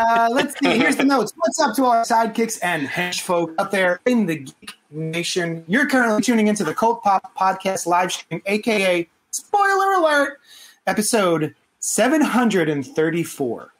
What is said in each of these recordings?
Uh, let's see. Here's the notes. What's up to our sidekicks and hench folk out there in the Geek Nation? You're currently tuning into the Cult Pop Podcast live stream, aka Spoiler Alert, episode 734,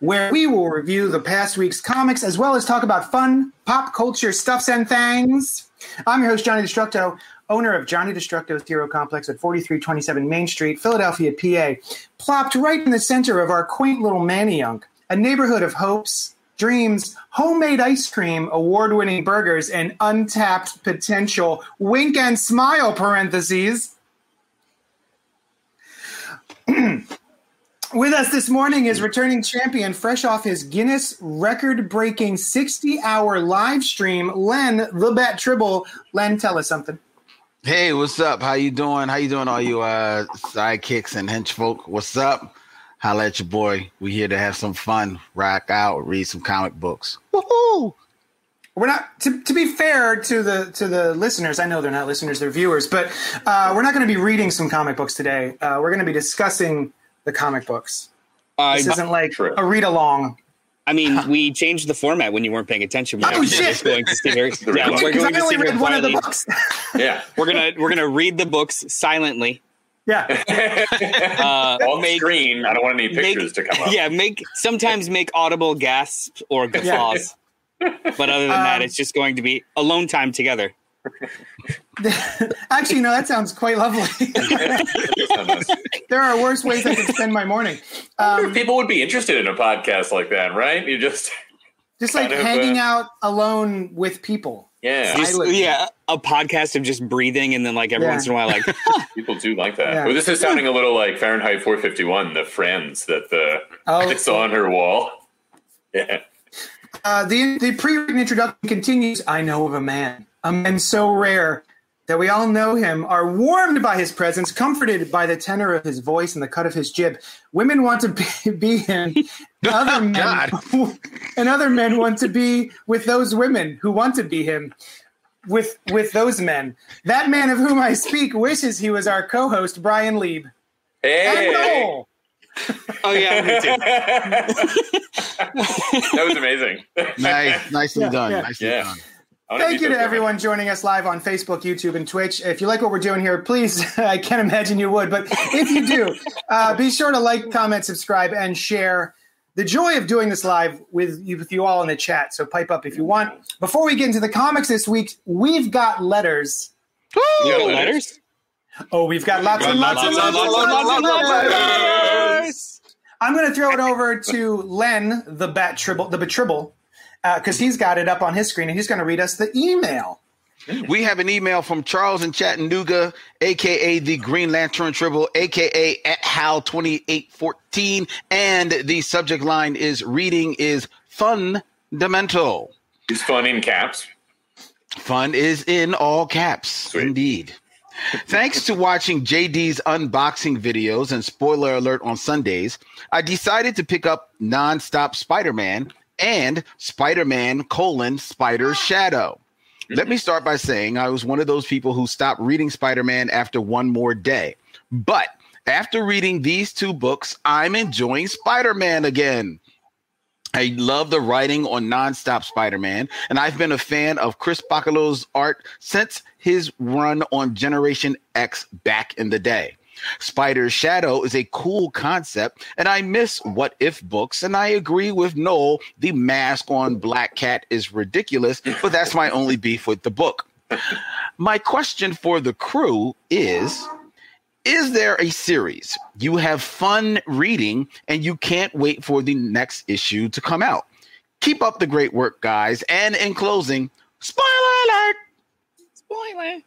where we will review the past week's comics as well as talk about fun pop culture stuffs and things. I'm your host, Johnny Destructo, owner of Johnny Destructo's Hero Complex at 4327 Main Street, Philadelphia, PA, plopped right in the center of our quaint little Manayunk, a neighborhood of hopes, dreams, homemade ice cream, award winning burgers, and untapped potential. Wink and smile, parentheses. With us this morning is returning champion, fresh off his Guinness record breaking 60 hour live stream, Len the Bat Tribble. Len, tell us something. Hey, what's up? How you doing? How you doing, all you uh sidekicks and henchfolk? What's up? Holla at your boy. We here to have some fun, rock out, read some comic books. Woohoo! We're not to, to be fair to the to the listeners. I know they're not listeners; they're viewers. But uh, we're not going to be reading some comic books today. Uh, we're going to be discussing the comic books. Uh, This isn't like True. a read along. I mean, we changed the format when you weren't paying attention. We're Oh, shit. just going to sit here. Yeah, we're going to only sit read one of the books. Yeah. We're gonna we're gonna read the books silently. Yeah, Uh, On make screen, I don't want any make- pictures to come up. yeah, make sometimes make audible gasps or guffaws. But other than that, Um, it's just going to be alone time together. actually, no, that sounds quite lovely. there are worse ways I could spend my morning. Um, People would be interested in a podcast like that, right? You just, just like kind of, hanging uh, out alone with people. Yeah, Just, yeah, a podcast of just breathing and then like every Yeah. once in a while, like people do like that. Yeah. Well, this is sounding a little like Fahrenheit 451, the Friends that the Oh. it's on her wall. Yeah. Uh, the the pre-written introduction continues. I know of a man, a man so rare that we all know him, are warmed by his presence, comforted by the tenor of his voice and the cut of his jib. Women want to be, be him. Oh, other men, God. and other men want to be with those women who want to be him. With with those men, that man of whom I speak wishes he was our co-host Brian Lieb. And Hey, Noel. oh yeah, me too. that was amazing. Nice, nicely Yeah, done. yeah. Nicely Yeah. done. I wanna Thank you to those everyone joining us live on Facebook, YouTube, and Twitch. If you like what we're doing here, please, I can't imagine you would, but if you do, uh, be sure to like, comment, subscribe, and share. The joy of doing this live with you, with you all in the chat. So pipe up if you want. Before we get into the comics this week, we've got letters. You got letters. letters? Oh, we've got lots and lots and lots and lots and letters. I'm going to throw it over to Len, the Bat Tribble, the Batribble, Uh, because he's got it up on his screen, and he's going to read us the email. We have an email from Charles in Chattanooga, aka the Green Lantern Tribble, aka at Hal2814, and the subject line is reading is fundamental. He's fun in caps. Fun is in all caps, Sweet. indeed. Thanks to watching JD's unboxing videos and spoiler alert on Sundays, I decided to pick up Nonstop Spider-Man and Spider-Man colon Spider Shadow. Let me start by saying I was one of those people who stopped reading Spider-Man after one more day. But after reading these two books, I'm enjoying Spider-Man again. I love the writing on Nonstop Spider-Man, and I've been a fan of Chris Bachalo's art since his run on Generation X back in the day. Spider's Shadow is a cool concept, and I miss What If books, and I agree with Noel, the mask on Black Cat is ridiculous, but that's my only beef with the book. My question for the crew is is there a series you have fun reading and you can't wait for the next issue to come out? Keep up the great work, guys. And in closing, spoiler alert. Spoiler.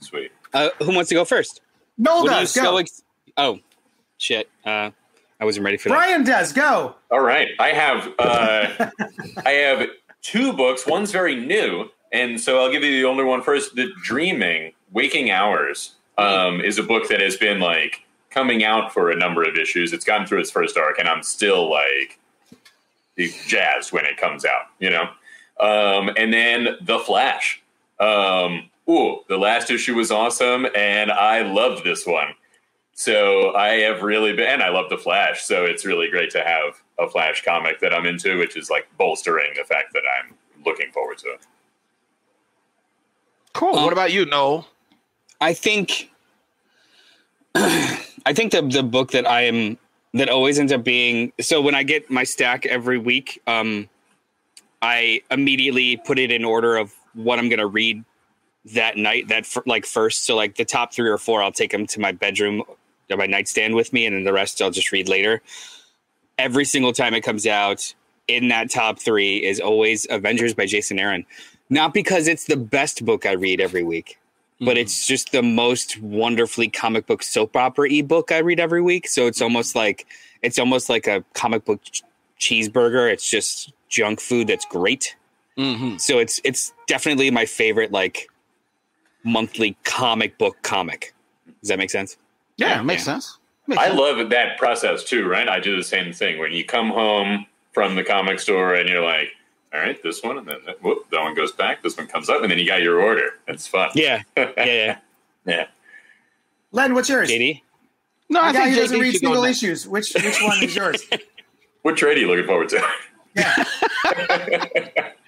Sweet. Uh, who wants to go first? Noel What does go. so ex- Oh, shit. Uh, I wasn't ready for that. Brian does go. All right. I have uh, I have two books. One's very new, and so I'll give you the older one first. The Dreaming Waking Hours um, is a book that has been like coming out for a number of issues. It's gotten through its first arc, and I'm still like jazzed when it comes out. You know. Um, and then The Flash. Um, ooh, the last issue was awesome, and I loved this one. So I have really been, and I love the Flash. So it's really great to have a Flash comic that I'm into, which is like bolstering the fact that I'm looking forward to it. Cool. Um, what about you, Noel? I think I think the the book that I am that always ends up being so when I get my stack every week, um, I immediately put it in order of what I'm going to read that night. That f- like first, so like the top three or four, I'll take them to my bedroom or my nightstand with me, and then the rest I'll just read later. Every single time it comes out, in that top three is always Avengers by Jason Aaron. Not because it's the best book I read every week, but it's just the most wonderfully comic book soap opera ebook I read every week. So it's almost like it's almost like a comic book ch- cheeseburger. It's just junk food that's great. Mm-hmm. So it's it's definitely my favorite like monthly comic book comic. Does that make sense? Yeah, it makes Yeah. sense. Makes I sense. love that process too, right? I do the same thing when you come home from the comic store and you're like, all right, this one, and then whoop, that one goes back, this one comes up, and then you got your order. It's fun. Yeah, yeah, yeah. yeah. Len, what's yours? JD, No, The I guy think who doesn't read single issues. Which which one is yours? What trade are you looking forward to? Yeah.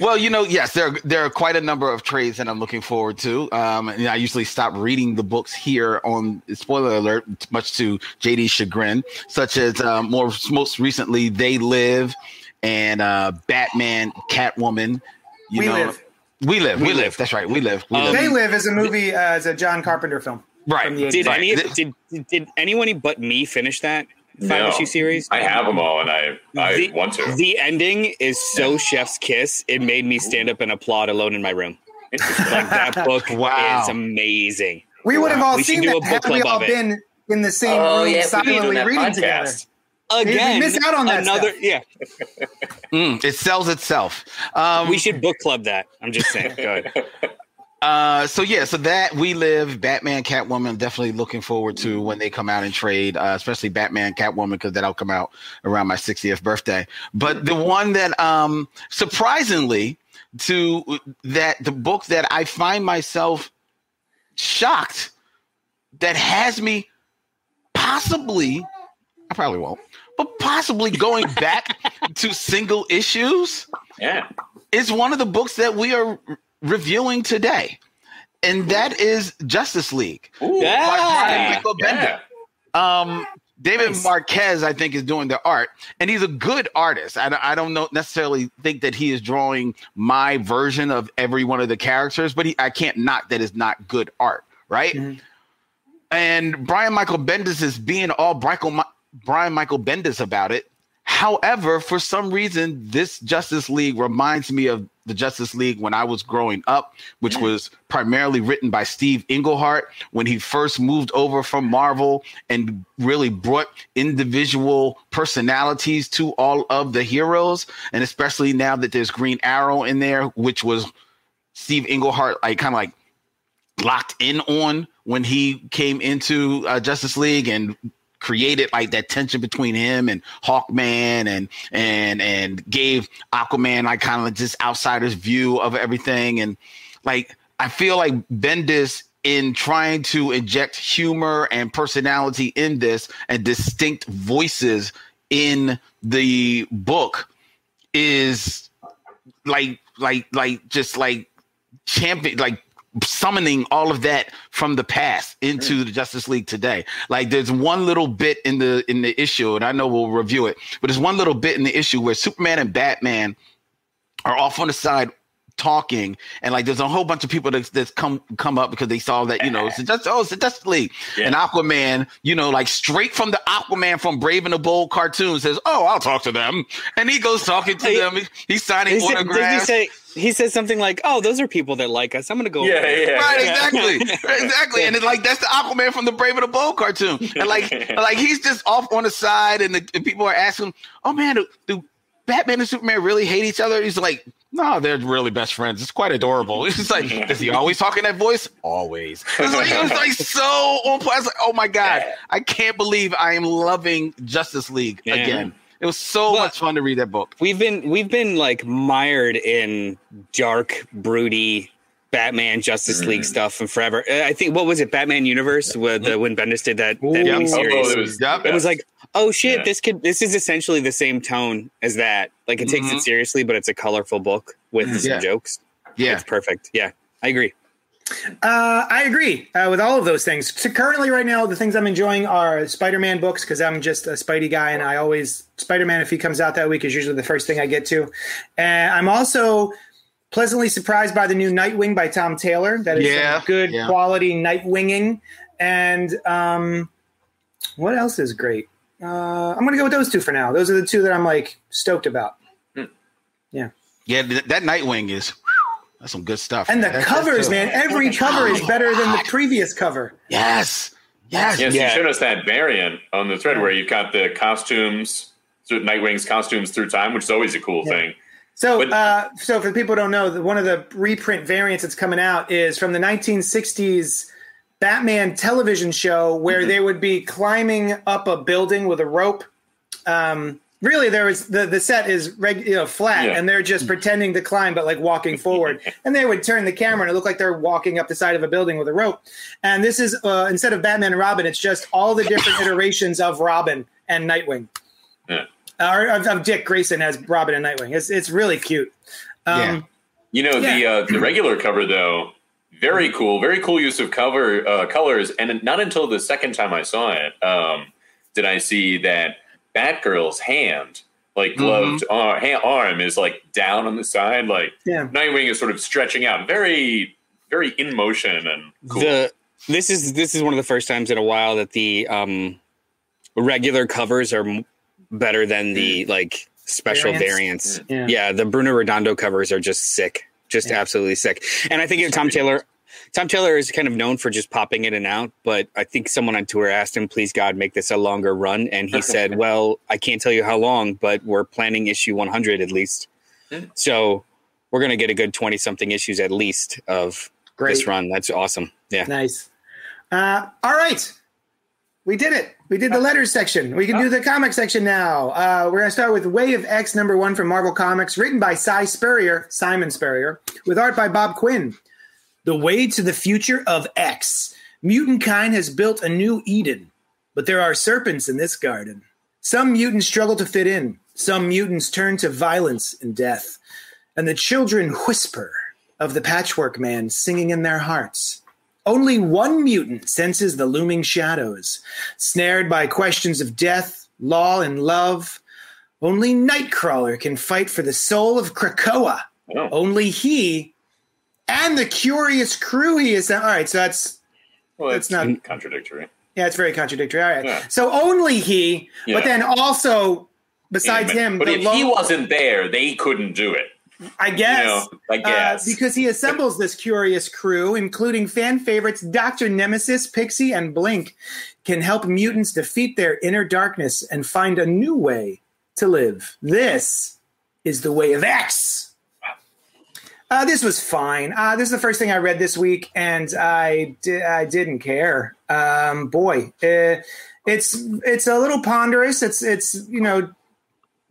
Well, you know, yes, there there are quite a number of trades that I'm looking forward to. Um, and I usually stop reading the books here on spoiler alert, much to JD's chagrin, such as uh, more most recently, They Live and uh, Batman, Catwoman. You We know, Live. We live. We, We live. Live. That's right. We live. We Um, live. They Live is a movie. Uh, it's a John Carpenter film. right. from the did Right. any Th- did did anyone but me finish that five No. issue series? I have them all, and I I The- want to. The ending is so chef's kiss. It made me stand up and applaud alone in my room. Like that book Wow. is amazing. We would have all We should seen do that a book had we club all of it. been in the same Oh, room yeah, if we did silently on that reading together. podcast. Again, miss out on that another. stuff. Yeah, Mm, it sells itself. Um, we should book club that. I'm just saying. Go ahead. Uh, so yeah, so that we live, Batman, Catwoman. Definitely looking forward to when they come out in trade, uh, especially Batman, Catwoman, because that'll come out around my 60th birthday. But the one that, um, surprisingly, to that the book that I find myself shocked that has me possibly, I probably won't, but possibly going back to single issues Yeah. is one of the books that we are reviewing today, and that is Justice League. Ooh, Yeah. yeah. Michael Bendis. Um, David Nice. Marquez, I think, is doing the art, and he's a good artist. I, don't- I don't know necessarily think that he is drawing my version of every one of the characters, but he, I can't knock that is not good art, right? Mhm. And Brian Michael Bendis is being all Brian Michael Bendis about it. However, for some reason, this Justice League reminds me of the Justice League when I was growing up, which was primarily written by Steve Englehart when he first moved over from Marvel and really brought individual personalities to all of the heroes. And especially now that there's Green Arrow in there, which was Steve Englehart, like kind of like locked in on when he came into uh, Justice League and created like that tension between him and Hawkman and and and gave Aquaman like kind of just outsider's view of everything. And like I feel like Bendis in trying to inject humor and personality in this and distinct voices in the book is like like like just like champion like summoning all of that from the past into mm. the Justice League today. Like there's one little bit in the in the issue, and I know we'll review it, but there's one little bit in the issue where Superman and Batman are off on the side talking, and like there's a whole bunch of people that's, that's come come up because they saw that you know it's just oh it's the Justice League Yeah. and Aquaman, you know, like straight from the Aquaman from Brave and the Bold cartoon says, oh I'll talk to them, and he goes talking to Hey, them, He- he's signing He said, did he say he says something like, "Oh, those are people that like us. I'm gonna go." Yeah, over there." yeah. Right, Yeah. exactly, exactly, and it's like that's the Aquaman from the Brave and the Bold cartoon, and like, like he's just off on the side, and, the, and people are asking, "Oh man, do, do Batman and Superman really hate each other?" He's like, "No, they're really best friends. It's quite adorable." It's like, is he always talking that voice? Always. It was like, it was like so on point. I was like, "Oh my god, I can't believe I am loving Justice League Yeah. again." It was so Well- much fun to read that book. We've been we've been like mired in dark, broody Batman Justice Mm. League stuff and forever. Uh, I think what was it, Batman Universe, with the, when Bendis did that, that Ooh. mini Oh, series. it was, Yep. it was like, oh shit, Yeah. this could this is essentially the same tone as that. Like it takes Mhm. it seriously, but it's a colorful book with some jokes. Yeah, It's perfect. Yeah, I agree. Uh, I agree uh, with all of those things. So currently, right now, the things I'm enjoying are Spider-Man books because I'm just a Spidey guy, and I always Spider-Man if he comes out that week is usually the first thing I get to. And I'm also pleasantly surprised by the new Nightwing by Tom Taylor. That is Yeah, good yeah. quality Nightwinging. And um, what else is great? Uh, I'm going to go with those two for now. Those are the two that I'm like stoked about. yeah, th- that Nightwing is. That's some good stuff. And the That's- covers, that's- man, every cover is better than the previous cover. Yes. Yes. Yes, Yeah. you showed us that variant on the thread where you've got the costumes, so Nightwing's costumes through time, which is always a cool thing. So, But- uh, so for people who don't know, the- one of the reprint variants that's coming out is from the 1960s Batman television show, where Mm-hmm. they would be climbing up a building with a rope. Um, really, there was the the set is reg, you know flat, Yeah. and they're just pretending to climb, but like walking forward. and they would turn the camera, and it looked like they're walking up the side of a building with a rope. And this is uh, instead of Batman and Robin, it's just all the different iterations of Robin and Nightwing Yeah. or of, of Dick Grayson as Robin and Nightwing. It's it's really cute. Um, Yeah. You know the uh, the regular cover though, very cool, very cool use of cover uh, colors, and not until the second time I saw it um, did I see that Batgirl's hand, like gloved ar- hand, arm, is like down on the side, like Yeah. Nightwing is sort of stretching out, very very in motion and cool. The this is this is one of the first times in a while that the um regular covers are m- better than the like special Variants? variants. Yeah. Yeah. the Bruno Redondo covers are just sick, just Yeah. absolutely sick. And I think Tom Taylor, Tom Taylor is kind of known for just popping in and out. But I think someone on tour asked him, "Please God, make this a longer run," and he said, "Well, I can't tell you how long, but we're planning issue 100 at least. So we're gonna get a good 20 something issues at least of Great. this run. That's awesome. Yeah." Nice. Uh, all right. We did it. We did the letters section. We can do the comic section now. Uh, we're going to start with Way of X number one from Marvel Comics, written by Si Spurrier, Simon Spurrier, with art by Bob Quinn. The way to the future of X. Mutant kind has built a new Eden, but there are serpents in this garden. Some mutants struggle to fit in. Some mutants turn to violence and death. And the children whisper of the patchwork man singing in their hearts. Only one mutant senses the looming shadows, snared by questions of death, law, and love. Only Nightcrawler can fight for the soul of Krakoa. Oh. Only he and the curious crew he is. All right, so that's well, that's not- contradictory. yeah, it's very contradictory. All right, Yeah. so only he, Yeah. but then also besides Yeah, but, him, but if lone- he wasn't there, they couldn't do it. I guess. You know, I guess. Uh, because he assembles this curious crew, including fan favorites Dr. Nemesis, Pixie, and Blink, can help mutants defeat their inner darkness and find a new way to live. This is the way of X. Uh, this was fine. Uh, this is the first thing I read this week, and I di- I didn't care. Um, boy, uh, it's it's a little ponderous. It's it's you know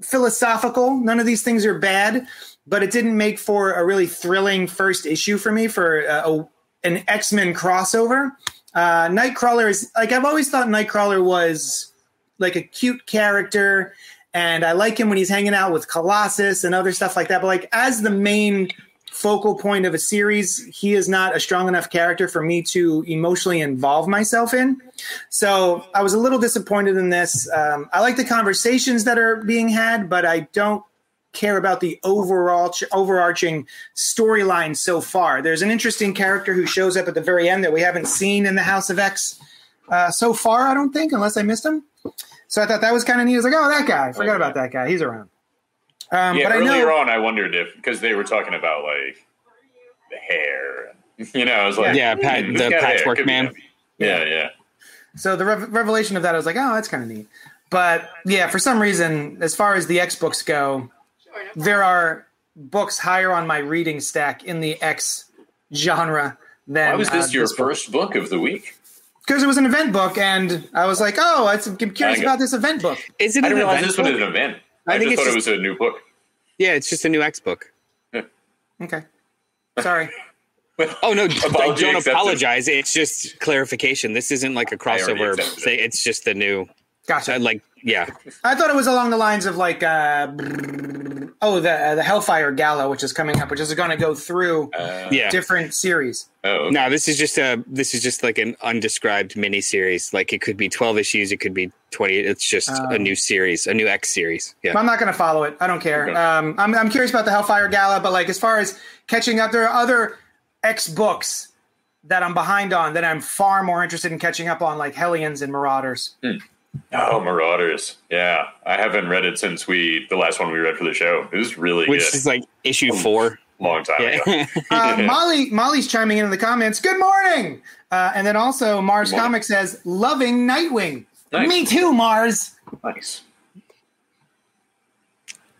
philosophical. None of these things are bad, but it didn't make for a really thrilling first issue for me for uh, a, an X Men crossover. Uh, Nightcrawler is like I've always thought Nightcrawler was like a cute character, and I like him when he's hanging out with Colossus and other stuff like that. But like as the main focal point of a series, he is not a strong enough character for me to emotionally involve myself in. So I was a little disappointed in this. Um, I like the conversations that are being had, but I don't care about the overall overarching storyline so far. There's an interesting character who shows up at the very end that we haven't seen in the House of X uh, so far. I don't think, unless I missed him. So I thought that was kind of neat. I was like, oh, that guy. I forgot about that guy. He's around. Um, yeah, but I earlier know. on, I wondered if because they were talking about like the hair. You know, I was like, Yeah, pat- hmm, the this guy there patchwork man. him. Yeah, yeah. So the rev- revelation of that, I was like, oh, that's kind of neat. But yeah, for some reason, as far as the X books go, there are books higher on my reading stack in the X genre than. Why was this uh, your book. first book of the week? Because it was an event book, and I was like, oh, I'm curious about this event book. Is it I an didn't realize event this was an event. I I, think just it's thought it was a new book. Yeah, it's just a new X book. Okay. Sorry. Oh no, Apology don't accepted. apologize. It's just clarification. This isn't like a crossover accepted It's just the new. Gotcha. uh, Like yeah, I thought it was along the lines of like, uh, oh, the uh, the Hellfire Gala, which is coming up, which is going to go through Uh, yeah. different series. Oh, okay. No, this is just a this is just like an undescribed mini series. Like it could be twelve issues, it could be twenty. It's just Oh. a new series, a new X series. Yeah. I'm not going to follow it. I don't care. Okay. Um, I'm, I'm curious about the Hellfire Gala, but like as far as catching up, there are other X books that I'm behind on that I'm far more interested in catching up on, like Hellions and Marauders. Oh, Marauders. Yeah, I haven't read it since we the last one we read for the show. It was really Which good. is like issue four. Long time ago. Yeah. Uh, Molly Molly's chiming in in the comments. Good morning. Uh, and then also Mars Good morning. Comics says loving Nightwing. Nice. Me too, Mars. Nice.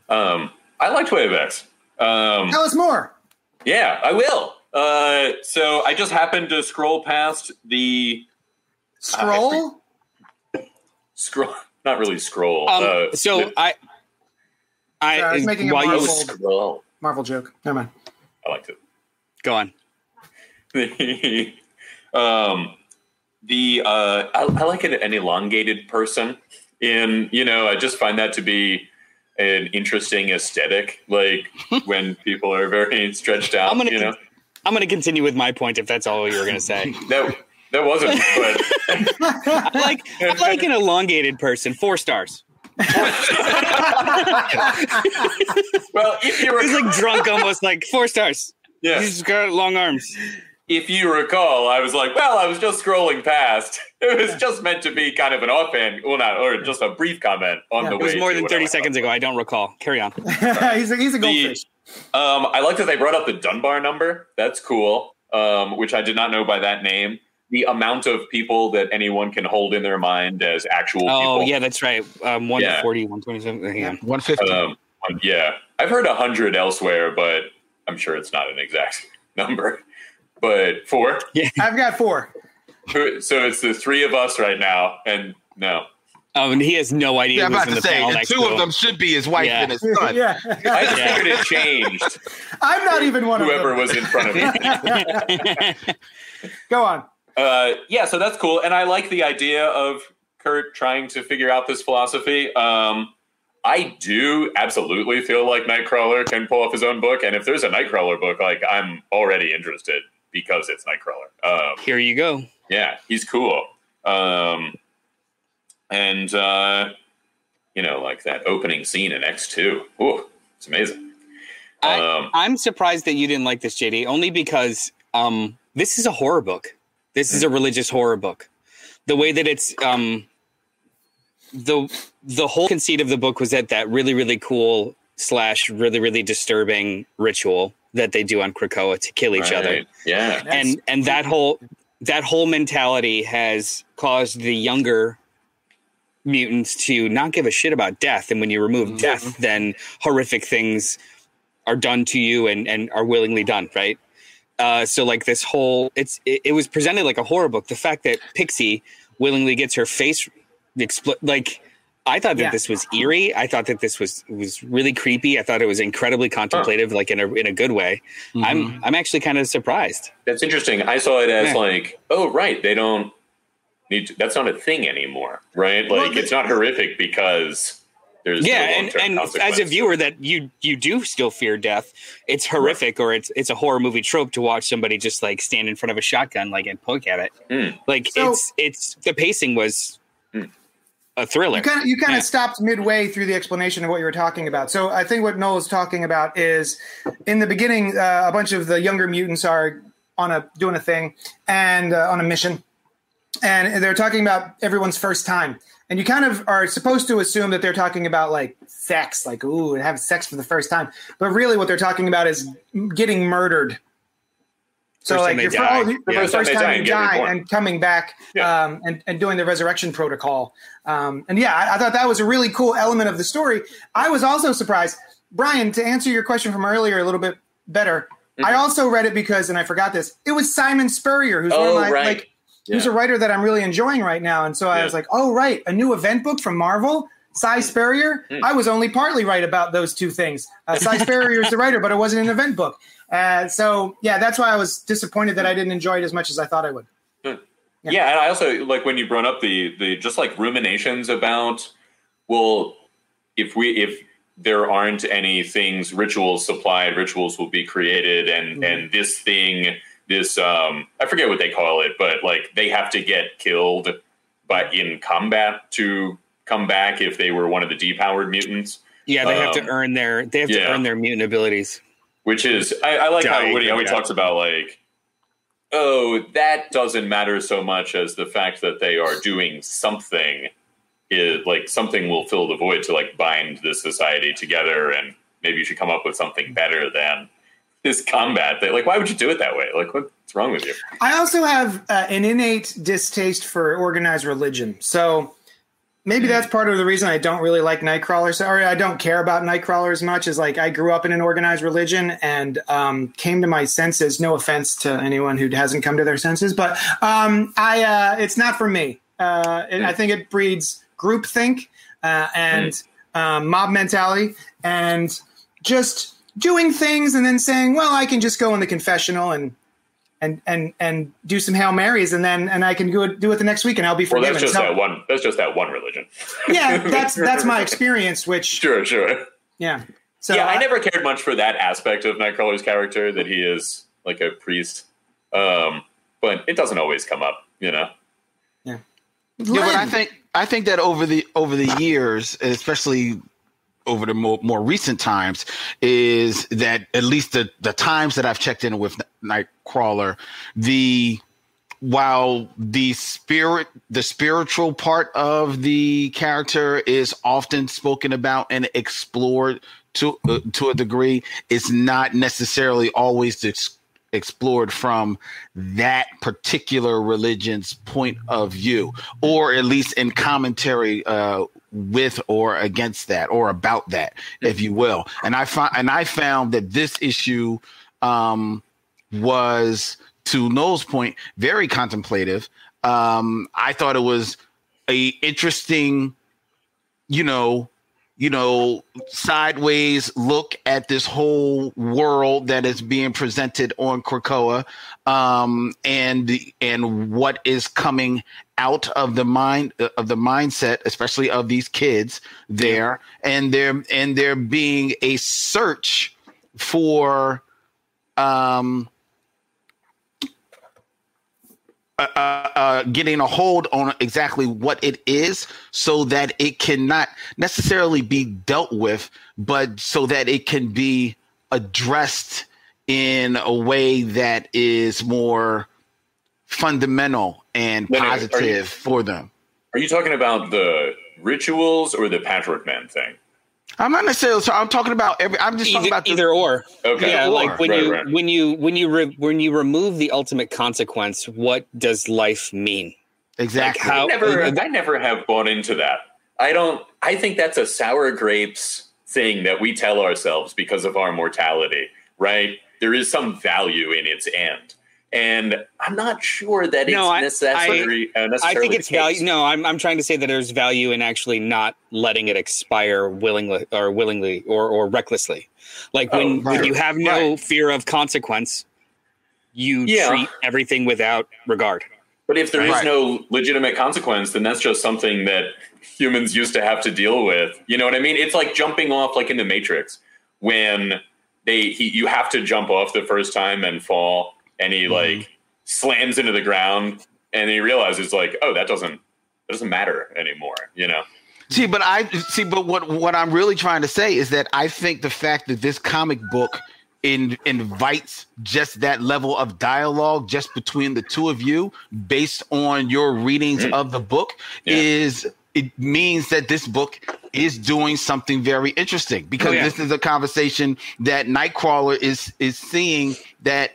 Um, I liked Way of X. Um, Tell us more. yeah, I will. Uh, so I just happened to scroll past the Scroll. Scroll, not really scroll. Um, uh, so the- I, I, Sorry, I was making a while you Marvel- scroll. Marvel joke. Never mind. I liked it. go on. um, the uh, I, I like an, an elongated person. In you know, I just find that to be an interesting aesthetic. Like when people are very stretched out. I'm gonna you know, I'm gonna continue with my point if that's all you were gonna say. that that wasn't. But I like I like an elongated person. Four stars. well, if you recall, He's like drunk, almost like four stars. yeah, He's got long arms. if you recall, I was like, well, I was just scrolling past. It was just meant to be kind of an offhand, well, not or just a brief comment on Yeah. the It way. It was more than 30 seconds ago. I don't recall. Carry on. he's a, he's a goldfish. Um, I like that they brought up the Dunbar number. That's cool. Um, which I did not know by that name. The amount of people that anyone can hold in their mind as actual Oh, people. yeah, that's right. Um, 140, 127. Yeah. One fifty. Um, yeah, I've heard a hundred elsewhere, but I'm sure it's not an exact number. But four. Yeah. I've got four. So it's the three of us right now, and no, Um, he has no idea yeah, I'm about in to the say, panel and two to of them should be his wife Yeah. and his son. yeah, I just Yeah. figured it changed. I'm not even one of Whoever was in front of me. Go on. Uh, yeah, so that's cool, and I like the idea of Kurt trying to figure out this philosophy. Um, I do absolutely feel like Nightcrawler can pull off his own book, and if there's a Nightcrawler book, like I'm already interested because it's Nightcrawler. Um, Here you go. yeah, he's cool, um, and uh, you know, like that opening scene in X two. Ooh, it's amazing. I, Um, I'm surprised that you didn't like this, JD, only because um, this is a horror book. This is a religious horror book. The way that it's um, the the whole conceit of the book was that that really really cool slash really really disturbing ritual that they do on Krakoa to kill each other. Yeah, and and that whole that whole mentality has caused the younger mutants to not give a shit about death. And when you remove death then horrific things are done to you and and are willingly done right uh so like this whole it's it, it was presented like a horror book the fact that pixie willingly gets her face expl- like I thought that Yeah. this was eerie. I thought that this was was really creepy. I thought it was incredibly contemplative, like in a in a good way. I'm I'm actually kind of surprised. That's interesting. I saw it as Yeah. like, oh, right, they don't need to, that's not a thing anymore, right? Like, Well, it's not horrific because there's yeah, no and, and as a viewer that you you do still fear death. It's horrific, or it's it's a horror movie trope to watch somebody just like stand in front of a shotgun like and poke at it. Mm. Like So- it's it's the pacing was Mm. a thriller. You kind of you kind of Yeah. stopped midway through the explanation of what you were talking about. So I think what Noel is talking about is in the beginning, uh, a bunch of the younger mutants are on a doing a thing and uh, on a mission, and they're talking about everyone's first time. And you kind of are supposed to assume that they're talking about like sex, like ooh, and have sex for the first time. But really, what they're talking about is getting murdered. So First like you're die. oh, the The first, first time die you die reborn. and coming back Yeah. um, and, and doing the resurrection protocol. Um, and yeah, I, I thought that was a really cool element of the story. I was also surprised, Brian, to answer your question from earlier a little bit better. Mm-hmm. I also read it because, and I forgot this. It was Simon Spurrier, who's one Oh, of my right. like, who's a writer that I'm really enjoying right now. And so I Yeah. was like, oh right, a new event book from Marvel. Si Spurrier. Hmm. I was only partly right about those two things. Uh, Si Spurrier is the writer, but it wasn't an event book. Uh, so yeah, that's why I was disappointed that I didn't enjoy it as much as I thought I would. Yeah, and I also like when you brought up the the just like ruminations about well, if we if there aren't any things rituals supplied, rituals will be created, and and this thing, this um, I forget what they call it, but like they have to get killed, but in combat to come back if they were one of the depowered mutants. Yeah, they have to Um, earn their they have to earn their mutant abilities. which is I, I like how Dying, Woody always yeah. talks about like, oh, that doesn't matter so much as the fact that they are doing something. Is like something will fill the void to like bind this society together, and maybe you should come up with something better than this combat. Thing. Like, why would you do it that way? Like, what's wrong with you? I also have uh, an innate distaste for organized religion. So maybe that's part of the reason I don't really like Nightcrawler. Sorry, I don't care about Nightcrawler as much as like I grew up in an organized religion and um, came to my senses. No offense to anyone who hasn't come to their senses, but um, I uh, it's not for me. Uh, and I think it breeds groupthink uh, and um, mob mentality and just doing things and then saying, "Well, I can just go in the confessional and." and and and do some hail marys, and then and I can do it do it the next week, and I'll be Well, forgiven. that's just So- that one. That's just that one religion. yeah, that's that's my experience. Which Sure, sure. yeah, so yeah, I never cared much for that aspect of Nightcrawler's character that he is like a priest. Um, but it doesn't always come up, you know. Yeah, Yeah, but I think I think that over the over the years, especially over the more, more recent times, is that at least the the times that I've checked in with Nightcrawler, the while the spirit the spiritual part of the character is often spoken about and explored to uh, to a degree it's not necessarily always ex- explored from that particular religion's point of view or at least in commentary uh, with or against that or about that if you will and i find and i found that this issue um was to Noel's point, very contemplative. Um, I thought it was a interesting, you know, you know, sideways look at this whole world that is being presented on Krakoa, um, and and what is coming out of the mind of the mindset, especially of these kids there, and there and there being a search for um uh, uh, getting a hold on exactly what it is so that it cannot necessarily be dealt with, but so that it can be addressed in a way that is more fundamental and Wait a minute, positive you- for them. Are you talking about the rituals or the Patchwork Man thing? I'm not necessarily. I'm talking about every. I'm just talking Either, about the, either or. Okay. Yeah, Or, like when right, you right. when you when you re, when you remove the ultimate consequence, what does life mean? exactly. Like how I never, uh, I never have bought into that. I don't. I think that's a sour grapes thing that we tell ourselves because of our mortality. Right? There is some value in its end, and I'm not sure that No, it's necessary. uh, I necessarily think it's case. value. No, I'm I'm trying to say that there's value in actually not letting it expire willingly or willingly or or recklessly. Like when, Oh, when you have no Right. fear of consequence, you Yeah. treat everything without regard. But if there is Right. no legitimate consequence, then that's just something that humans used to have to deal with. You know what I mean? It's like jumping off, like in the Matrix, when they he, you have to jump off the first time and fall, and he mm-hmm. like slams into the ground, and he realizes like, oh, that doesn't It doesn't matter anymore. You know. See, but I see, but what what I'm really trying to say is that I think the fact that this comic book in, invites just that level of dialogue just between the two of you, based on your readings mm. of the book, Yeah. is it means that this book is doing something very interesting because Oh, yeah. this is a conversation that Nightcrawler is is seeing that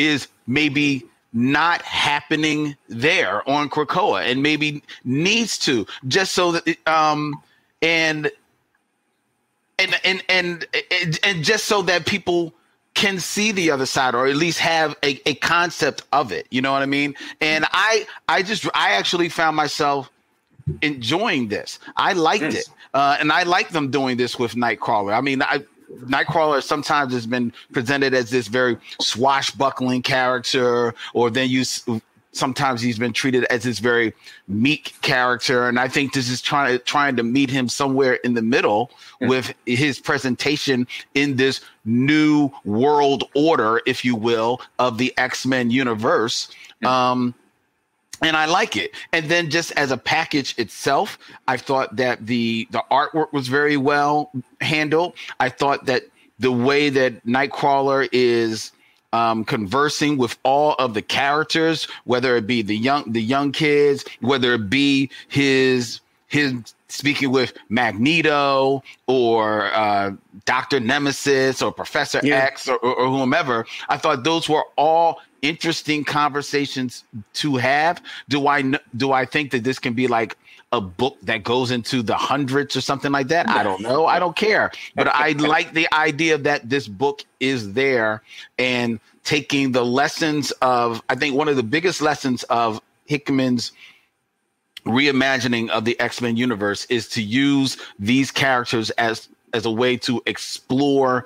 is maybe not happening there on Krakoa and maybe needs to just so that um and and and and and, just so that people can see the other side or at least have a, a concept of it. You know what i mean? And i i just i actually found myself enjoying this. I liked Yes. it. Uh, and i like them doing this with nightcrawler. I mean i Nightcrawler sometimes has been presented as this very swashbuckling character, or then you sometimes he's been treated as this very meek character, and I think this is trying trying to meet him somewhere in the middle with his presentation in this new world order, if you will, of the X Men universe. Um, and I like it. And then just as a package itself, I thought that the the artwork was very well handled. I thought that the way that Nightcrawler is um, conversing with all of the characters, whether it be the young the young kids, whether it be his his speaking with Magneto or uh, Doctor Nemesis or Professor Yeah. X or, or, or whomever, I thought those were all interesting conversations to have. Do I do I think that this can be like a book that goes into the hundreds or something like that? I don't know. I don't care. But I like the idea that this book is there and taking the lessons of I think one of the biggest lessons of Hickman's reimagining of the X-Men universe is to use these characters as as a way to explore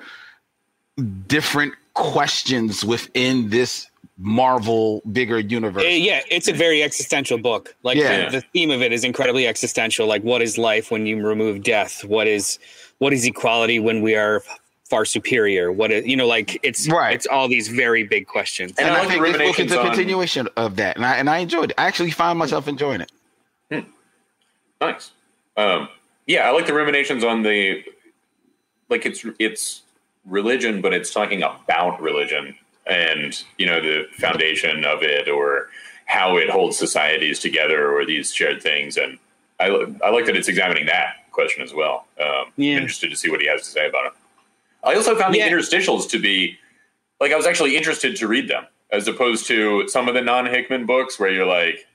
different questions within this Marvel bigger universe. Uh, yeah, it's a very existential book. Like Yeah. the, the theme of it is incredibly existential. Like, what is life when you remove death? What is what is equality when we are far superior? What is you know, like it's Right. It's all these very big questions. And and I I think this book is ruminations a on- continuation of that, and I and I enjoyed it. I actually found myself enjoying it. Nice. Um, yeah, I like the ruminations on the like it's it's religion, but it's talking about religion and you know the foundation of it or how it holds societies together or these shared things. And I I like that it's examining that question as well. Um, Yeah. Interested to see what he has to say about it. I also found Yeah. the interstitials to be like I was actually interested to read them as opposed to some of the non Hickman books where you're like,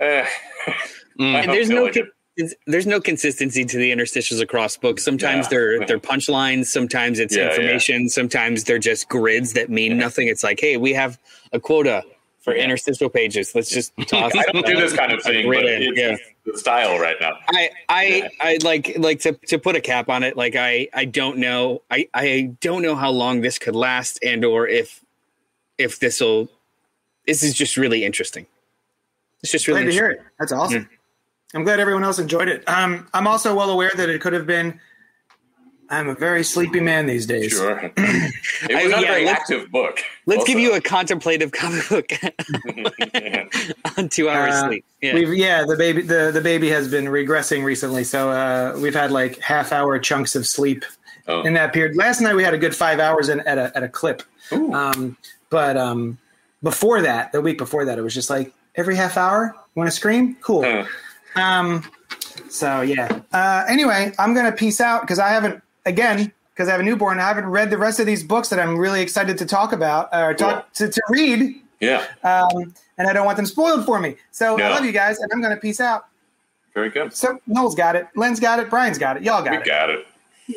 eh. And there's no like. Con- there's no consistency to the interstitials across books. Sometimes Yeah. they're they're punchlines. Sometimes it's Yeah, information. Sometimes they're just grids that mean nothing. It's like, hey, we have a quota for Yeah. interstitial pages. Let's just toss. I don't do this kind of thing, grid but in. it's yeah. the style right now. I I I like like to to put a cap on it. Like I I don't know. I I don't know how long this could last, and or if if this will. This is just really interesting. It's just really Glad to interesting. hear it. That's awesome. Hmm. I'm glad everyone else enjoyed it. Um, I'm also well aware that it could have been. I'm a very sleepy man these days. Sure. it was I- not yeah, a very let's- active book. Let's also. give you a contemplative comic book Yeah. on two hours Uh, sleep. Yeah. We've yeah the baby the, the baby has been regressing recently, so uh, we've had like half hour chunks of sleep Oh. in that period. Last night we had a good five hours in at a at a clip, um, but um, before that, the week before that, it was just like every half hour. Want to scream? Cool. Uh, Um, so yeah. Uh, anyway, I'm gonna peace out because I haven't again because I have a newborn. I haven't read the rest of these books that I'm really excited to talk about or talk to, to read, yeah, um, and I don't want them spoiled for me. So Yeah. I love you guys, and I'm gonna peace out. very good. So Noel's got it, Len's got it, Brian's got it, y'all We got it. got it.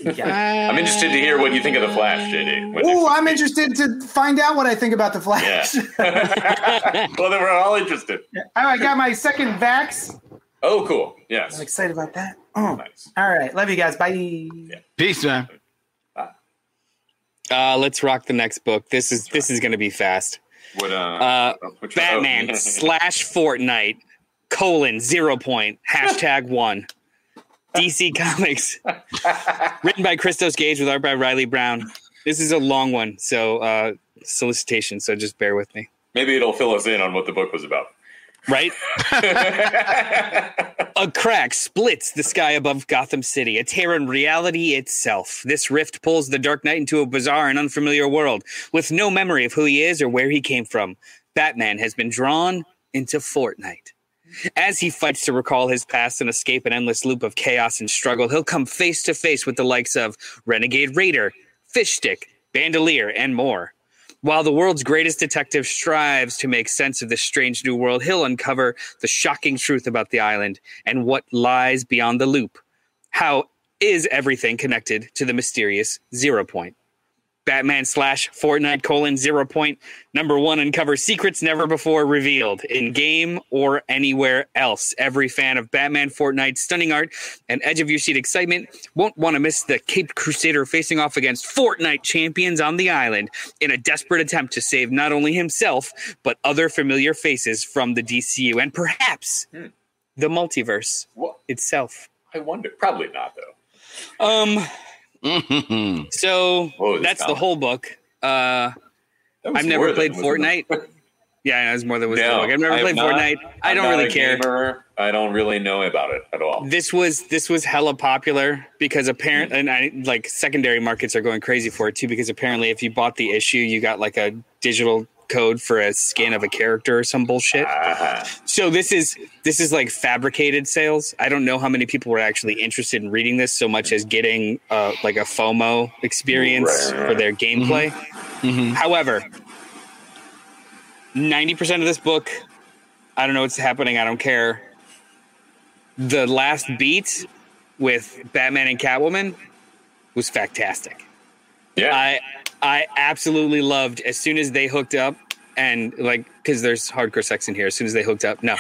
Got it. I'm interested to hear what you think of the Flash, JD. Oh, I'm interested to find out what I think about the Flash. Yeah. well, then we're all interested. all right, got my second vax. Oh, cool. I'm Yes. excited about that. Oh, Nice. all right, love you guys. Bye. Peace, man. Uh, let's rock the next book. This is this is going to be fast. What? Uh, Uh, which? Batman Oh. slash Fortnite colon zero point hashtag one. DC Comics, written by Christos Gage with art by Reilly Brown. This is a long one, so uh, solicitation. So just bear with me. Maybe it'll fill us in on what the book was about. Right? a crack splits the sky above Gotham City, a tear in reality itself. This rift pulls the Dark Knight into a bizarre and unfamiliar world with no memory of who he is or where he came from. Batman has been drawn into Fortnite. As he fights to recall his past and escape an endless loop of chaos and struggle, he'll come face to face with the likes of Renegade Raider, Fishstick, Bandolier, and more. While the world's greatest detective strives to make sense of this strange new world, he'll uncover the shocking truth about the island and what lies beyond the loop. How is everything connected to the mysterious zero point? Batman slash Fortnite colon zero point number one uncovers secrets never before revealed in game or anywhere else. Every fan of Batman Fortnite stunning art and edge of your seat excitement won't want to miss the Caped Crusader facing off against Fortnite champions on the island in a desperate attempt to save not only himself but other familiar faces from the DCU and perhaps Hmm. the multiverse Well, itself. I wonder. Probably not though. Um. Mhm. So Whoa, this that's the whole book. Uh. I've never played was in the- Fortnite. Yeah, I know it's more than was in the No, book. I've never I played not. Fortnite. I I'm don't really care. gamer. I don't really know about it at all. This was this was hella popular because apparent and I like secondary markets are going crazy for it too because apparently if you bought the issue you got like a digital code for a skin of a character or some bullshit. Ah, So this is this is like fabricated sales. I don't know how many people were actually interested in reading this so much as getting uh, like a FOMO experience Right. for their gameplay. Mhm. However, ninety percent of this book, I don't know what's happening. I don't care. The last beat with Batman and Catwoman was fantastic. yeah. I I absolutely loved as soon as they hooked up and like because there's hardcore sex in here. As soon as they hooked up, no.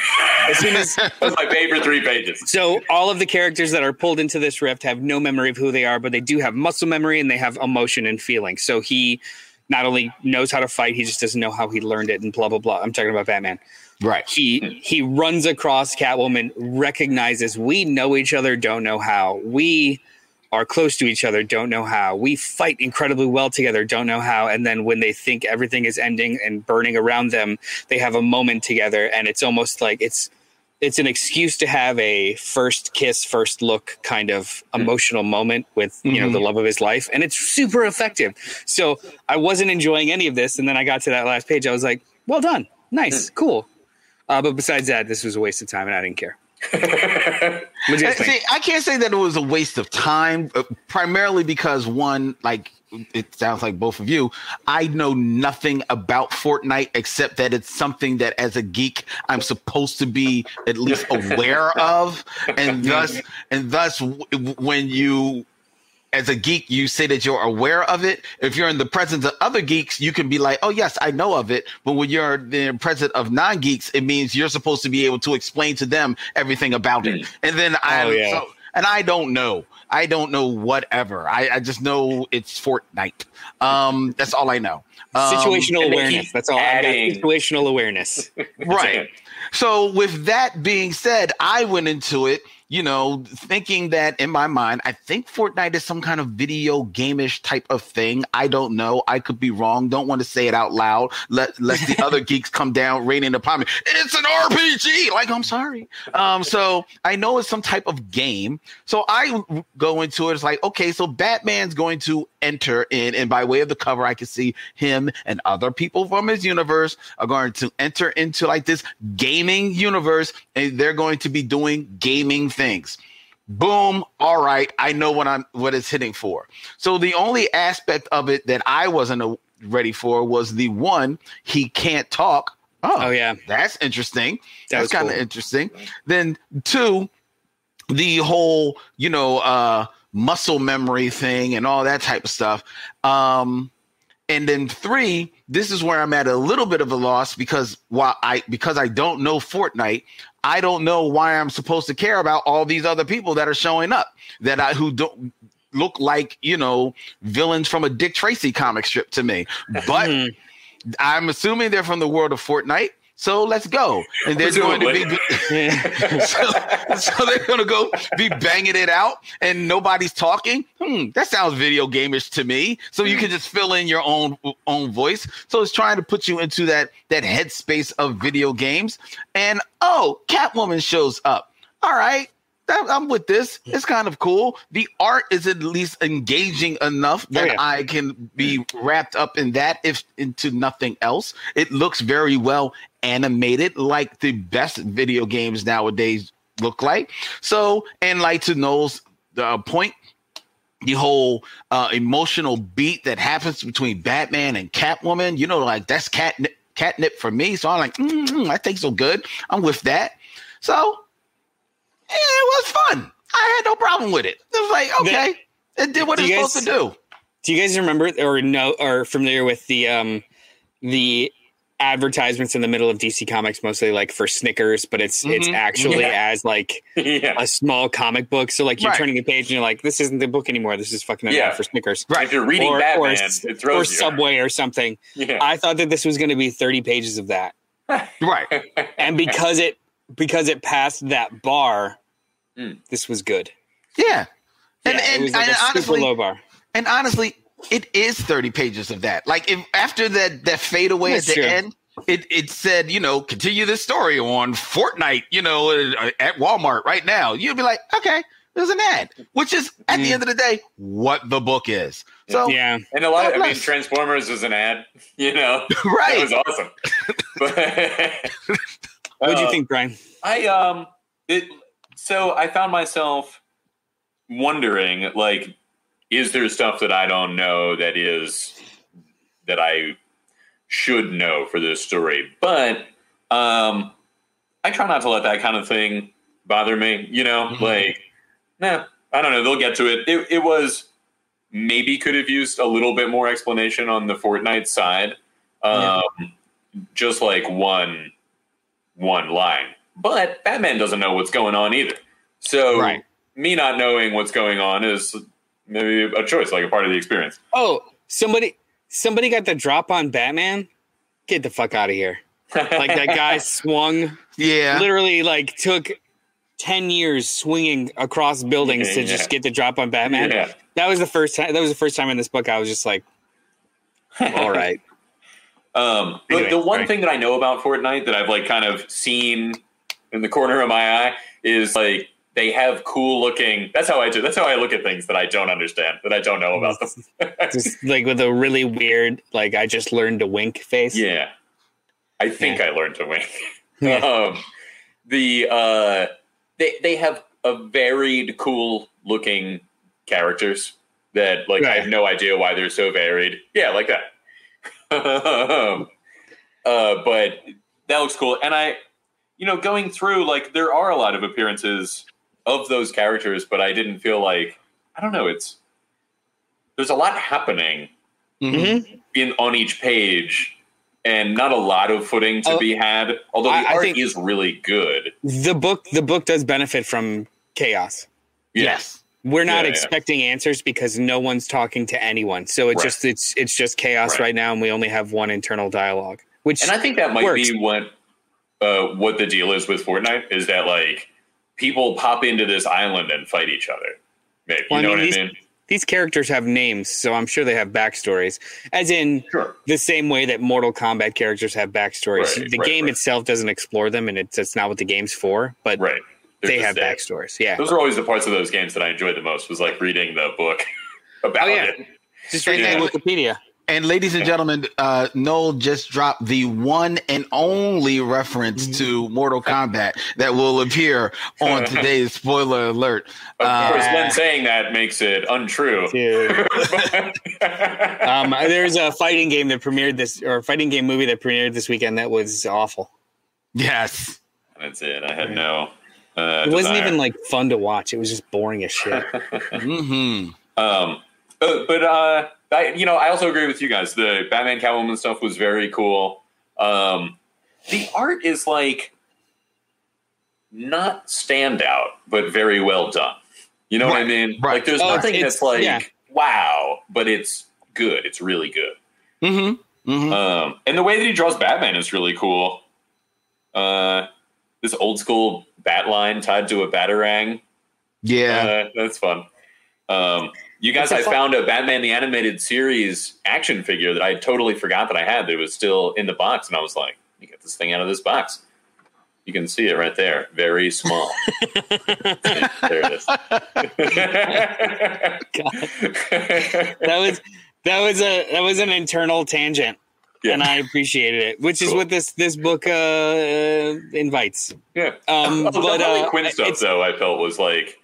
As soon as that was my favorite three pages. so all of the characters that are pulled into this rift have no memory of who they are, but they do have muscle memory and they have emotion and feeling. So he not only knows how to fight, he just doesn't know how he learned it and blah blah blah. I'm talking about Batman. Right. He he runs across Catwoman, recognizes we know each other, don't know how. We are close to each other, don't know how. We fight incredibly well together, don't know how. And then when they think everything is ending and burning around them, they have a moment together, and it's almost like it's it's an excuse to have a first kiss, first look kind of emotional moment with you know Mhm. the love of his life, and it's super effective. So I wasn't enjoying any of this, and then I got to that last page. I was like, "Well done, nice, cool." Uh, but besides that, this was a waste of time, and I didn't care. What do you guys think? See, I can't say that it was a waste of time, uh, primarily because one, like it sounds like both of you, I know nothing about Fortnite except that it's something that as a geek I'm supposed to be at least aware of, and thus, and thus, when you as a geek, you say that you're aware of it. If you're in the presence of other geeks, you can be like, "Oh yes, I know of it." But when you're in the presence of non-geeks, it means you're supposed to be able to explain to them everything about it. And then I, Oh, yeah. so- and I don't know. I don't know whatever. I, I just know it's Fortnite. Um, that's all I know. Um, Situational awareness. That's all. I've got adding- situational awareness. right. So with that being said, I went into it, you know, thinking that in my mind, I think Fortnite is some kind of video game-ish type of thing. I don't know. I could be wrong. Don't want to say it out loud. Let let the other geeks come down raining upon me. It's an RPG. Like I'm sorry. Um, so I know it's some type of game. So I go into it. It's like, okay, so Batman's going to enter in, and by way of the cover, I can see him and other people from his universe are going to enter into like this gaming universe, and they're going to be doing gaming things. Boom. All right. I know what I'm what it's hitting for. So the only aspect of it that I wasn't ready for was the one he can't talk. Oh yeah, That's interesting. That That's kind of cool. interesting. Then two, the whole, you know, uh muscle memory thing and all that type of stuff. Um and then three, this is where I'm at a little bit of a loss because while I because I don't know Fortnite, I don't know why I'm supposed to care about all these other people that are showing up that I who don't look like, you know, villains from a Dick Tracy comic strip to me. But Hmm. I'm assuming they're from the world of Fortnite. So let's go. And they're going to be so, so they're going to go be banging it out, and nobody's talking. Hmm, that sounds video gameish to me. So you can just fill in your own own voice. So it's trying to put you into that that headspace of video games. And oh, Catwoman shows up. All right, I'm with this. It's kind of cool. The art is at least engaging enough that oh, yeah. I can be wrapped up in that, if into nothing else. It looks very well animated, like the best video games nowadays look like. So, and like to Noel's uh, point, the whole uh, emotional beat that happens between Batman and Catwoman, you know, like that's catnip, catnip for me. So I'm like, mm-hmm, I think so good. I'm with that. So it was fun. I had no problem with it. It was like, okay, the, it did what it's supposed to do. Do you guys remember or know or familiar with the um the advertisements in the middle of DC Comics, mostly like for Snickers, but it's mm-hmm. it's actually yeah. as like yeah. a small comic book. So like you're right. turning a page and you're like, this isn't the book anymore. This is fucking yeah. for Snickers. Right. If you're reading or, Batman, or, it throws or you. Subway or something. Yeah. I thought that this was going to be 30 pages of that. right. and because it because it passed that bar, mm. this was good. Yeah. And, and, like and honestly, low bar. And honestly, it is 30 pages of that. Like if after that that fade away That's at the true. end, it it said, you know, continue this story on Fortnite, you know, uh, at Walmart right now. You'd be like, okay, there's an ad, which is at mm. the end of the day what the book is. So yeah, and a lot. Of, I mean, Transformers was an ad. You know, right? It was awesome. what do you uh, think, Brian? I um, it. So I found myself wondering, like, is there stuff that I don't know that is that I should know for this story? But um, I try not to let that kind of thing bother me. You know, mm-hmm. like, nah, I don't know. They'll get to it. It, it was maybe could have used a little bit more explanation on the Fortnite side, um, yeah. just like one one line. But Batman doesn't know what's going on either. So right. me not knowing what's going on is maybe a choice, like a part of the experience. Oh, somebody somebody got the drop on Batman. Get the fuck out of here! like that guy swung. Yeah, literally like took ten years swinging across buildings yeah, to yeah. just get the drop on Batman. Yeah. That was the first time. That was the first time in this book I was just like, all right. Um, anyway, the one thing that I know about Fortnite that I've like kind of seen in the corner of my eye is like they have cool looking. That's how I do. That's how I look at things that I don't understand, that I don't know about them. just like with a really weird, like I just learned to wink face. Yeah, I think yeah. I learned to wink. Yeah. um, the uh, they they have a varied, cool looking characters that like right. I have no idea why they're so varied. Yeah, like that. Um, uh, but that looks cool, and I, you know, going through like there are a lot of appearances of those characters, but I didn't feel like I don't know. It's there's a lot happening mm-hmm. in on each page, and not a lot of footing to oh, be had. Although the I, art I is really good. The book the book does benefit from chaos. Yes. We're not yeah, expecting yeah. answers because no one's talking to anyone. So it's right. just it's it's just chaos right. right. now, and we only have one internal dialogue. Which and I think that might works. be what uh, what the deal is with Fortnite is that like people pop into this island and fight each other. Maybe well, you know I mean, what these, I mean? These characters have names, so I'm sure they have backstories. As in sure. the same way that Mortal Kombat characters have backstories. Right, the game itself doesn't explore them, and it's, it's not what the game's for. But right. They have backstories. Yeah, those are always the parts of those games that I enjoyed the most. Was like reading the book about oh, yeah. it. Just reading yeah. Wikipedia. And ladies and gentlemen, uh, Noel just dropped the one and only reference to Mortal Kombat that will appear on today's spoiler alert. Of course, uh, when saying that makes it untrue. um, there's a fighting game that premiered this, or a fighting game movie that premiered this weekend that was awful. Yes, that's it. I had no. Uh, it wasn't desire. even like fun to watch. It was just boring as shit. mm-hmm. Um, but, but uh, I, you know, I also agree with you guys. The Batman Catwoman stuff was very cool. Um, the art is like not standout, but very well done. You know right, what I mean? Right. Like, there's oh, nothing that's like yeah. wow, but it's good. It's really good. Mm-hmm. Mm-hmm. Um, and the way that he draws Batman is really cool. this old school bat line tied to a batarang. Yeah. Uh, that's fun. Um, you guys, I fun- found a Batman the Animated Series action figure that I totally forgot that I had. That it was still in the box, and I was like, "You get this thing out of this box." You can see it right there, very small. there it is. that was that was a that was an internal tangent, Yeah. and I appreciated it, which is what this this book uh, uh, invites. Yeah. Um, but the Harley uh, Quinn stuff, though, I felt was like,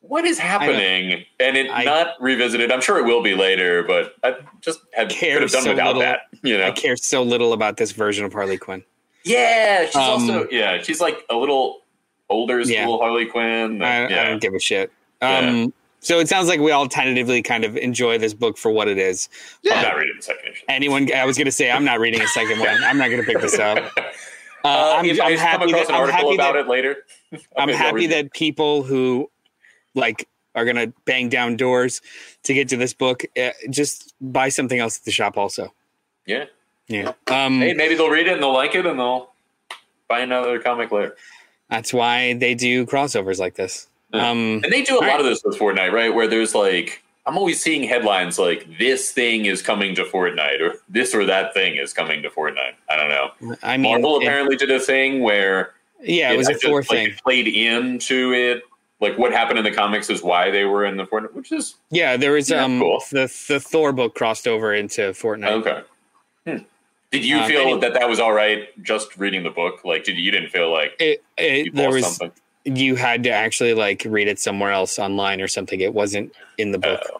what is happening? And it I- not revisited. I'm sure it will be later, but I just had, could have done so without little. that. You know? I care so little about this version of Harley Quinn. Yeah, she's Um, also yeah, she's like a little older school Yeah. Harley Quinn. I, I yeah, don't give a shit. Um, So it sounds like we all tentatively kind of enjoy this book for what it is. I'm not reading the second issue. Anyone? I was going to say I'm not reading a second one. I'm not going to pick this up. Uh, Uh, I'm, I'm I come happy across that an I'm article happy about that it later, I'm I'll happy that people who like are going to bang down doors to get to this book uh, just buy something else at the shop also. yeah, Yeah. Um, hey, maybe they'll read it and they'll like it and they'll buy another comic later. that's why they do crossovers like this. Um, And they do a lot Right. of this with Fortnite, right? Where there's like, I'm always seeing headlines like, this thing is coming to Fortnite, or this or that thing is coming to Fortnite. I don't know. I mean, Marvel it- apparently did a thing where yeah, it was a actually, Thor like, thing. played into it. Like what happened in the comics is why they were in the Fortnite, which is Yeah, there was Yeah, um cool. the the Thor book crossed over into Fortnite. okay. Hmm. Did you Uh, feel that that was all right just reading the book? Like, did you didn't feel like It, it, there was something? You had to actually like read it somewhere else online or something. It wasn't in the book. Uh,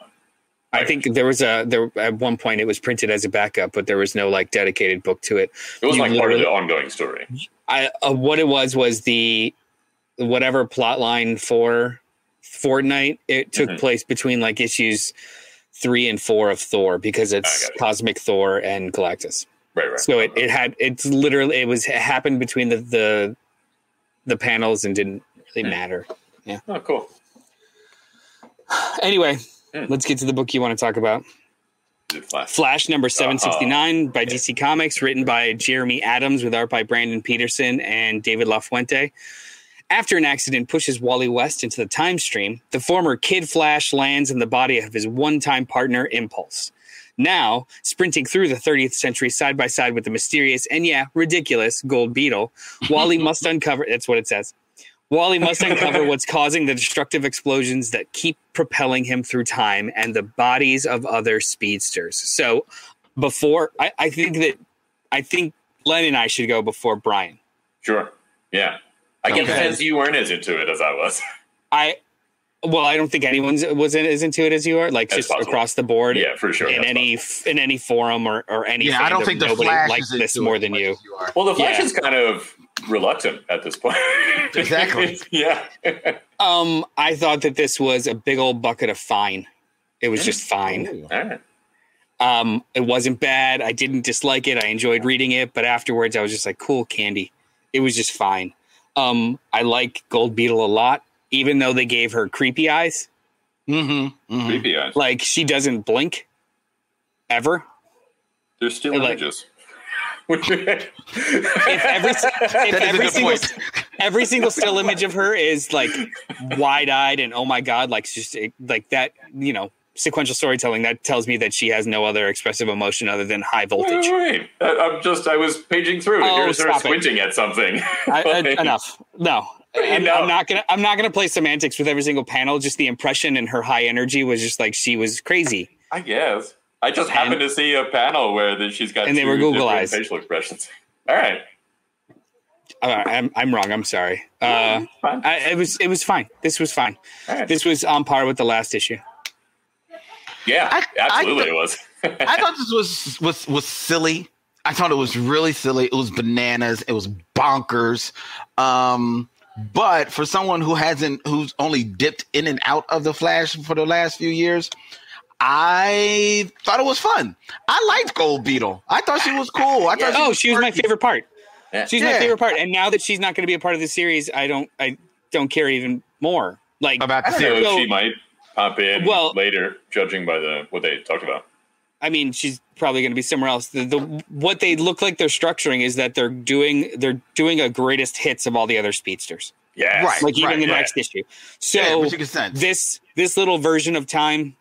I think there was a there at one point it was printed as a backup, but there was no like dedicated book to it. it was you like part of the ongoing story. I uh, what it was was the whatever plot line for Fortnite. It took Mhm. place between like issues three and four of Thor because it's it. Cosmic Thor and Galactus. Right, right. So it, it had it's literally it was it happened between the the the panels and didn't really Hmm. matter. Yeah. Oh, cool. Anyway, Hmm. let's get to the book you want to talk about. Flash. Flash number 769 Uh-huh. by DC Comics, written by Jeremy Adams with art by Brandon Peterson and David LaFuente. After an accident pushes Wally West into the time stream, the former Kid Flash lands in the body of his one time partner, Impulse. Now, sprinting through the 30th century side by side with the mysterious and, yeah, ridiculous Gold Beetle, Wally must uncover that's what it says. Wally must uncover what's causing the destructive explosions that keep propelling him through time and the bodies of other speedsters. So, before I, I think that I think Len and I should go before Brian. Sure. Yeah. I get the Okay. sense you weren't as into it as I was. I well, I don't think anyone's was in, as into it as you are. Like That's just possible. across the board, Yeah, for sure. in That's any f in any forum or or any. Yeah, I don't think the Flash likes is this more than as you. are. Well, the Flash Yeah. is kind of reluctant at this point. Exactly. yeah. Um, I thought that this was a big old bucket of fine. It was just fine. All right. Um, it wasn't bad. I didn't dislike it. I enjoyed reading it, but afterwards I was just like, cool candy. It was just fine. Um, I like Gold Beetle a lot, even though they gave her creepy eyes. Mm-hmm. mm-hmm. Creepy eyes. Like she doesn't blink ever. They're still like- images. If every if That is a every single every single still image of her is like wide eyed and oh my god, like just like that, you know, sequential storytelling that tells me that she has no other expressive emotion other than high voltage. wait, wait. I- I'm just, I was paging through. Oh, Here's her stop it. squinting at something. I, I, enough. No, I'm, No. I'm not gonna. I'm not gonna play semantics with every single panel. Just the impression and her high energy was just like she was crazy. I guess. I just happened to see a panel where that she's got And they were Google eyes. facial expressions. All right. Uh, I'm I'm wrong. I'm sorry. Uh, Fine. I, it was it was fine. This was fine. All right. This was on par with the last issue. yeah, I- absolutely I- it was. I thought this was was was silly. I thought it was really silly. It was bananas. It was bonkers. Um, but for someone who hasn't, who's only dipped in and out of the Flash for the last few years, I thought it was fun. I liked Gold Beetle. I thought she was cool. I thought Oh, she was my favorite part. Yeah. She's my favorite part. And now that she's not going to be a part of the series, I don't I don't care even more. Like about the don't series. So- she might pop in Well- later, judging by the what they talked about. I mean, she's probably going to be somewhere else. The, the what they look like they're structuring is that they're doing they're doing a greatest hits of all the other speedsters, Yeah, Right. like even in the yeah. next issue. So which makes sense. this this little version of time,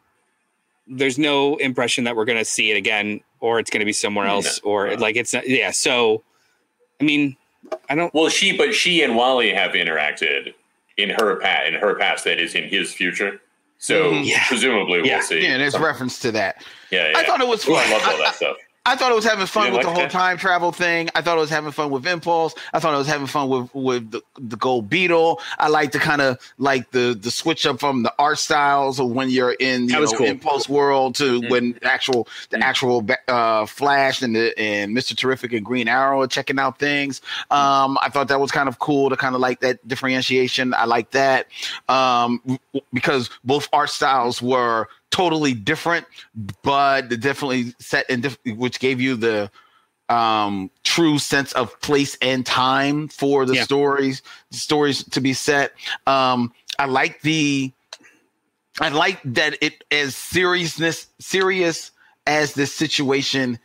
there's no impression that we're going to see it again, or it's going to be somewhere else, or like it's not, yeah. So, I mean, I don't. Well, she, but she and Wally have interacted in her past, in her past that is in his future. So Mhm. Yeah. presumably Yeah. we'll see. yeah, there's reference to that. yeah, yeah. I thought it was Ooh, fun. I loved all that stuff. I thought it was having fun with the whole that? time travel thing. I thought it was having fun with Impulse. I thought it was having fun with with the, the Gold Beetle. I like to kind of like the the switch up from the art styles of when you're in you That was know, cool. Impulse world to Mm. when actual the actual uh, Flash and the and Mister Terrific and Green Arrow are checking out things. Um, I thought that was kind of cool to kind of like that differentiation. I like that um, because both art styles were totally different, but definitely set in diff- which gave you the um true sense of place and time for the Yeah. stories stories to be set um i like the i like that it as seriousness serious as this situation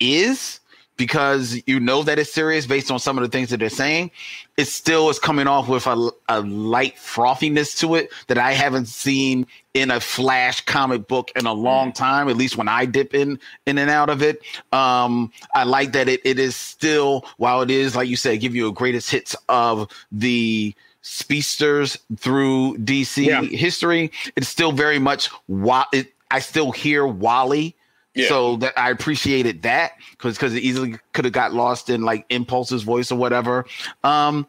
is because you know that it's serious based on some of the things that they're saying it still is coming off with a, a light frothiness to it that i haven't seen in a flash comic book in a long time at least when i dip in in and out of it um i like that it, it is still while it is like you said give you a greatest hits of the speedsters through dc Yeah. history it's still very much wa- it, i still hear wally Yeah. so that I appreciated that because because it easily could have got lost in like Impulse's voice or whatever. Um,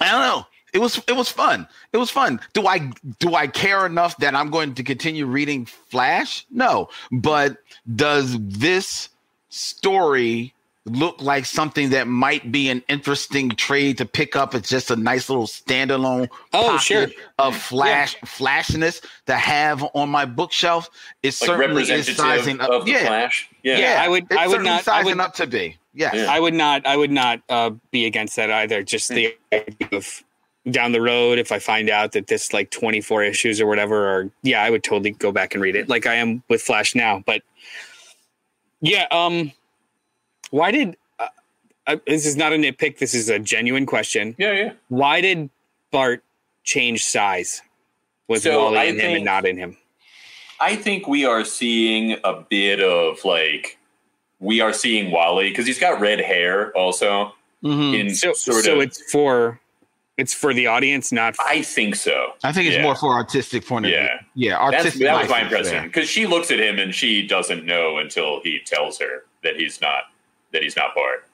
I don't know. It was it was fun. It was fun. Do I do I care enough that I'm going to continue reading Flash? No. But does this story look like something that might be an interesting trade to pick up? It's just a nice little standalone Oh, sure. of flash flashiness to have on my bookshelf. It Like certainly is sizing up. of the yeah, Flash. Yeah. Yeah, I would- It's I would certainly not- I sizing would- up to be. Yes. Yeah. I would not. I would not uh, be against that either. Just the idea of down the road, if I find out that this like 24 issues or whatever, or yeah, I would totally go back and read it, like I am with Flash now. But yeah, um, why did uh, uh, this is not a nitpick? This is a genuine question. Yeah, yeah. Why did Bart change size with So, Wally I in him and think- not in him? I think we are seeing a bit of like we are seeing Wally because he's got red hair also Mhm. in So, sort so of. it's for it's for the audience, not I think so. I think it's Yeah. more for artistic point of view. Yeah. Yeah, That's, that was my impression because she looks at him and she doesn't know until he tells her that he's not that he's not part.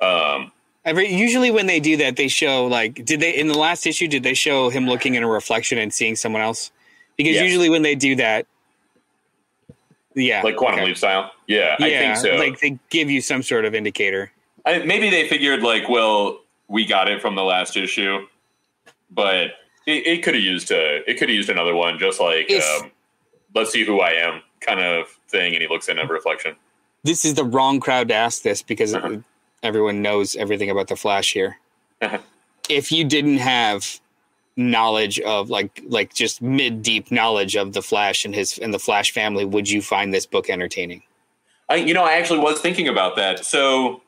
Um, Every usually when they do that, they show like did they in the last issue did they show him looking in a reflection and seeing someone else? Because usually when they do that, yeah, like quantum okay. leap style. Yeah, I think so. like they give you some sort of indicator. I, maybe they figured like, well, we got it from the last issue, but it, it could have used a it could have used another one, just like um, let's see who I am kind of thing, and he looks in a reflection. This is the wrong crowd to ask this because Uh-huh. everyone knows everything about the Flash here. Uh-huh. if you didn't have knowledge of like like just mid deep knowledge of the Flash and his and the Flash family, would you find this book entertaining? I, you know, I actually was thinking about that. So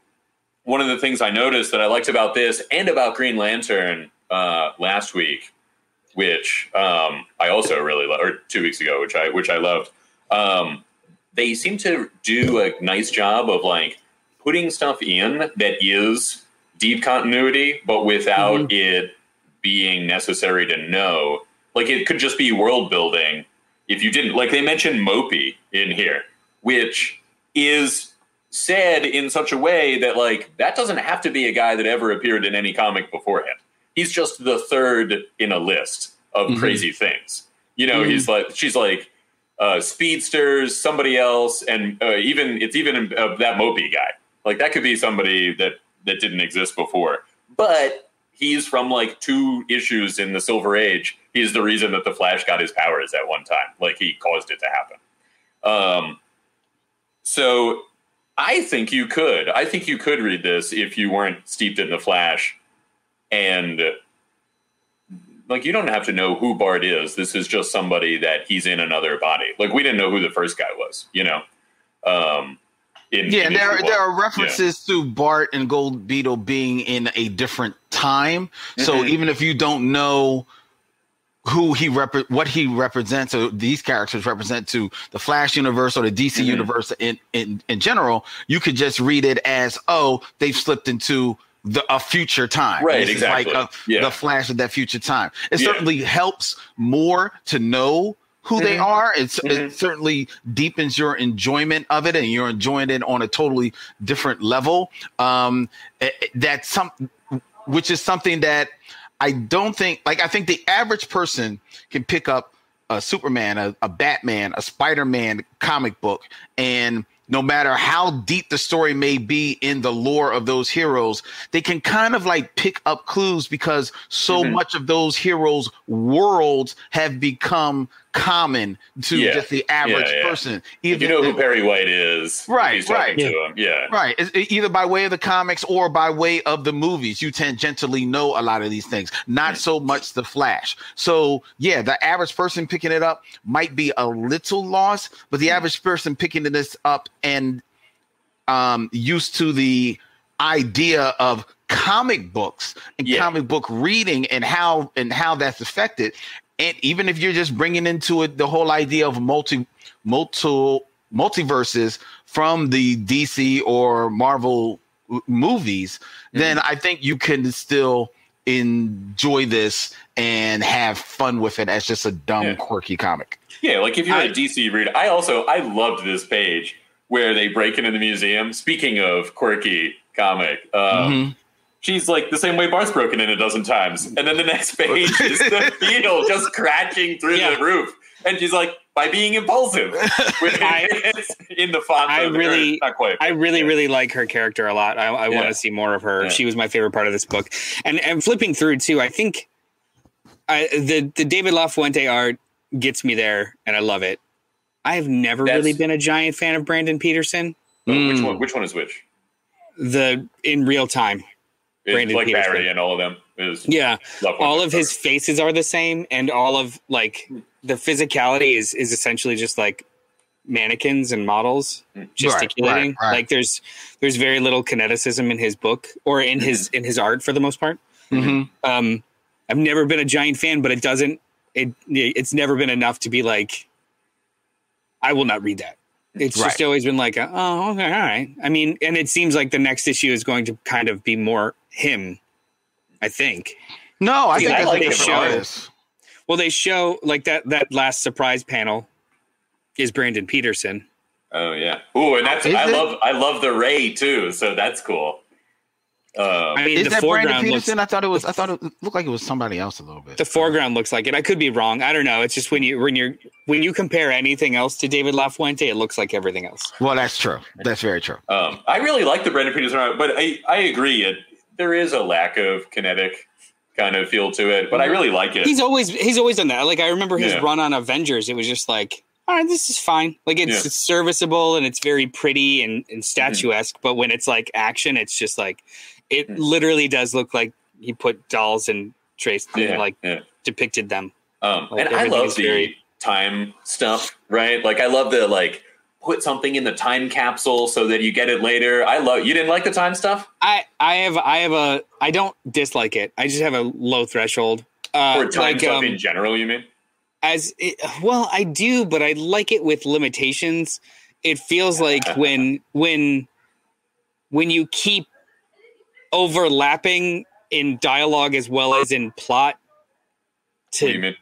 one of the things I noticed that I liked about this and about Green Lantern uh, last week, which um, I also really loved, or two weeks ago, which I which I loved. Um, they seem to do a nice job of like putting stuff in that is deep continuity, but without it being necessary to know. Like it could just be world building if you didn't like they mentioned Mopee in here, which is said in such a way that like that doesn't have to be a guy that ever appeared in any comic beforehand. He's just the third in a list of Mhm. crazy things. You know, he's like she's like uh, speedsters, somebody else, and uh, even it's even uh, that Mopee guy. Like that could be somebody that that didn't exist before, but he's from like two issues in the Silver Age. He's the reason that the Flash got his powers at one time. Like he caused it to happen. Um, so I think you could. I think you could read this if you weren't steeped in the Flash and like you don't have to know who Bart is. This is just somebody that he's in another body. Like we didn't know who the first guy was, you know. Um, in, Yeah, in there issue there are references to Bart and Gold Beetle being in a different time. So Mhm. even if you don't know who he rep- what he represents or these characters represent to the Flash universe or the DC Mhm. universe in, in in general, you could just read it as oh they've slipped into the a future time. Right, This exactly. Like a, Yeah. the Flash of that future time. It Yeah. certainly helps more to know who they Mhm. are. It's, Mhm. It certainly deepens your enjoyment of it, and you're enjoying it on a totally different level. Um, that's some, which is something that I don't think. Like, I think the average person can pick up a Superman, a, a Batman, a Spider Man comic book, and no matter how deep the story may be in the lore of those heroes, they can kind of like pick up clues because so Mhm. much of those heroes' worlds have become common to Yeah. just the average Yeah, yeah. person. you know who Perry White is, Right, right. yeah. Right. It's either by way of the comics or by way of the movies. You tangentially know a lot of these things, not so much the Flash. So, yeah, the average person picking it up might be a little lost, but the average person picking this up and um, used to the idea of comic books and Yeah. comic book reading and how and how that's affected and even if you're just bringing into it the whole idea of multi multi multiverses from the DC or Marvel w- movies then I think you can still enjoy this and have fun with it as just a dumb Yeah. quirky comic Yeah, like if you're I- a DC reader, I also I loved this page where they break into the museum. Speaking of quirky comic, um, Mhm. She's like the same way Bart's broken in a dozen times, and then the next page is the beetle just crashing through Yeah. the roof, and she's like by being impulsive. With- I- in the font. I really- not quite. I really, Yeah. really like her character a lot. I, I want to see more of her. Yeah. She was my favorite part of this book. And and flipping through too, I think I, the the David LaFuente art gets me there, and I love it. I've never That's- really been a giant fan of Brandon Peterson. Oh, which Mm. one? Which one is which? The in real time, It's Brandon like Peterson. Barry and all of them. Is yeah. All of his faces are the same and all of like the physicality is is essentially just like mannequins and models gesticulating right, right. like there's there's very little kineticism in his book or in his in his art for the most part Mhm. um i've never been a giant fan but it doesn't it it's never been enough to be like i will not read that it's just always been like oh okay all right i mean and it seems like the next issue is going to kind of be more him i think no I See, think I that's like a it different show. artist. Well, they show like that that last surprise panel is Brandon Peterson. Oh yeah. Ooh, and that's Is I it? love I love the Ray too. So that's cool. Um, I mean, Is the that Brandon foreground looks Peterson? I thought it was. I thought it looked like it was somebody else a little bit. the foreground looks like it. I could be wrong. I don't know. It's just when you when you're when you compare anything else to David LaFuente, it looks like everything else. Well, that's true. That's very true. Um, I really like the Brandon Peterson art, but I, I agree. It, there is a lack of kinetic kind of feel to it, but I really like it. He's always he's always done that. Like I remember his Yeah. run on Avengers. It was just like, all right, this is fine. Like it's, Yeah. it's serviceable and it's very pretty and, and statuesque. But when it's like action, it's just like it Mhm. literally does look like he put dolls and traced yeah, like yeah. depicted them. Um, like, and I love the very- time stuff, right? Like I love the like put something in the time capsule so that you get it later. I love. You didn't like the time stuff I I have I have a I don't dislike it. I just have a low threshold. Uh, or time like stuff um, in general. You mean? as it, well, I do, but I like it with limitations. It feels like when when when you keep overlapping in dialogue as well as in plot. What do you To mean?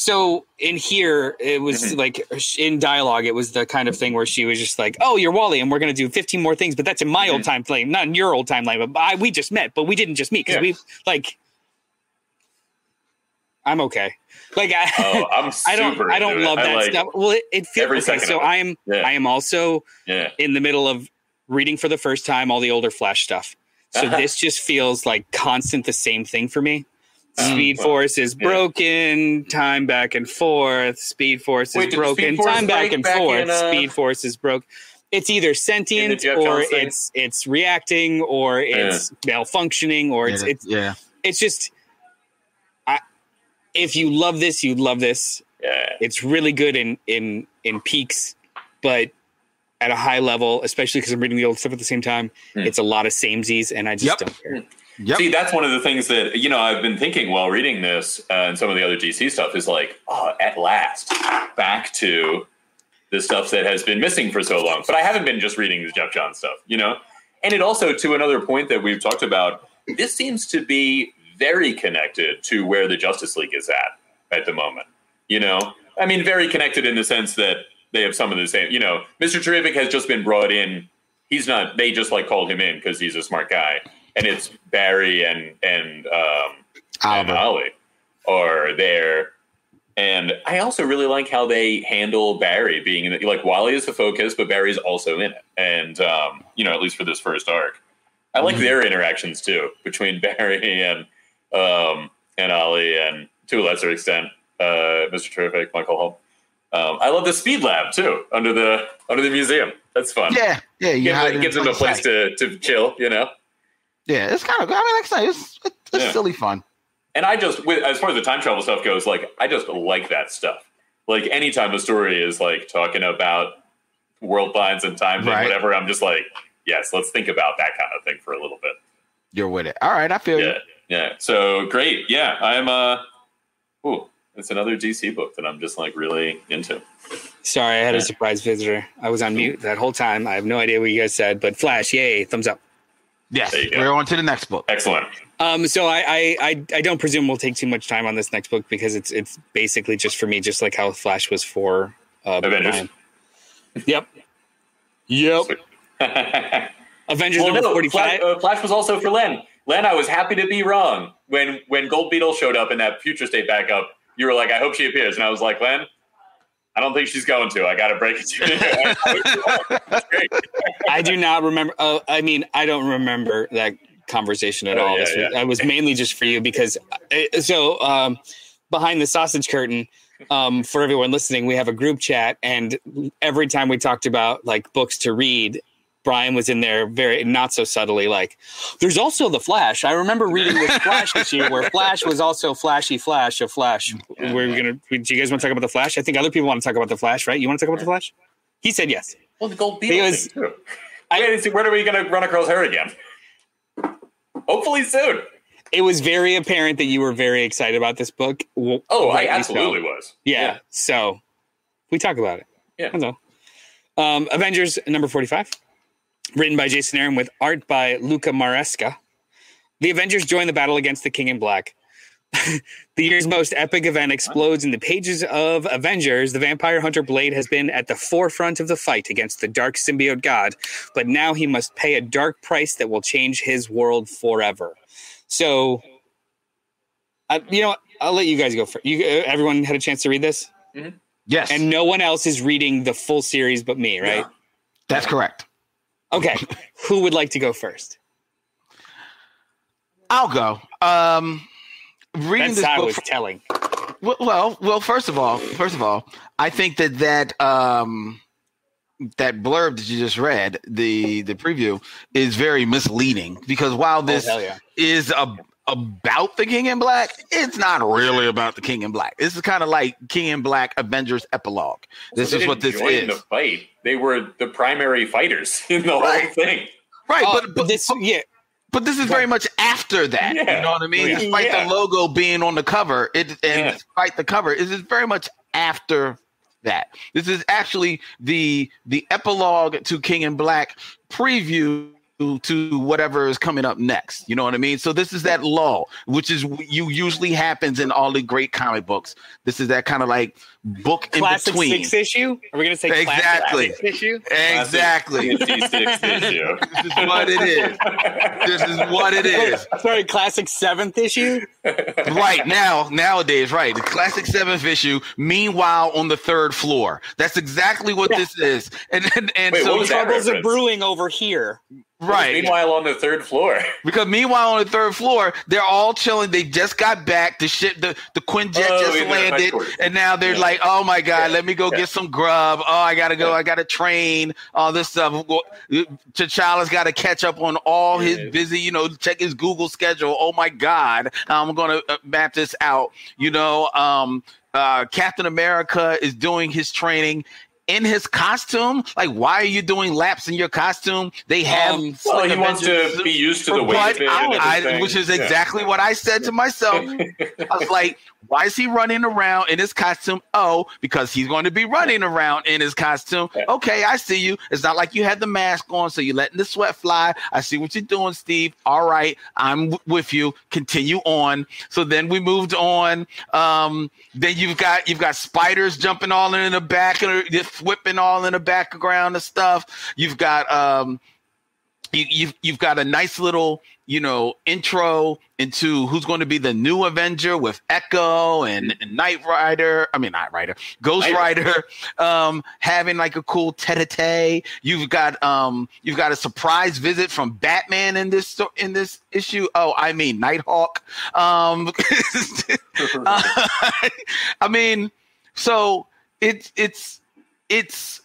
So in here, it was Mhm. like in dialogue, it was the kind of thing where she was just like, "Oh, you're Wally, and we're going to do 15 more things, but that's in my old time frame, not in your old timeline. But I, we just met, but we didn't just meet because Yeah. we like." I'm okay. Like I, Oh, I'm I don't I don't love I that like- stuff. Well, it, it feels okay. So it. I am Yeah. I am also Yeah. in the middle of reading for the first time all the older Flash stuff. So Uh-huh. this just feels like constant the same thing for me. Oh, Speed well, Force is yeah. broken, time back and forth. Speed Force Wait, is broken, Force time back and back forth. in, uh, Speed Force is broke. It's either sentient or thing? it's it's reacting or it's malfunctioning or it's yeah, it's yeah. it's just if you love this, you love this. Yeah. It's really good in in in peaks, but at a high level, especially because I'm reading the old stuff at the same time, Hmm. it's a lot of samesies, and I just Yep. don't care. Yep. See, that's one of the things that you know I've been thinking while reading this uh, and some of the other DC stuff is like, oh, at last, back to the stuff that has been missing for so long. But I haven't been just reading the Geoff Johns stuff, you know. And it also, to another point that we've talked about, this seems to be very connected to where the Justice League is at at the moment. You know, I mean, very connected in the sense that they have some of the same. You know, Mister Terrific has just been brought in. He's not. They just like called him in because he's a smart guy, and it's Barry and and um, and. Ollie are there. And I also really like how they handle Barry being in it. Like Wally is the focus, but Barry's also in it. And um, you know, at least for this first arc, I like their interactions too between Barry and um, and Ollie, and to a lesser extent, uh, Mr. Terrific, Michael Holt. Um, I love the Speed Lab too under the under the museum. That's fun. Yeah, yeah. You Gives, it gives them a place to, to chill, you know. Yeah, it's kind of. I mean, like I say, it's it's, it's Yeah. silly fun. And I just, with, as far as the time travel stuff goes, like I just like that stuff. Like anytime a story is like talking about world lines and time and Right. whatever, I'm just like, yes, let's think about that kind of thing for a little bit. You're with it. All right, I feel Yeah, you. yeah. So great. Yeah, I'm. uh Ooh, it's another DC book that I'm just like really into. Sorry, I had Yeah. a surprise visitor. I was on mute that whole time. I have no idea what you guys said, but Flash, yay, thumbs up. Yes, There you go. we're on to the next book. Excellent. Um, so I, I, I, I don't presume we'll take too much time on this next book because it's it's basically just for me, just like how Flash was for uh, Avengers. Brian. Yep. Yep. Avengers well, number no, forty Flash, uh, Flash was also for Len. Len, I was happy to be wrong when when Gold Beetle showed up in that future state backup. You were like, I hope she appears, and I was like, Len, I don't think she's going to. I got to break it to you. I do not remember. Uh, I mean, I don't remember that conversation at Oh, all. yeah, This was, yeah. I was mainly just for you because uh, so um, behind the sausage curtain. Um, for everyone listening, we have a group chat, and every time we talked about like books to read, Brian was in there very not so subtly, like, "There's also the Flash." I remember reading this Flash this year, where Flash was also Flashy Flash of Flash. We're gonna. Do you guys want to talk about the Flash? I think other people want to talk about the Flash, right? You want to talk about the Flash? He said yes. Well, the Gold Beetle Because- thing too. Wait, when are we going to run across her again? Hopefully soon. it was very apparent that you were very excited about this book. W- Oh, I rightly so. absolutely was. Yeah. So we talk about it. Yeah. That's all. Um, Avengers number 45, written by Jason Aaron with art by Luca Maresca. The Avengers join the battle against the King in Black. the year's most epic event explodes in the pages of Avengers. The vampire hunter Blade has been at the forefront of the fight against the dark symbiote god, but now he must pay a dark price that will change his world forever. So, I, you know, what? I'll let you guys go first. You, uh, everyone had a chance to read this, Yes, and no one else is reading the full series but me, right? that's correct. Okay, who would like to go first? I'll go. Um, reading That's this book. was telling. Well, well, well, first of all, first of all, I think that that um that blurb that you just read, the the preview, is very misleading because while this Oh, yeah. is a, about the King in Black, it's not really about the King in Black. This is kind of like King in Black Avengers epilogue. This They is what this join is, The fight. They were the primary fighters in the whole thing. right? Oh, but, but this, yeah, But this is very much after that. Yeah. You know what I mean? Yeah. Despite Yeah. the logo being on the cover, it and Yeah. despite the cover, it is very much after that. This is actually the the epilogue to King in Black preview to whatever is coming up next. You know what I mean? So this is that lull, which is you usually happens in all the great comic books. This is that kind of like book in between. classic between. six issue. Are we going to say Exactly. classic issue? Exactly. Classic D6 issue. this is what it is. This is what it is. Sorry, classic seventh issue. right now nowadays right the classic seventh issue meanwhile on the third floor that's exactly what this is and and, and Wait, so what was Troubles are brewing over here. Right. Meanwhile, on the third floor. Because meanwhile, on the third floor, they're all chilling. They just got back. The ship, the, the Quinjet Oh, just landed, and now they're Yeah. like, "Oh my god, Yeah. let me go Yeah. get some grub. Oh, I gotta go. I gotta train. All this stuff. T'Challa's got to catch up on all his busy. You know, check his Google schedule. Oh my god, I'm gonna uh, map this out. You know, um, uh, Captain America is doing his training." In his costume, like, why are you doing laps in your costume? They have, Um, Well, he wants to be used to the weight but of it. I- I- which is Yeah. exactly what I said to myself. I was like, why is he running around in his costume? Oh, because he's going to be running around in his costume. Okay, I see you. It's not like you had the mask on, so you're letting the sweat fly. I see what you're doing, Steve. All right, I'm w- with you. Continue on. So then we moved on. Um, then you've got you've got spiders jumping all in the back and just whipping all in the background and stuff. You've got um, you, you've you've got a nice little you know intro into who's going to be the new Avenger with Echo and, and Knight Rider. I mean, Knight Rider, Ghost Knight- Rider, um, having like a cool tete-a-tete. You've got um, you've got a surprise visit from Batman in this in this issue. Oh, I mean Nighthawk. Um, I mean, so it's it's it's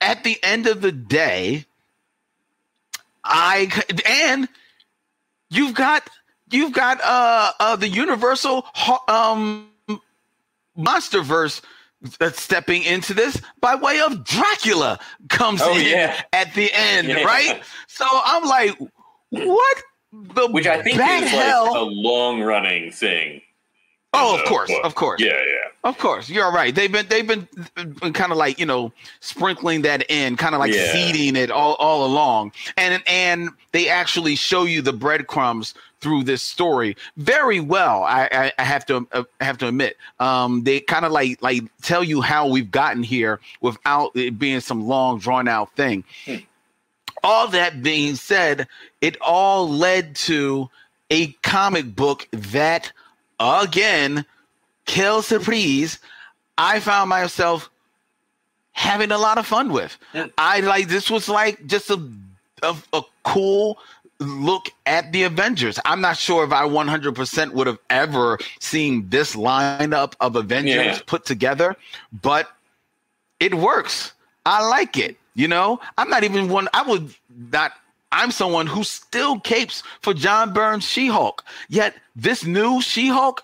at the end of the day, I and you've got you've got uh, uh the Universal um MonsterVerse that's stepping into this by way of Dracula comes Oh, in yeah. at the end, Yeah. right? So I'm like, what the Which I think is hell? like a long running thing. Oh, of course, of course. Yeah, yeah. Of course, you're right. They've been they've been, kind of like you know sprinkling that in, kind of like Yeah. seeding it all all along, and and they actually show you the breadcrumbs through this story very well. I I, I have to uh, have to admit, um, they kind of like like tell you how we've gotten here without it being some long drawn out thing. All that being said, it all led to a comic book that again Kill Surprise, I found myself having a lot of fun with. Yeah. I like this was like just a, a a cool look at the Avengers. I'm not sure if I 100% would have ever seen this lineup of Avengers Yeah. put together, but it works. I like it. You know, I'm not even one. I would not. I'm someone who still capes for John Byrne's She-Hulk. Yet this new She-Hulk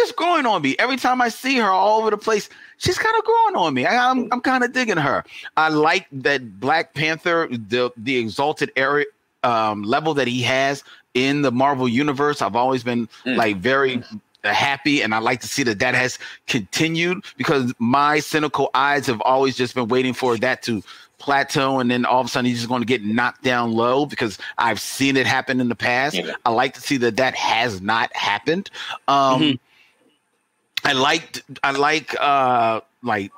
is growing on me. Every time I see her all over the place, she's kind of growing on me. I, I'm I'm kind of digging her. I like that Black Panther, the the exalted area um, level that he has in the Marvel universe. I've always been Mm. like very happy and I like to see that that has continued because my cynical eyes have always just been waiting for that to plateau and then all of a sudden he's just going to get knocked down low because I've seen it happen in the past. Yeah. I like to see that that has not happened. Um, Mhm. I liked I like uh like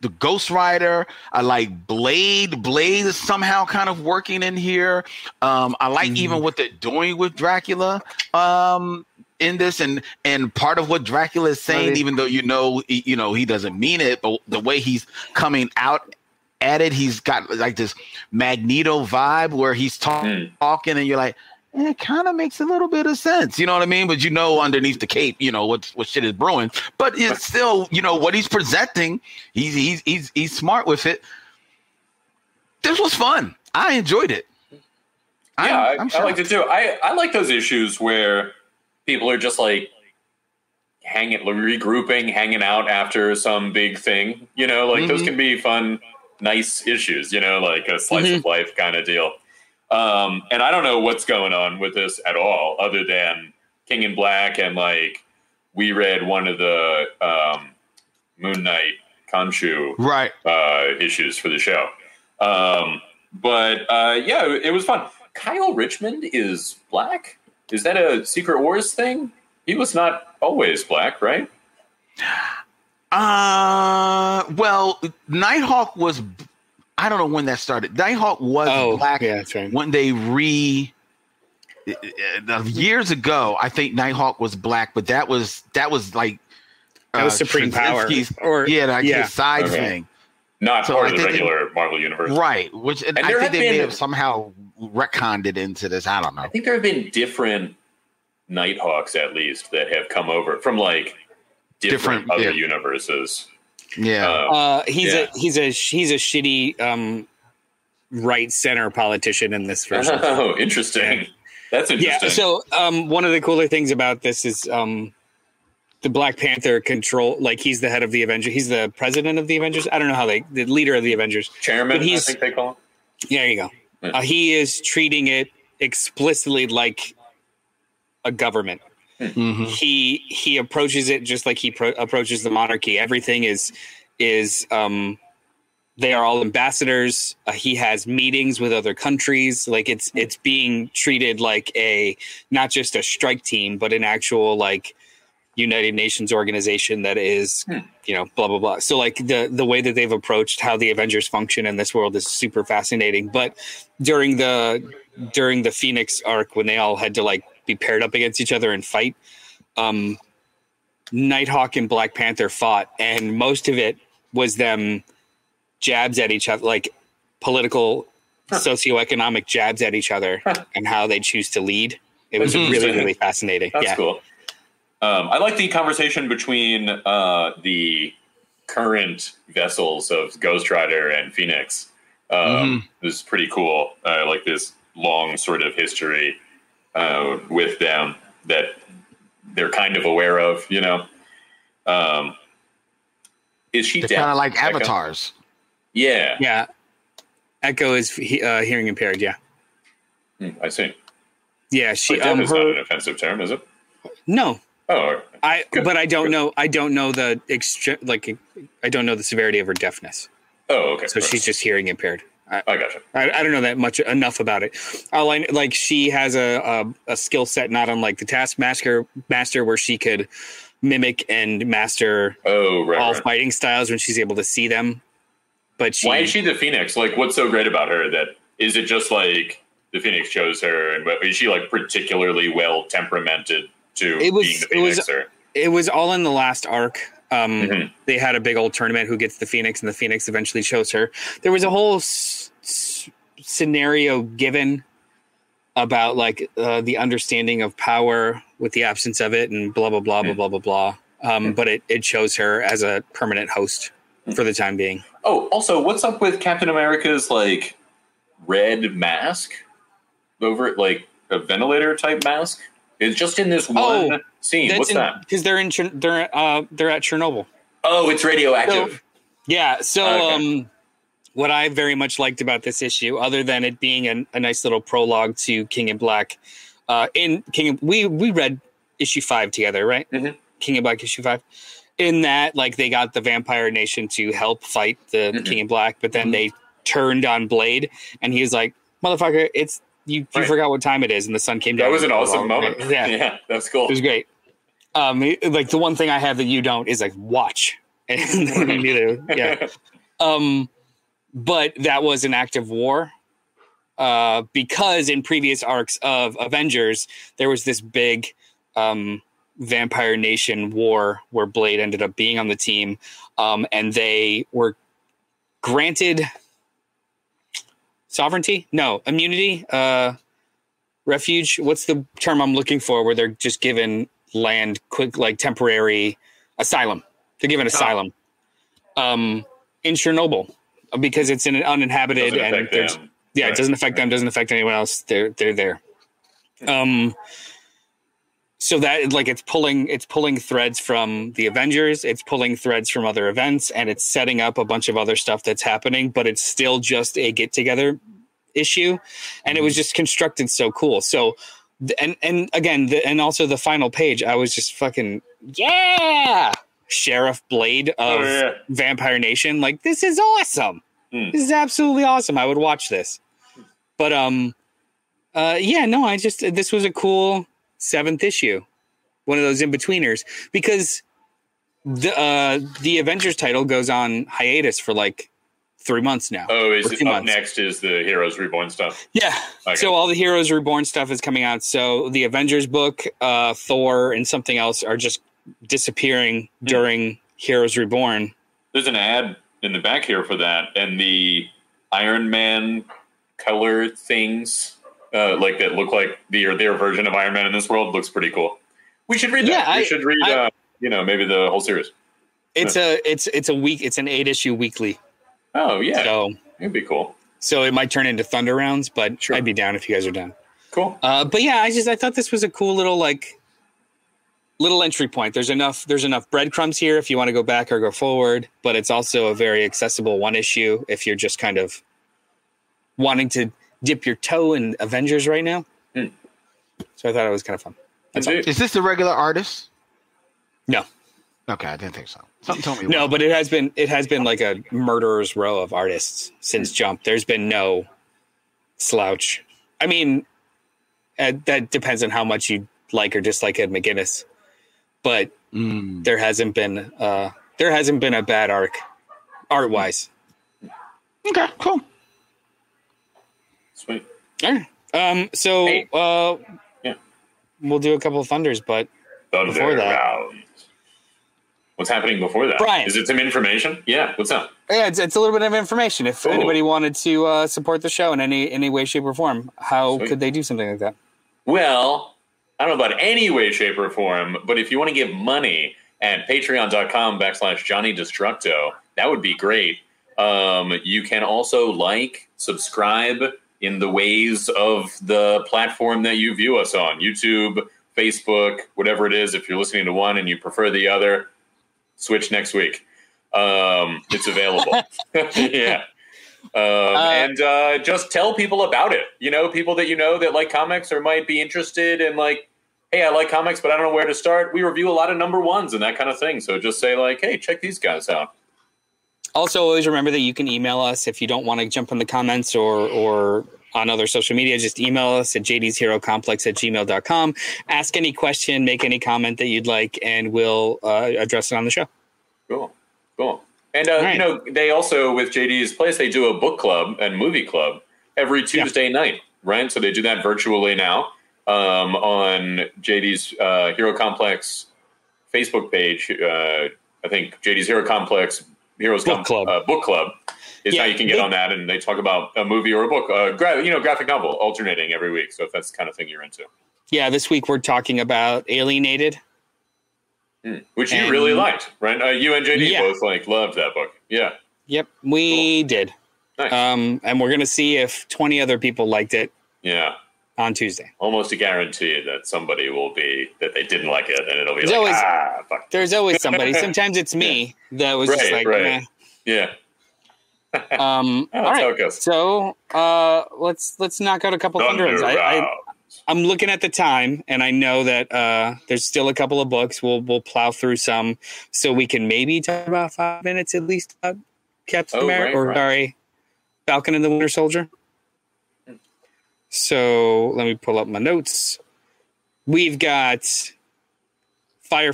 the Ghost Rider. I like Blade. Blade is somehow kind of working in here. Um, I like Mhm. even what they're doing with Dracula um, in this, and and part of what Dracula is saying, Right. even though you know you know he doesn't mean it, but the way he's coming out at it, he's got like this Magneto vibe where he's talk- Mm. talking, and you're like. "Eh, It kind of makes a little bit of sense, you know what I mean. But you know, underneath the cape, you know what what shit is brewing. But it's still, you know, what he's presenting. He's he's he's he's smart with it. This was fun. I enjoyed it. I'm- Yeah, I, I'm I liked it too. I, I like those issues where people are just like hanging, regrouping, hanging out after some big thing. You know, like those Mhm. can be fun, nice issues. You know, like a slice Mm-hmm. of life kind of deal. Um, and I don't know what's going on with this at all, other than King in Black and like we read one of the um, Moon Knight Khonshu Right. uh, issues for the show. Um, but uh, yeah, it was fun. Kyle Richmond is black. Is that a Secret Wars thing? He was not always black, right? Uh, well, Nighthawk was. I don't know when that started. Nighthawk was Oh, black yeah, right. when they re. uh, Years ago, I think Nighthawk was black, but that was that was like That was uh, Supreme Power. Or yeah, like yeah. his side Okay. thing. not So part I of the think they- regular Marvel universe. Right. Which and And I there think have they may have somehow retconned it into this. I don't know. I think there have been different Nighthawks at least that have come over from like different, Different, other yeah. universes. Yeah. Uh, Uh, he's Yeah. a he's a he's a shitty um, right center politician in this version. oh, interesting. That's interesting. yeah. So um, one of the cooler things about this is um, the Black Panther control. Like he's the head of the Avengers. He's the president of the Avengers. I don't know how they the leader of the Avengers. Chairman, but I think they call him. Yeah, there you go. Yeah. Uh, he is treating it explicitly like a government. Mhm. He he approaches it just like he pro- approaches the monarchy. Everything is is um, they are all ambassadors. Uh, he has meetings with other countries. Like it's it's being treated like a not just a strike team, but an actual like United Nations organization that is you know blah blah blah. So like the the way that they've approached how the Avengers function in this world is super fascinating. But during the during the Phoenix arc when they all had to like be paired up against each other and fight, um, Nighthawk and Black Panther fought, and most of it was them jabs at each other, like political, socioeconomic jabs at each other, and how they choose to lead. It was Mhm. really really fascinating. That's yeah. cool. Um, I like the conversation between uh, the current vessels of Ghost Rider and Phoenix. Um, This is pretty cool. I like this long sort of history uh, with them that they're kind of aware of. You know, um, is she deaf? kind of like Echo? avatars. Yeah, Yeah. Echo is he- uh, hearing impaired. Yeah. Hmm, I see. Yeah. She. But deaf Um, is not an offensive term, is it? no. Oh, I. Good. But I don't Good. know. I don't know the extre- like. I don't know the severity of her deafness. oh, okay. So she's just hearing impaired. I, I gotcha. I, I don't know that much enough about it. All I like she has a a, a skill set not unlike the Taskmaster master where she could mimic and master Oh, right. all right. fighting styles when she's able to see them. But she, Why is she the Phoenix? Like, what's so great about her? That is it just like the Phoenix chose her, and is she like particularly well temperamented to It was- being the it was- or it was all in the last arc. Um, Mhm. They had a big old tournament. Who gets the Phoenix, and the Phoenix eventually chose her. There was a whole s- s- scenario given about like uh, the understanding of power with the absence of it, and blah blah blah blah blah blah blah. Um, but it it chose her as a permanent host for the time being. oh, also, what's up with Captain America's like red mask over it, like a ventilator type mask? It's just in this one Oh, scene. What's that? because they're in they're uh, they're at Chernobyl. Oh, it's radioactive. Yeah. So, Okay. um, what I very much liked about this issue, other than it being a, a nice little prologue to King in Black, uh, in King, we we read issue five together, right? Mhm. King in Black issue five. In that, like, they got the Vampire Nation to help fight the Mhm. King in Black, but then Mhm. they turned on Blade, and he was like, "Motherfucker, it's you. You Right. forgot what time it is," and the sun came down. that was an awesome moment. Yeah, yeah, that's cool. it was great. Um, like the one thing I have that you don't is like watch, and yeah. Um, but that was an active war. Uh, because in previous arcs of Avengers, there was this big um, Vampire Nation war where Blade ended up being on the team, um, and they were granted sovereignty, no immunity, uh, refuge. What's the term I'm looking for? Where they're just given land, quick like temporary asylum. They're given asylum um, in Chernobyl because it's in an uninhabited and there's yeah, Right. it doesn't affect them, doesn't affect anyone else. They're they're there. Um so that like it's pulling it's pulling threads from the Avengers, it's pulling threads from other events, and it's setting up a bunch of other stuff that's happening, but it's still just a get together issue. And it was just constructed so cool. So and and again, the, and also the final page, I was just fucking yeah, Sheriff Blade of Oh, yeah. Vampire Nation. Like this is awesome. Hmm. This is absolutely awesome. I would watch this. But um, uh, yeah, no, I just this was a cool seventh issue, one of those in betweeners because the uh the Avengers title goes on hiatus for like three months now. Oh, is it up next? Is the Heroes Reborn stuff? Yeah. Okay. So all the Heroes Reborn stuff is coming out. So the Avengers book, uh, Thor, and something else are just disappearing Hmm. during Heroes Reborn. There's an ad in the back here for that, and the Iron Man color things, uh, like that look like their their version of Iron Man in this world, looks pretty cool. We should read that. Yeah, we I- should read, I- uh, you know, maybe the whole series. It's a it's it's a week. It's an eight issue weekly. Oh yeah, So it'd be cool. so it might turn into Thunder rounds, but Sure. I'd be down if you guys are down. Cool. Uh, but yeah, I just I thought this was a cool little like little entry point. There's enough there's enough breadcrumbs here if you want to go back or go forward, but it's also a very accessible one issue if you're just kind of wanting to dip your toe in Avengers right now. Hmm. So I thought it was kind of fun. That's all. Is this the regular artist? No, Okay, I didn't think so. Something told me. no, but it has been it has been like a murderer's row of artists since Jump. There's been no slouch. I mean, uh, that depends on how much you like or dislike Ed McGuinness, but Mm. there hasn't been uh there hasn't been a bad arc art wise. Okay, cool. Sweet. All right. Um so Hey. uh Yeah. we'll do a couple of thunders, but Thunder Before that. round. What's happening before that? Brian. Is it some information? Yeah. What's up? yeah, it's, it's a little bit of information. If Cool. anybody wanted to uh, support the show in any any way, shape, or form, how Sweet. could they do something like that? Well, I don't know about any way, shape, or form, but if you want to give money at patreon.com backslash Johnny Destructo, that would be great. Um, you can also like, subscribe in the ways of the platform that you view us on YouTube, Facebook, whatever it is. If you're listening to one and you prefer the other, switch next week. Um, it's available. yeah. Um, and uh, just tell people about it. You know, people that you know that like comics or might be interested in like, hey, I like comics, but I don't know where to start. We review a lot of number ones and that kind of thing. So just say like, hey, check these guys out. Also, always remember that you can email us if you don't want to jump in the comments or or on other social media. Just email us at jd's hero complex at gmail.com. Ask any question, make any comment that you'd like, and we'll uh, address it on the show. Cool, cool. And uh, right. you know, they also with JD's place, they do a book club and movie club every Tuesday night, right? So they do that virtually now um, on JD's uh, Hero Complex Facebook page. Uh, I think JD's Hero Complex Heroes Book Com- Club. uh, book club is Yeah, how you can get they- on that, and they talk about a movie or a book, uh, gra- you know, graphic novel alternating every week. So if that's the kind of thing you're into, Yeah, this week we're talking about Alienated. Hmm. which you really liked, right? Uh, you and JD Yeah. both like loved that book. Yeah, Yep, we did. nice. Um, and we're gonna see if twenty other people liked it yeah. on Tuesday. almost a guarantee that somebody will be that they didn't like it, and it'll be There's like, always- ah, fuck. There's always somebody. Sometimes it's me that was just Right, like, right. Yeah. um, Oh, all right. goes. So uh, let's let's knock out a couple Thunder thunder runs. I, I, I'm looking at the time, and I know that uh, there's still a couple of books. We'll we'll plow through some, so we can maybe talk about five minutes at least about Captain Oh, America, right, or right. sorry, Falcon and the Winter Soldier. So let me pull up my notes. We've got Fire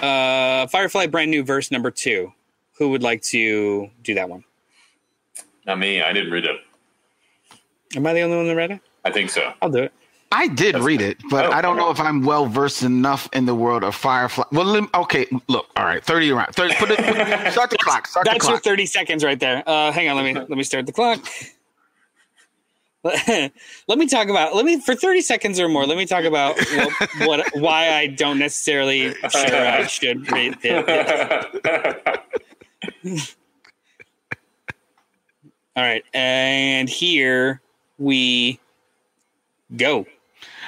uh, Firefly brand new verse number two. Who would like to do that one? Not me. I didn't read it. Am I the only one that read it? I think so. I'll do it. I did read it, but Oh, I don't know if I'm well versed enough in the world of Firefly. Well, lem- okay, look, all right, thirty around. 30, put it, put, start the clock. Start the That's your 30 seconds right there. Uh, hang on, let me let me start the clock. let me talk about let me for 30 seconds or more. Let me talk about what, what why I don't necessarily sure I should read it. All right, and here we go.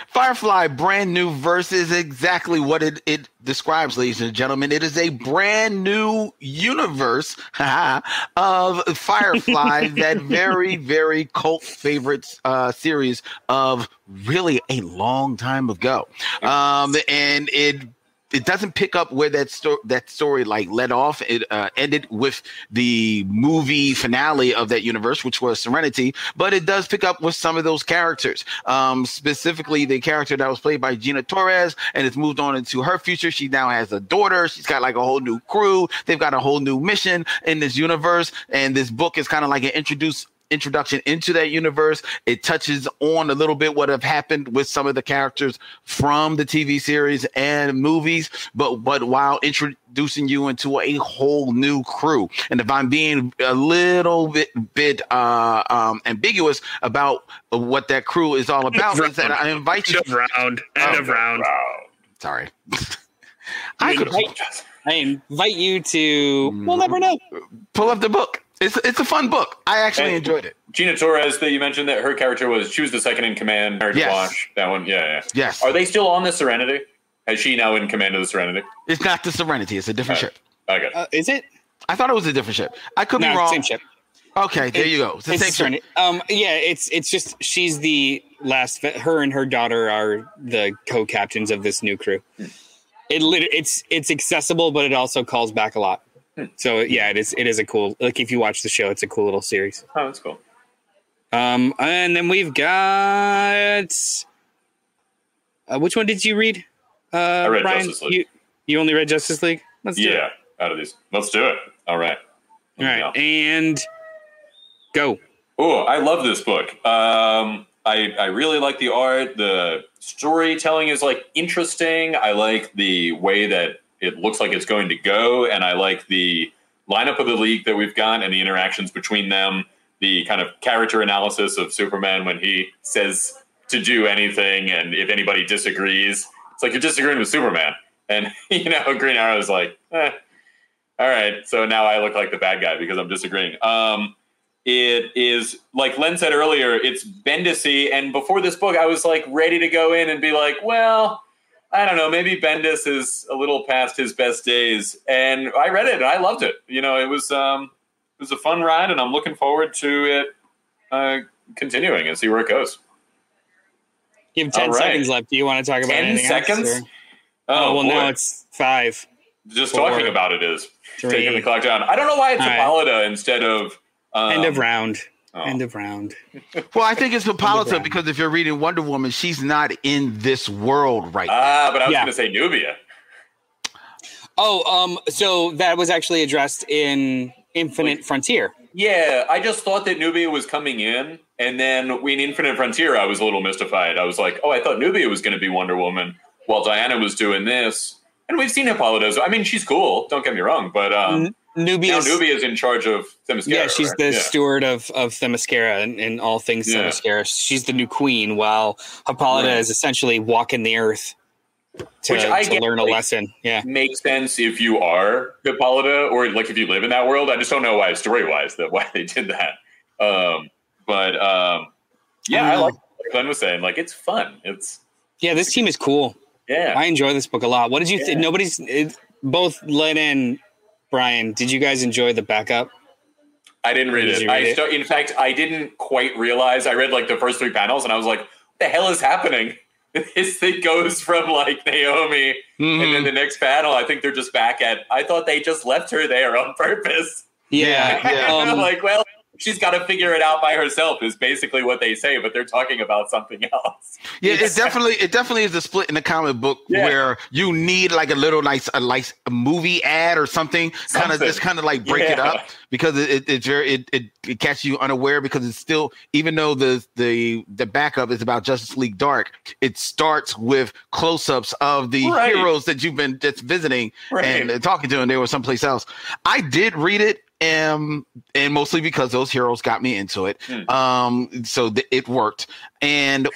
Firefly brand new verse is exactly what it, it describes, ladies and gentlemen. It is a brand new universe of Firefly, that very, very cult favorite uh, series of really a long time ago. Um, and it it doesn't pick up where that story that story like led off. It uh, ended with the movie finale of that universe, which was Serenity. But it does pick up with some of those characters, um, specifically the character that was played by Gina Torres, and it's moved on into her future. She now has a daughter. She's got like a whole new crew. They've got a whole new mission in this universe, and this book is kind of like an introduce introduction into that universe. It touches on a little bit what have happened with some of the characters from the TV series and movies, but but while introducing you into a whole new crew. And if I'm being a little bit bit uh, um, ambiguous about what that crew is all about, is that I invite you. End of round. End Oh, of round. Wow. Sorry. I could invite, I invite you to. We'll never know. pull up the book. It's it's a fun book. I actually Hey. enjoyed it. Gina Torres, that you mentioned that her character was she was the second in command. Hard Yes. to watch that one. Yeah, yeah. Yes. Are they still on the Serenity? Has she now in command of the Serenity? It's not the Serenity. It's a different Right. ship. Okay. Uh, is it? I thought it was a different ship. I could No, be wrong. same ship. Okay, there you go. It's the It's same ship. Serenity. Um, yeah, it's it's just she's the last. Her and her daughter are the co-captains of this new crew. It it's it's accessible, but it also calls back a lot. So yeah, it is it is a cool. Like if you watch the show, it's a cool little series. oh, that's cool. Um, and then we've got. Uh, which one did you read? Uh, I read Brian? Justice League. You, you only read Justice League. Let's do it. Yeah. Out of these, let's do it. All right. All right, and go. Oh, I love this book. Um, I I really like the art. The storytelling is like interesting. I like the way that it looks like it's going to go, and I like the lineup of the league that we've got and the interactions between them. The kind of character analysis of Superman when he says to do anything, and if anybody disagrees, it's like you're disagreeing with Superman. And you know, Green Arrow is like, eh, all right, so now I look like the bad guy because I'm disagreeing. Um, it is like Len said earlier, it's Bendisy, and before this book, I was like ready to go in and be like, well, I don't know, maybe Bendis is a little past his best days, and I read it and I loved it. You know, it was um, it was a fun ride, and I'm looking forward to it uh, continuing and see where it goes. You have ten right. seconds left. Do you want to talk about 10 anything else, seconds? or- Oh, well, boy. now it's five. just four, talking about it is Three. taking the clock down. I don't know why it's All right. Hippolyta instead of um, End of round. Oh. End of round. Well, I think it's Hippolyta Underground. because if you're reading Wonder Woman, she's not in this world right now. Ah, but I was Yeah. going to say Nubia. Oh, um, so that was actually addressed in Infinite Frontier. Yeah, I just thought that Nubia was coming in, and then in Infinite Frontier, I was a little mystified. I was like, oh, I thought Nubia was going to be Wonder Woman while Diana was doing this. And we've seen Hippolyta. so- I mean, she's cool. Don't get me wrong, but um, Nubia. now Nubia is in charge of Themyscira. Yeah, she's right? the Yeah. steward of, of Themyscira and, and all things Yeah. Themyscira. She's the new queen, while Hippolyta Right. is essentially walking the earth to, Which I to learn a lesson. Yeah. Makes sense if you are Hippolyta, or like if you live in that world. I just don't know why story wise that why they did that. Um, but um, yeah, I Mm. like like Glenn was saying. Like it's fun. It's Yeah, this team is cool. yeah. I enjoy this book a lot. What did you Yeah. think? Nobody's it, both Len and Brian. Did you guys enjoy the backup? I didn't read Did it. read I it? sta- in fact, I didn't quite realize. I read like the first three panels, and I was like, "What the hell is happening?" This thing goes from like Naomi, and Mm-hmm. then the next panel, I think they're just back at. I thought they just left her there on purpose. Yeah, yeah. I'm Um, like, well, she's got to figure it out by herself. Is basically what they say, but they're talking about something else. Yeah, it definitely it definitely is a split in the comic book Yeah. where you need like a little nice a nice movie ad or something, kind of Something. just kind of like break it up because it, it it's very it, it it catches you unaware because it's still even though the the the backup is about Justice League Dark, it starts with close ups of the Right. heroes that you've been just visiting Right. and talking to, and they were someplace else. I did read it. Um, and mostly because those heroes got me into it. Hmm. Um, so th- it worked. And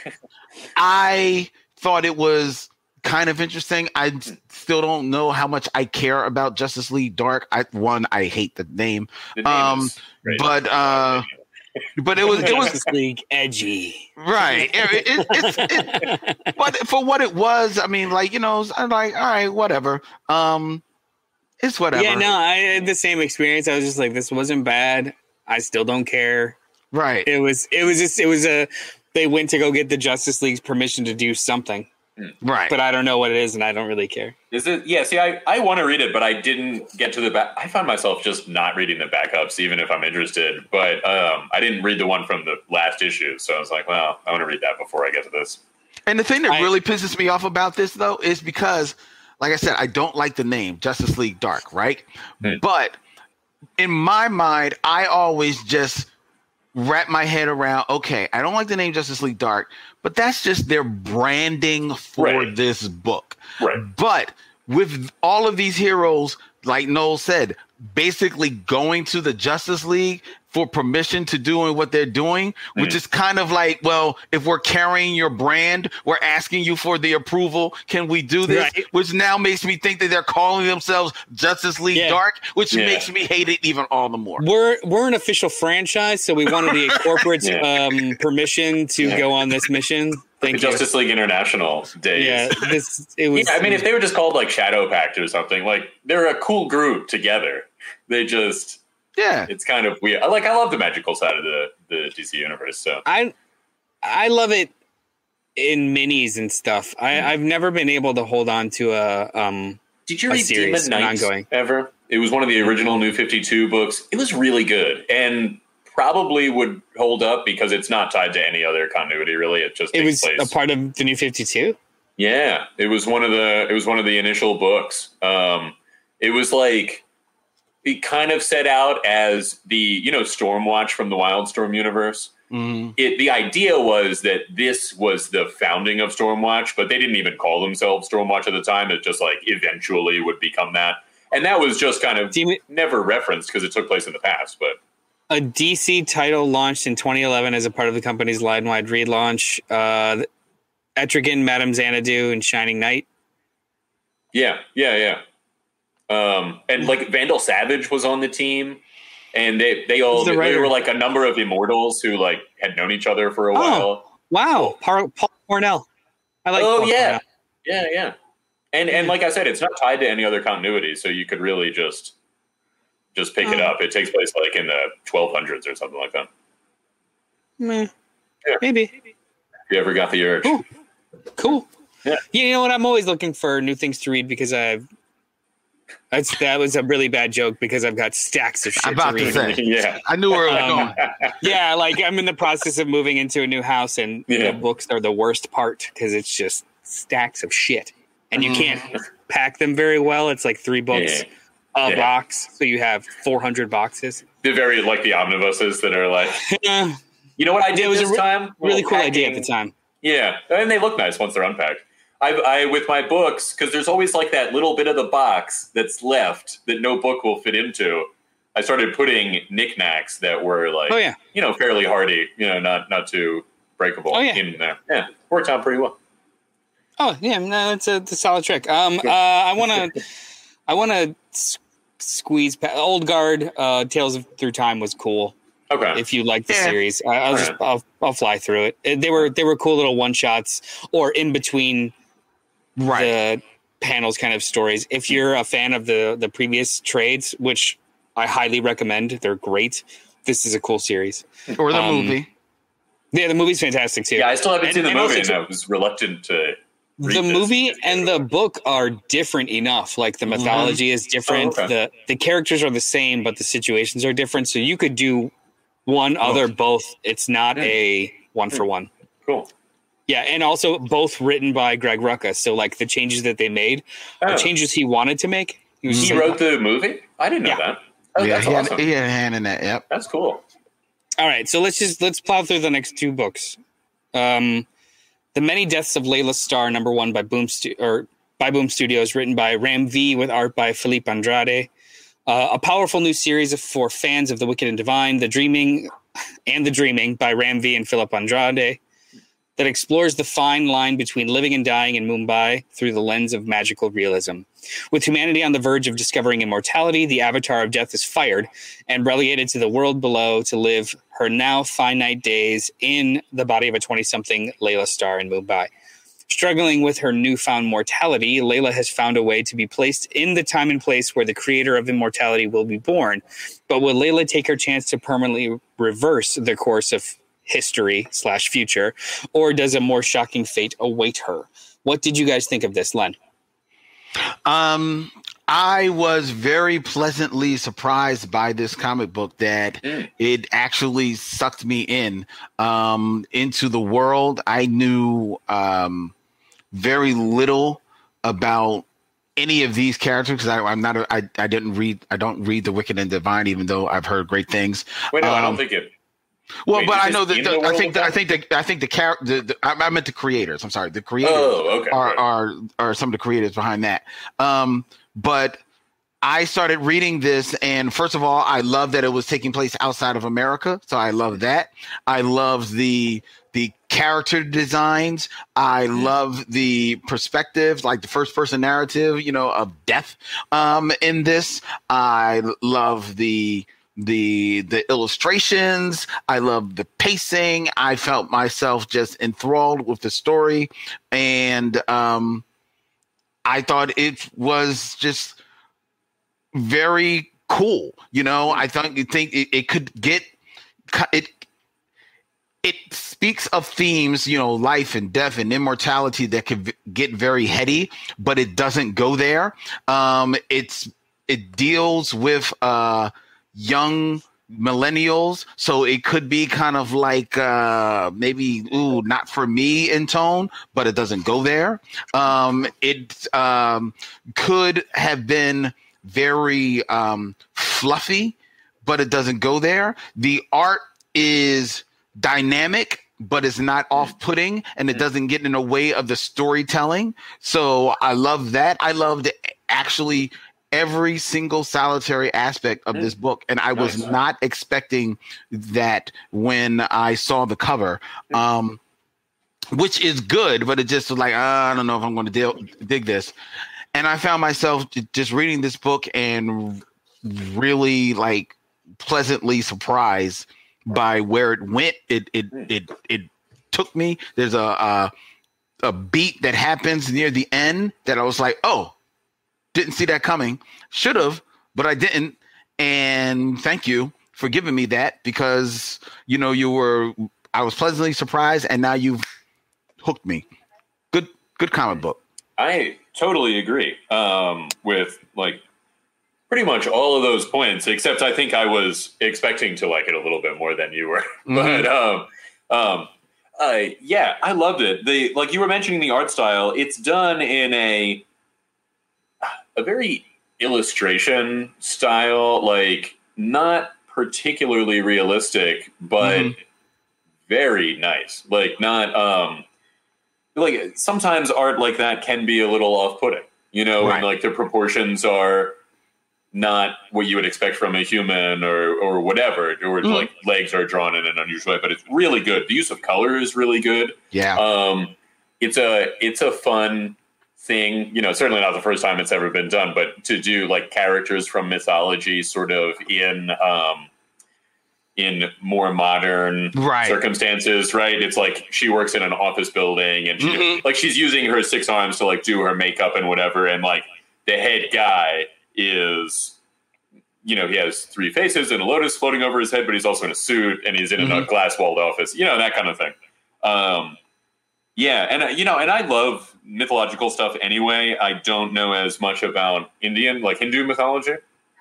I thought it was kind of interesting. I s- still don't know how much I care about Justice League Dark. I one, I hate the name, The name Um, but uh, but it was it was Justice League edgy. right. It, it, it's, it, but for what it was, I mean, like you know, I'm like, all right, whatever. Um, it's whatever. Yeah, no, I had the same experience. I was just like, this wasn't bad. I still don't care. right. It was. It was just. It was a. They went to go get the Justice League's permission to do something, right. but I don't know what it is, and I don't really care. Is it? Yeah. See, I, I want to read it, but I didn't get to the back. I found myself just not reading the backups, even if I'm interested. But um, I didn't read the one from the last issue, so I was like, well, I want to read that before I get to this. And the thing that I- really pisses me off about this though is because, like I said, I don't like the name Justice League Dark, right? Hmm. But in my mind, I always just wrap my head around. Okay, I don't like the name Justice League Dark, but that's just their branding for Right. this book. Right. But with all of these heroes, like Noel said, basically going to the Justice League for permission to doing what they're doing, which is kind of like, well, if we're carrying your brand, we're asking you for the approval. Can we do this? Right. Which now makes me think that they're calling themselves Justice League Yeah. Dark, which Yeah. makes me hate it even all the more. We're we're an official franchise, so we wanted the corporate Yeah. um, permission to Yeah. go on this mission. The Thank you. Justice League International days. Yeah, this it was. Yeah, I mean, if they were just called like Shadow Pact or something, like they're a cool group together. They just, Yeah. it's kind of weird. Like, I love the magical side of the the DC universe. So I I love it in minis and stuff. I, I've never been able to hold on to a um Did you read series, Demon an Knights ongoing. ever? It was one of the original New Fifty Two books. It was really good and probably would hold up because it's not tied to any other continuity. Really, it just it takes was place. a part of the new 52. Yeah, it was one of the it was one of the initial books. Um, it was like it kind of set out as the you know Stormwatch from the Wildstorm universe. Mhm. It the idea was that this was the founding of Stormwatch, but they didn't even call themselves Stormwatch at the time. It just like eventually would become that, and that was just kind of Demon, never referenced because it took place in the past. But a DC title launched in 2011 as a part of the company's line wide relaunch. Uh, Etrigan, Madame Xanadu, and Shining Knight. Yeah, yeah, yeah. Um, and like Vandal Savage was on the team, and they they all the they were like a number of immortals who like had known each other for a Oh, while. Wow, Par- Paul Cornell. I like. oh Paul yeah, Cornell. yeah, yeah. And and like I said, it's not tied to any other continuity, so you could really just just pick it Oh. up. It takes place like in the 1200s or something like that. Meh. Yeah. Maybe. If you ever got the urge, Cool. Cool. Yeah. You know what? I'm always looking for new things to read because I've. That's that was a really bad joke because I've got stacks of shit I'm about to to say. yeah, I knew where it was Um, going. yeah, like I'm in the process of moving into a new house, and Yeah. the books are the worst part because it's just stacks of shit, and you can't pack them very well. It's like three books Yeah. a Yeah. box, so you have 400 boxes. the very like the omnibuses that are like, Yeah, you know what I did It was a this re- time? really Little cool idea at the time. Yeah, and they look nice once they're unpacked. I, I with my books because there's always like that little bit of the box that's left that no book will fit into. I started putting knickknacks that were like, Oh yeah, you know, fairly hardy, you know, not not too breakable Oh, yeah. in there. Yeah, worked out pretty well. oh yeah, no, it's a, it's a solid trick. Um, uh, I want to, I want to s- squeeze pa- old guard. Uh, Tales of Through Time was cool. Okay, if you like the Yeah. series. I, I'll just Alright. I'll, I'll fly through it. Uh, They were they were cool little one shots or in between Right. the panels kind of stories. If you're a fan of the the previous trades, which I highly recommend, they're great. This is a cool series. Or the um, movie. Yeah, the movie's fantastic too. yeah, I still haven't And- seen the and movie, and I was reluctant to. the movie and the book are different enough. Like the mythology is different. Oh, okay. The the characters are the same, but the situations are different. So you could do one, other, both. It's not a one for one. cool. Yeah, and also both written by Greg Rucka. So like the changes that they made Oh. are changes he wanted to make. He He just like, wrote the movie. I didn't know Yeah. that. Oh, yeah, that's he had, he had a hand in that. Yep. That's cool. All right, so let's just let's plow through the next two books. Um, the Many Deaths of Laila Starr, number one by Boom Stu- or by Boom Studios, written by Ram V with art by Filipe Andrade. Uh, a powerful new series for fans of the Wicked and Divine, The Dreaming and The Dreaming by Ram V and Philip Andrade, that explores the fine line between living and dying in Mumbai through the lens of magical realism. With humanity on the verge of discovering immortality, the avatar of death is fired and relegated to the world below to live her now finite days in the body of a 20 something Laila Starr in Mumbai. Struggling with her newfound mortality, Laila has found a way to be placed in the time and place where the creator of immortality will be born. But will Laila take her chance to permanently reverse the course of history slash future, or does a more shocking fate await her? What did you guys think of this, Len? Um, I was very pleasantly surprised by this comic book that Mm. it actually sucked me in um, into the world. I knew um, very little about any of these characters because I'm not. A, I I didn't read. I don't read the Wicked and Divine, even though I've heard great things. Wait, no, I Um, don't think it. Well, Wait, but I know that the, I think that I think the I think the character the, the, I, I meant the creators. I'm sorry, the creators Oh, okay. are, right. are are some of the creators behind that. Um, but I started reading this, and first of all, I love that it was taking place outside of America, so I love that. I love the the character designs. I love the perspectives, like the first person narrative, you know, of death. Um, in this, I love the the the illustrations. I love the pacing. I felt myself just enthralled with the story. And um i thought it was just very cool you know? I thought you think it, it could get it it speaks of themes, you know, life and death and immortality that could get very heady, but it doesn't go there. Um, it's it deals with uh, young millennials, so it could be kind of like uh, maybe ooh, not for me in tone, but it doesn't go there. Um, it um, could have been very um, fluffy, but it doesn't go there. The art is dynamic but it's not off-putting and it doesn't get in the way of the storytelling. So i love that. I loved actually every single solitary aspect of this book and i was Nice. not expecting that when i saw the cover um which is good but it just was like "Ah, i don't know if i'm going to deal, dig this and i found myself just reading this book and really like pleasantly surprised by where it went. It it it it took me. There's a a, a beat that happens near the end that I was like, oh, didn't see that coming. Should have, but I didn't. And thank you for giving me that because you know you were. I was pleasantly surprised, and now you've hooked me. Good good comic book. I totally agree um, with like pretty much all of those points, except I think I was expecting to like it a little bit more than you were. but um, um, uh, yeah, I loved it. The like you were mentioning the art style. It's done in a a very illustration style, like not particularly realistic, but Mhm. very nice. Like not um like sometimes art like that can be a little off-putting, you know, Right. and like the proportions are not what you would expect from a human or or whatever, or Mhm. like legs are drawn in an unusual way, but it's really good. The use of color is really good. Yeah. Um, it's a it's a fun thing, you know. Certainly not the first time it's ever been done, but to do like characters from mythology, sort of in um, in more modern Right. circumstances, right? It's like she works in an office building, and she Mhm. like she's using her six arms to like do her makeup and whatever, and like the head guy is. You know, he has three faces and a lotus floating over his head, but he's also in a suit and he's in a Mhm. glass walled office. You know, that kind of thing. Um, yeah, and uh, you know, and I love mythological stuff anyway. I don't know as much about Indian, like Hindu mythology,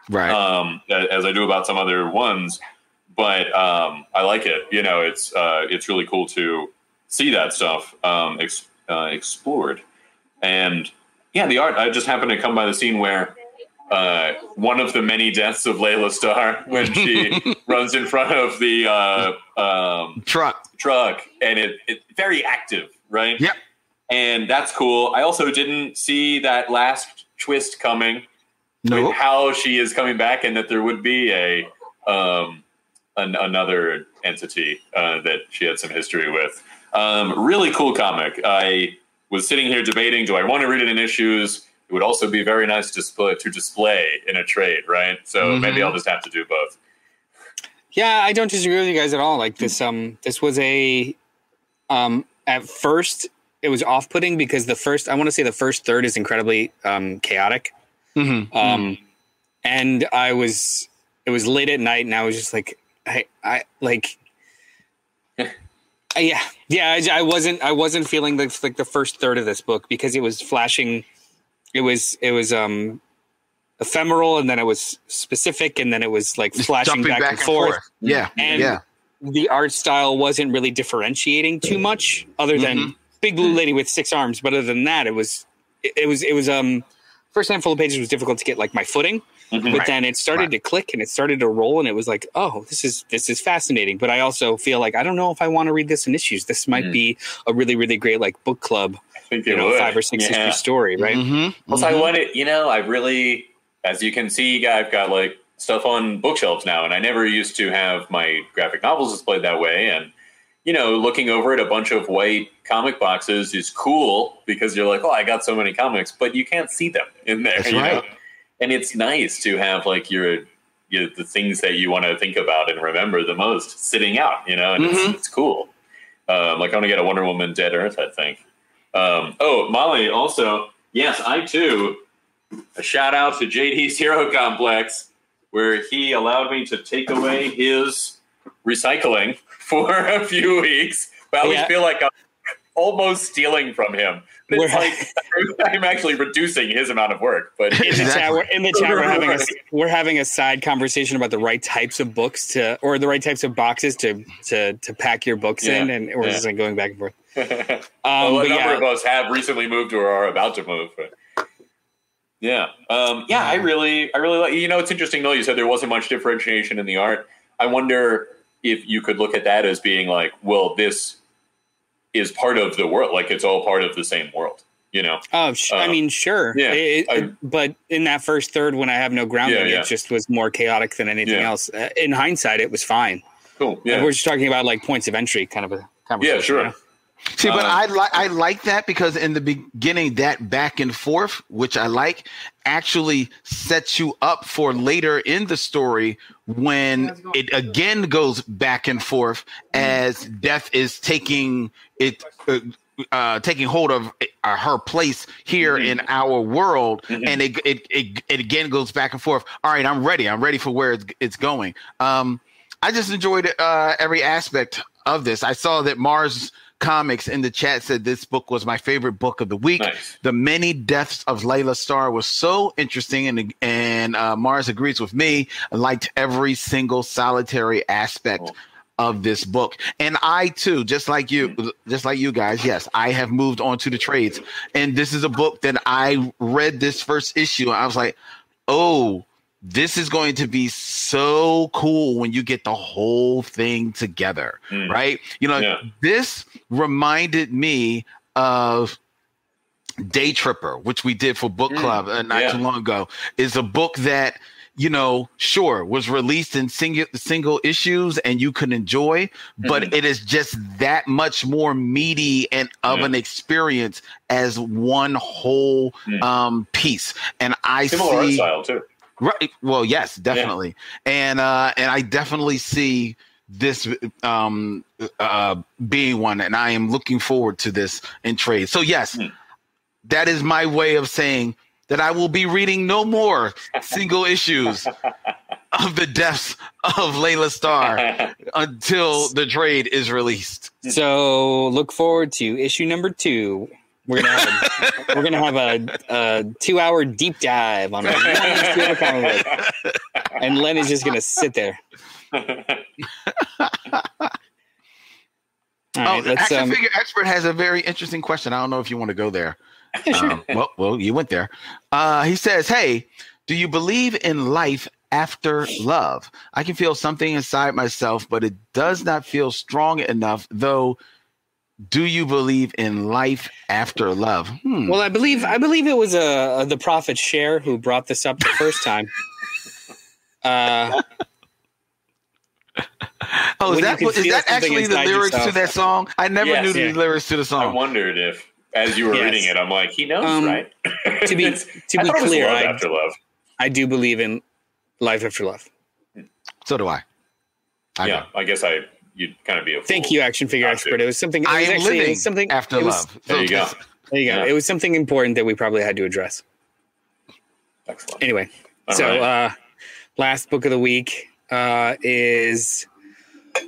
right. um, as I do about some other ones. But um, I like it. You know, it's uh, it's really cool to see that stuff um, ex- uh, explored. And yeah, the art. I just happened to come by the scene where uh, one of the many deaths of Laila Starr when she runs in front of the uh, um, Truck. truck and it, it very active, right? Yep. And that's cool. I also didn't see that last twist coming No. with how she is coming back and that there would be a um an, another entity uh, that she had some history with. Um, really cool comic. I was sitting here debating: Do I want to read it in issues? It would also be very nice to display, to display in a trade, right? So Mhm. maybe I'll just have to do both. Yeah, I don't disagree with you guys at all. Like this, um, this was a, um, at first it was off-putting because the first, I want to say the first third is incredibly um, chaotic. Mhm. Um, and I was, it was late at night, and I was just like, I, I like, yeah, yeah. I, I wasn't, I wasn't feeling the, like the first third of this book because it was flashing. It was, it was um, ephemeral, and then it was specific, and then it was like flashing jumping back, and forth Yeah. And- yeah. The art style wasn't really differentiating too much other than Mm-hmm. big blue lady with six arms but other than that it was it, it was it was um first handful of pages was difficult to get like my footing, Mhm. but then it started to click and it started to roll, and it was like, oh, this is this is fascinating. But I also feel like I don't know if I want to read this in issues. This might Mhm. be a really really great like book club, I think you know, would. five or six Yeah. issue story, right? Mm-hmm. Plus, I wanted, you know, I really, as you can see, I've got like stuff on bookshelves now, and I never used to have my graphic novels displayed that way. And, you know, looking over at a bunch of white comic boxes is cool because you're like, oh, I got so many comics, but you can't see them in there. That's you right. know? And it's nice to have like your, your the things that you want to think about and remember the most sitting out, you know, and Mhm. it's, it's cool. Um, like, I want to get a Wonder Woman Dead Earth, I think. Um, oh, Molly, also, yes, I too a shout out to JD's Hero Complex, where he allowed me to take away his recycling for a few weeks. But I always Yeah. feel like I'm almost stealing from him. But it's like I'm actually reducing his amount of work. But In the chat, we're, in the chat, we're having a we're having a side conversation about the right types of books to, or the right types of boxes to to to pack your books in, and we're yeah. just like going back and forth. well, Um, a number yeah, of us have recently moved or are about to move. But yeah, um, yeah, I really, I really like. You know, it's interesting though. You said there wasn't much differentiation in the art. I wonder if you could look at that as being like, well, this is part of the world. Like it's all part of the same world. You know? Oh, sh- I Uh, mean, sure. yeah, It- it- I- but in that first third, when I have no grounding, Yeah, yeah. it just was more chaotic than anything Yeah. else. Uh, In hindsight, it was fine. Cool. Yeah. Yeah. We're just talking about like points of entry, kind of a conversation. Yeah. Sure. you know? See, but Um, I like I like that because in the beginning, that back and forth, which I like, actually sets you up for later in the story when it again goes back and forth as death is taking it. Uh, uh, taking hold of uh, her place here Mhm. in our world, Mhm. and it, it it it again goes back and forth. All right, I'm ready. I'm ready for where it's, it's going. Um, I just enjoyed uh, every aspect of this. I saw that Mars Comics in the chat said this book was my favorite book of the week. Nice. The many deaths of Laila Starr was so interesting, and and uh, Mars agrees with me. I liked every single solitary aspect of this book, and I too, just like you, just like you guys, yes, I have moved on to the trades, and this is a book that I read this first issue, and I was like, oh. This is going to be so cool when you get the whole thing together, Mm. right? You know, Yeah. this reminded me of Day Tripper, which we did for book Mm, club uh, not yeah. too long ago, is a book that you know, sure, was released in single single issues and you could enjoy, but Mhm. it is just that much more meaty and of Yeah. an experience as one whole Mm. um piece. And I Similar art see style too. Right. Well, yes, definitely. And uh and I definitely see this um uh being one and I am looking forward to this in trade. So yes, Hmm. that is my way of saying that I will be reading no more single issues of the deaths of Laila Starr until the trade is released. So look forward to issue number two. We're gonna have a, we're gonna have a, a two hour deep dive on one issue of a comic book, and Len is just gonna sit there. All right, oh, action um, figure expert has a very interesting question. I don't know if you want to go there. Um, well, well, you went there. Uh, he says, "Hey, do you believe in life after love? I can feel something inside myself, but it does not feel strong enough. Though, do you believe in life after love? Hmm. Well, I believe I believe it was uh, the prophet Cher who brought this up the first time. Uh, oh, is when that you can is feel that something actually the inside lyrics to that song? I never Yes. knew the lyrics to the song. I wondered if, as you were Yes. reading it, I'm like, he knows, Um, right? to be to be thought clear, love I, after love. I do believe in life after love. So do I. I yeah, know. I guess I you'd kind of be a Thank you, action figure expert. to. It was something. It I was am actually living something after it was- love. There you go. There you go. Yeah. It was something important that we probably had to address. Excellent. Anyway, All so right. uh, last book of the week uh, is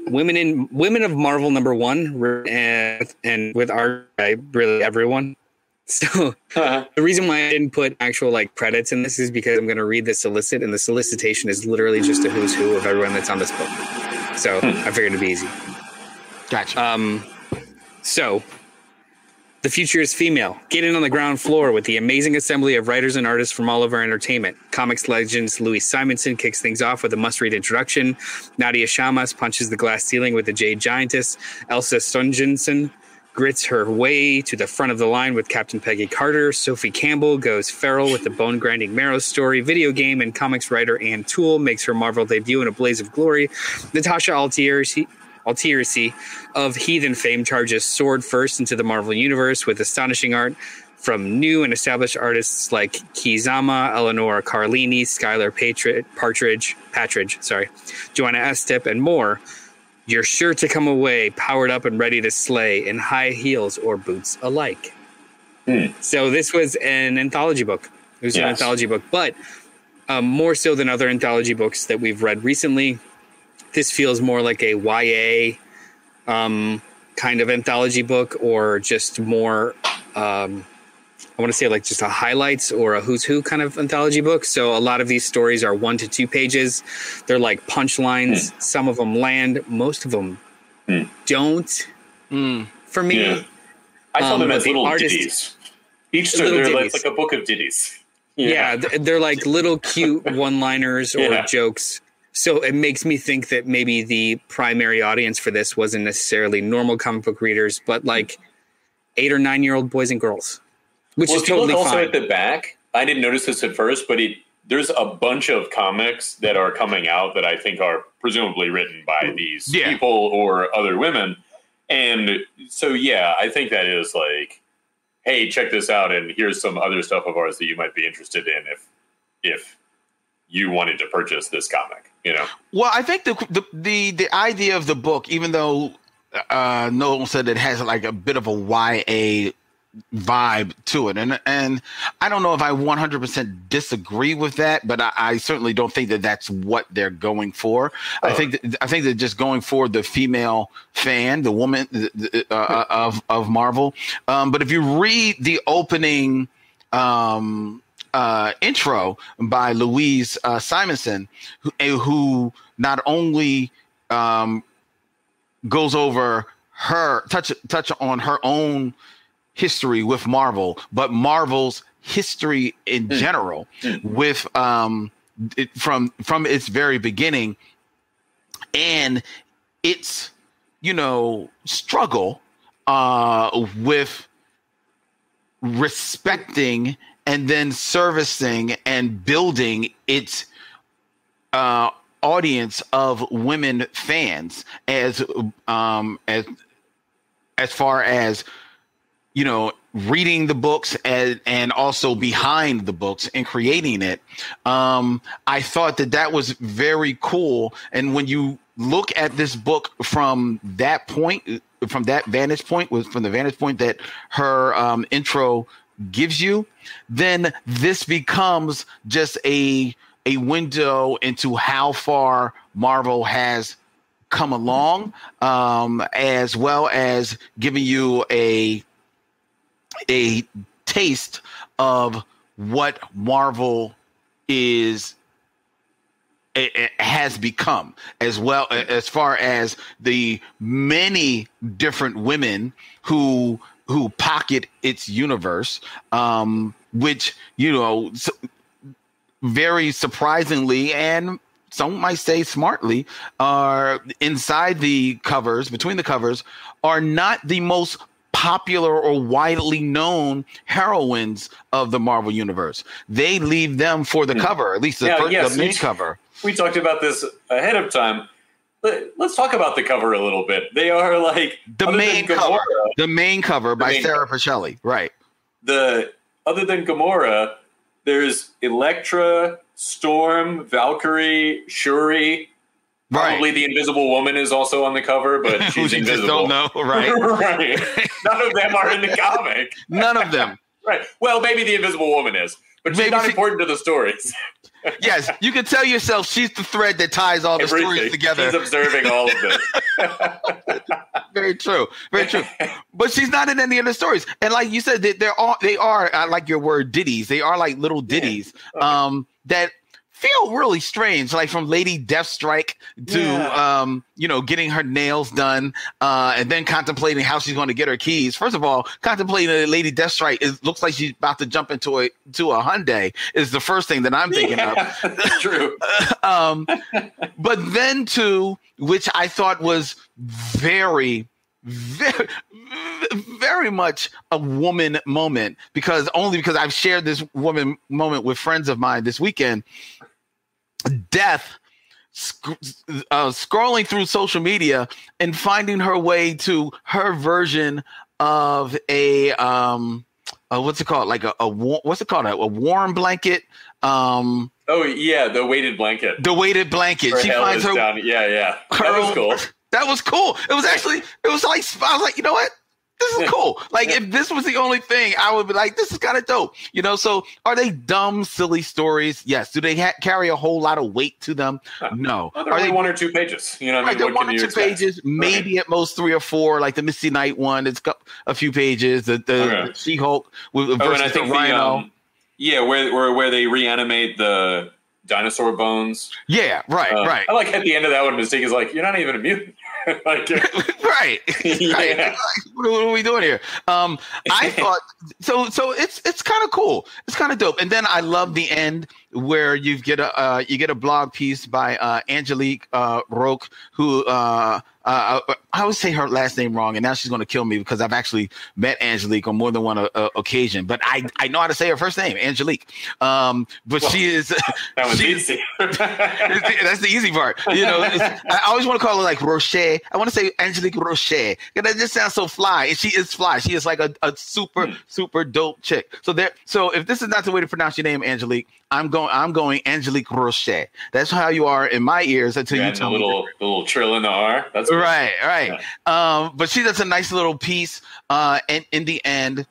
Women in Women of Marvel number one, and and with art by really everyone. So the reason why I didn't put actual like credits in this is because I'm going to read the solicit, and the solicitation is literally just a who's who of everyone that's on this book. So I figured it'd be easy. Gotcha. Um, so The future is female. Get in on the ground floor with the amazing assembly of writers and artists from all over entertainment. Comics legends Louis Simonson kicks things off with a must read introduction. Nadia Shammas punches the glass ceiling with the Jade Giantess. Elsa Stungensen grits her way to the front of the line with Captain Peggy Carter. Sophie Campbell goes feral with the bone grinding Marrow story. Video game and comics writer Anne Toole makes her Marvel debut in a blaze of glory. Natasha Altieri Altieri of Heathen fame charges sword first into the Marvel Universe with astonishing art from new and established artists like Kei Zama, Eleanor Carlini, Skylar Partridge, Patridge, sorry, Joanna Estep, and more. You're sure to come away powered up and ready to slay in high heels or boots alike. So this was an anthology book. It was an anthology book, but um, more so than other anthology books that we've read recently. This feels more like a YA um, kind of anthology book, or just more. Um, I want to say like just a highlights or a who's who kind of anthology book. So a lot of these stories are one to two pages. They're like punchlines. Hmm. Some of them land. Most of them hmm. don't. Hmm. For me, Yeah. I saw Um, them but as the little artist- ditties. Each Little they're like, ditties. it's like a book of ditties. Yeah, th- they're like little cute one-liners or Yeah. jokes. So it makes me think that maybe the primary audience for this wasn't necessarily normal comic book readers, but like eight or nine-year-old boys and girls, which well, is totally also fine. at the back, I didn't notice this at first, but it there's a bunch of comics that are coming out that I think are presumably written by these Yeah. people or other women. And so, yeah, I think that is like, hey, check this out, and here's some other stuff of ours that you might be interested in if if you wanted to purchase this comic. You know, Well, I think the the the, the idea of the book, even though uh, Noel said it has like a bit of a YA vibe to it, and and I don't know if I 100% disagree with that, but I, I certainly don't think that that's what they're going for. I think that, I think they're just going for the female fan, the woman the, uh, of of Marvel. Um, but if you read the opening. Um, uh, intro by Louise uh, Simonson, who, eh, who not only um, goes over her touch touch on her own history with Marvel, but Marvel's history in general with um, it, from from its very beginning and its you know struggle uh, with respecting and then servicing and building its uh, audience of women fans as um, as as far as you know reading the books and and also behind the books and creating it um i thought that that was very cool. And when you look at this book from that point from that vantage point was from the vantage point that her um intro gives you then this becomes just a a window into how far marvel has come along um as well as giving you a a taste of what Marvel is it, has become as well as far as the many different women who who pocket its universe um which you know very surprisingly and some might say smartly are inside the covers between the covers are not the most popular or widely known heroines of the Marvel universe. They leave them for the hmm. cover, at least the, Yeah, first, yes, the main cover. we talked about this ahead of time. Let, let's talk about the cover a little bit. They are like The main than cover, the main cover by main Sara Pichelli, right? the other than Gamora, there's Elektra, Storm, Valkyrie, Shuri. Probably Right. the Invisible Woman is also on the cover, but she's invisible. don't know, right? right. None of them are in the comic. None of them. Right. Well, maybe the Invisible Woman is, but she's Maybe not she- important to the stories. Yes, you can tell yourself she's the thread that ties all the stories together. She's observing all of this. Very true. Very true. But she's not in any of the stories. And like you said, they, they're all they are. I like your word ditties. They are like little ditties um, that feel really strange, like from Lady Deathstrike to Yeah. um, you know, getting her nails done, uh, and then contemplating how she's going to get her keys. First of all, contemplating a Lady Deathstrike is looks like she's about to jump into a to a Hyundai is the first thing that I'm thinking of. Yeah, that's true. Um, but then to which I thought was very, very, very much a woman moment because only because I've shared this woman moment with friends of mine this weekend. Death. sc- Uh, scrolling through social media and finding her way to her version of a um uh, what's it called like a, a wa- what's it called a, a warm blanket um Oh yeah, the weighted blanket. the weighted blanket. Her she finds her. down. Yeah, yeah. her That was cool. That was cool. It was actually. It was like I was like, you know what? This is cool. Like if this was the only thing, I would be like, this is kind of dope. You know. So are they dumb, silly stories? Yes. Do they ha- carry a whole lot of weight to them? No. Well, Are they one or two pages. You know, what I mean, they're one or two expect? pages, maybe at most three or four. Like the Misty Knight one, it's got a few pages. The, the, Okay. the She Hulk with Oh, and I think the, Rhino. um, yeah, where, where where they reanimate the dinosaur bones. yeah, right, Uh, right, I like at the end of that one, Mystique is like, "You're not even a mutant." like, right. Yeah. right. What, what are we doing here? Um, I thought so. So it's it's kind of cool. It's kind of dope. And then I love the end where you get a uh, you get a blog piece by uh, Angelique uh, Roque, who uh, uh, I always say her last name wrong, and now she's going to kill me because I've actually met Angelique on more than one uh, occasion. But I I know how to say her first name, Angelique. Um, but she is that was she- easy. that's the easy part. You know, I always want to call her like Rocher. I want to say Angelique Rocher. Because that just sounds so fly. And she is fly. She is like a, a super, super dope chick. So there so if this is not the way to pronounce your name, Angelique, I'm going I'm going Angelique Rocher. That's how you are in my ears until you and the tell me. little the little trill in the R. That's Right, right. Um, but she does a nice little piece uh in, in the end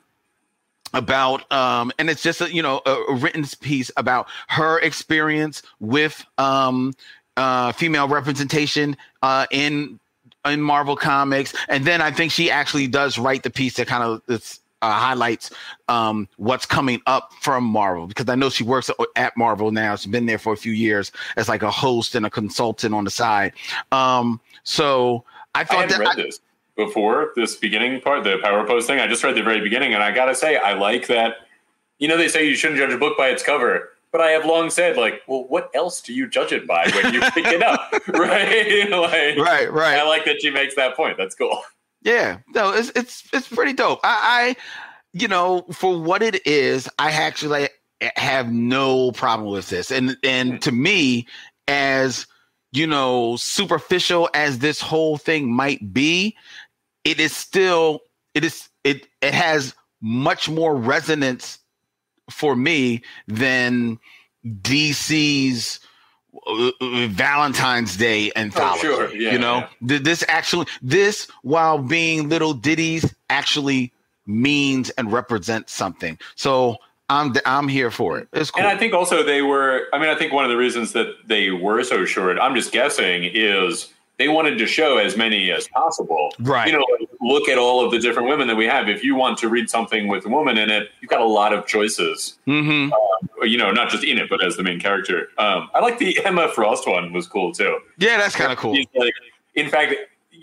about um and it's just a you know a, a written piece about her experience with um uh female representation uh in in Marvel comics and then I think she actually does write the piece that kind of it's uh, highlights um, what's coming up from Marvel because I know she works at Marvel now. She's been there for a few years as like a host and a consultant on the side. Um, so I I thought hadn't that read this before this beginning part, the power pose thing. I just read the very beginning, and I gotta say, I like that. You know, they say you shouldn't judge a book by its cover, but I have long said, like, well, what else do you judge it by when you pick it up, right? like, right, right. I like that she makes that point. That's cool. Yeah, no, it's it's it's pretty dope. I, I you know, for what it is, I actually like, have no problem with this. And and mm. to me, as you know, superficial as this whole thing might be, it is still it is it it has much more resonance for me than DC's Valentine's Day oh, anthology. sure. Yeah, you know, yeah. This actually, this while being little ditties, actually means and represents something. So I'm I'm here for it. It's cool. And I think also they were. I mean, I think one of the reasons that they were so short. I'm just guessing is they wanted to show as many as possible. Right. You know, look at all of the different women that we have. If you want to read something with a woman in it, you've got a lot of choices. hmm You know, not just in it, but as the main character. Um, I like the Emma Frost one. Was cool too. Yeah, that's kind of cool. Like, in fact,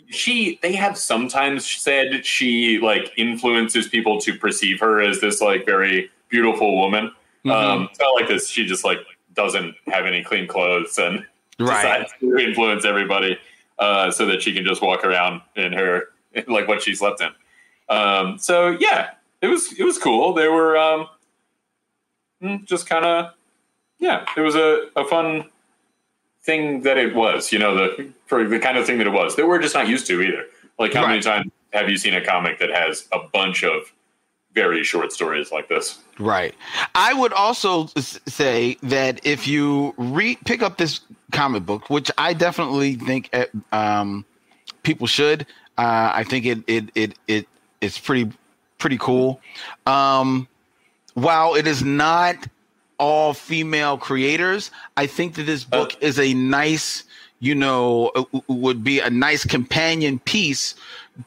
she they have sometimes said she like influences people to perceive her as this like very beautiful woman. Mm-hmm. Um, it's not like this. She just like doesn't have any clean clothes and Right. decides to influence everybody uh, so that she can just walk around in her like what she slept in. Um, so yeah, it was it was cool. They were um, mm, just kind of yeah. It was a, a fun thing that it was. You know the for the kind of thing that it was that we're just not used to either. Like how many times have you seen a comic that has a bunch of very short stories like this? Right. I would also say that if you re- pick up this comic book, which I definitely think uh, um, people should, uh, I think it it it it it's pretty pretty cool. Um, while it is not all female creators, I think that this book is a nice, you know, uh, would be a nice companion piece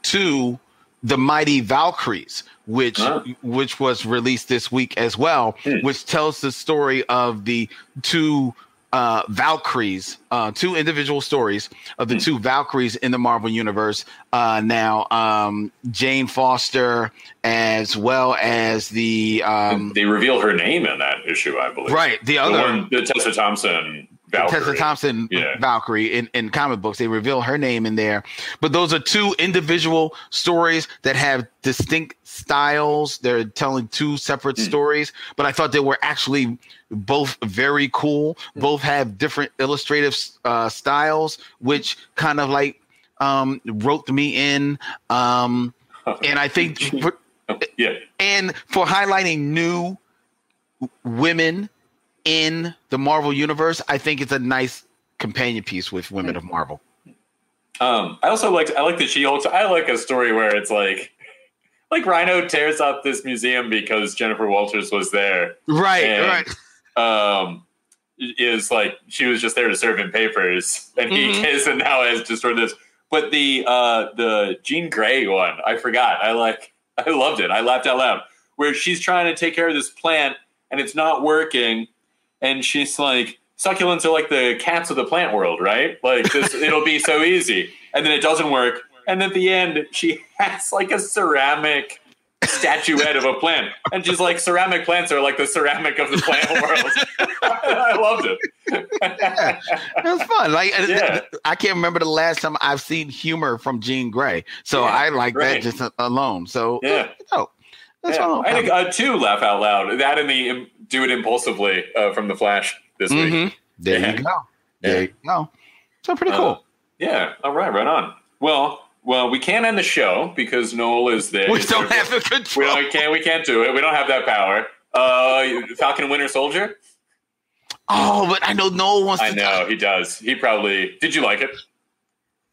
to the Mighty Valkyries, which Huh. which was released this week as well, which tells the story of the two uh, Valkyries, uh, two individual stories of the two Valkyries in the Marvel universe. Uh, now, um, Jane Foster, as well as the um, they reveal her name in that issue, I believe. right the The other one, the Tessa Thompson. Valkyrie. Tessa Thompson Yeah. Valkyrie in, in comic books. They reveal her name in there. But those are two individual stories that have distinct styles. They're telling two separate Hmm. stories, but I thought they were actually both very cool. Hmm. Both have different illustrative uh, styles, which kind of like um, roped me in. Um, and I think for, Yeah. and for highlighting new women in the Marvel universe, I think it's a nice companion piece with Women of Marvel. Um, I also liked I like the She-Hulk. I like a story where it's like like Rhino tears up this museum because Jennifer Walters was there. Right, And, Um, is like she was just there to serve him papers, and he Mhm. is, and now has destroyed this. But the uh, the Jean Grey one, I forgot. I like I loved it. I laughed out loud. Where she's trying to take care of this plant and it's not working, and she's like, succulents are like the cats of the plant world, right? Like this, it'll be so easy, and then it doesn't work, and at the end, she has like a ceramic statuette of a plant, and she's like, ceramic plants are like the ceramic of the plant world. I loved it. It was fun. Like Yeah. I can't remember the last time I've seen humor from Jean Grey, so Yeah, I like right. that just alone. So Yeah. oh, that's Yeah. I think uh, two laugh out loud. That and the do it impulsively uh, from the Flash this week. Mhm. There Yeah. you go. There Yeah. you go. So pretty Uh, cool. Yeah. All right. Right on. Well, well, we can't end the show because Noel is there. we don't there- have the We control. don't. Can't. We can't do it. We don't have that power. Uh, Falcon and Winter Soldier. Oh, but I know no one wants I to. know he does. He probably. Did you like it?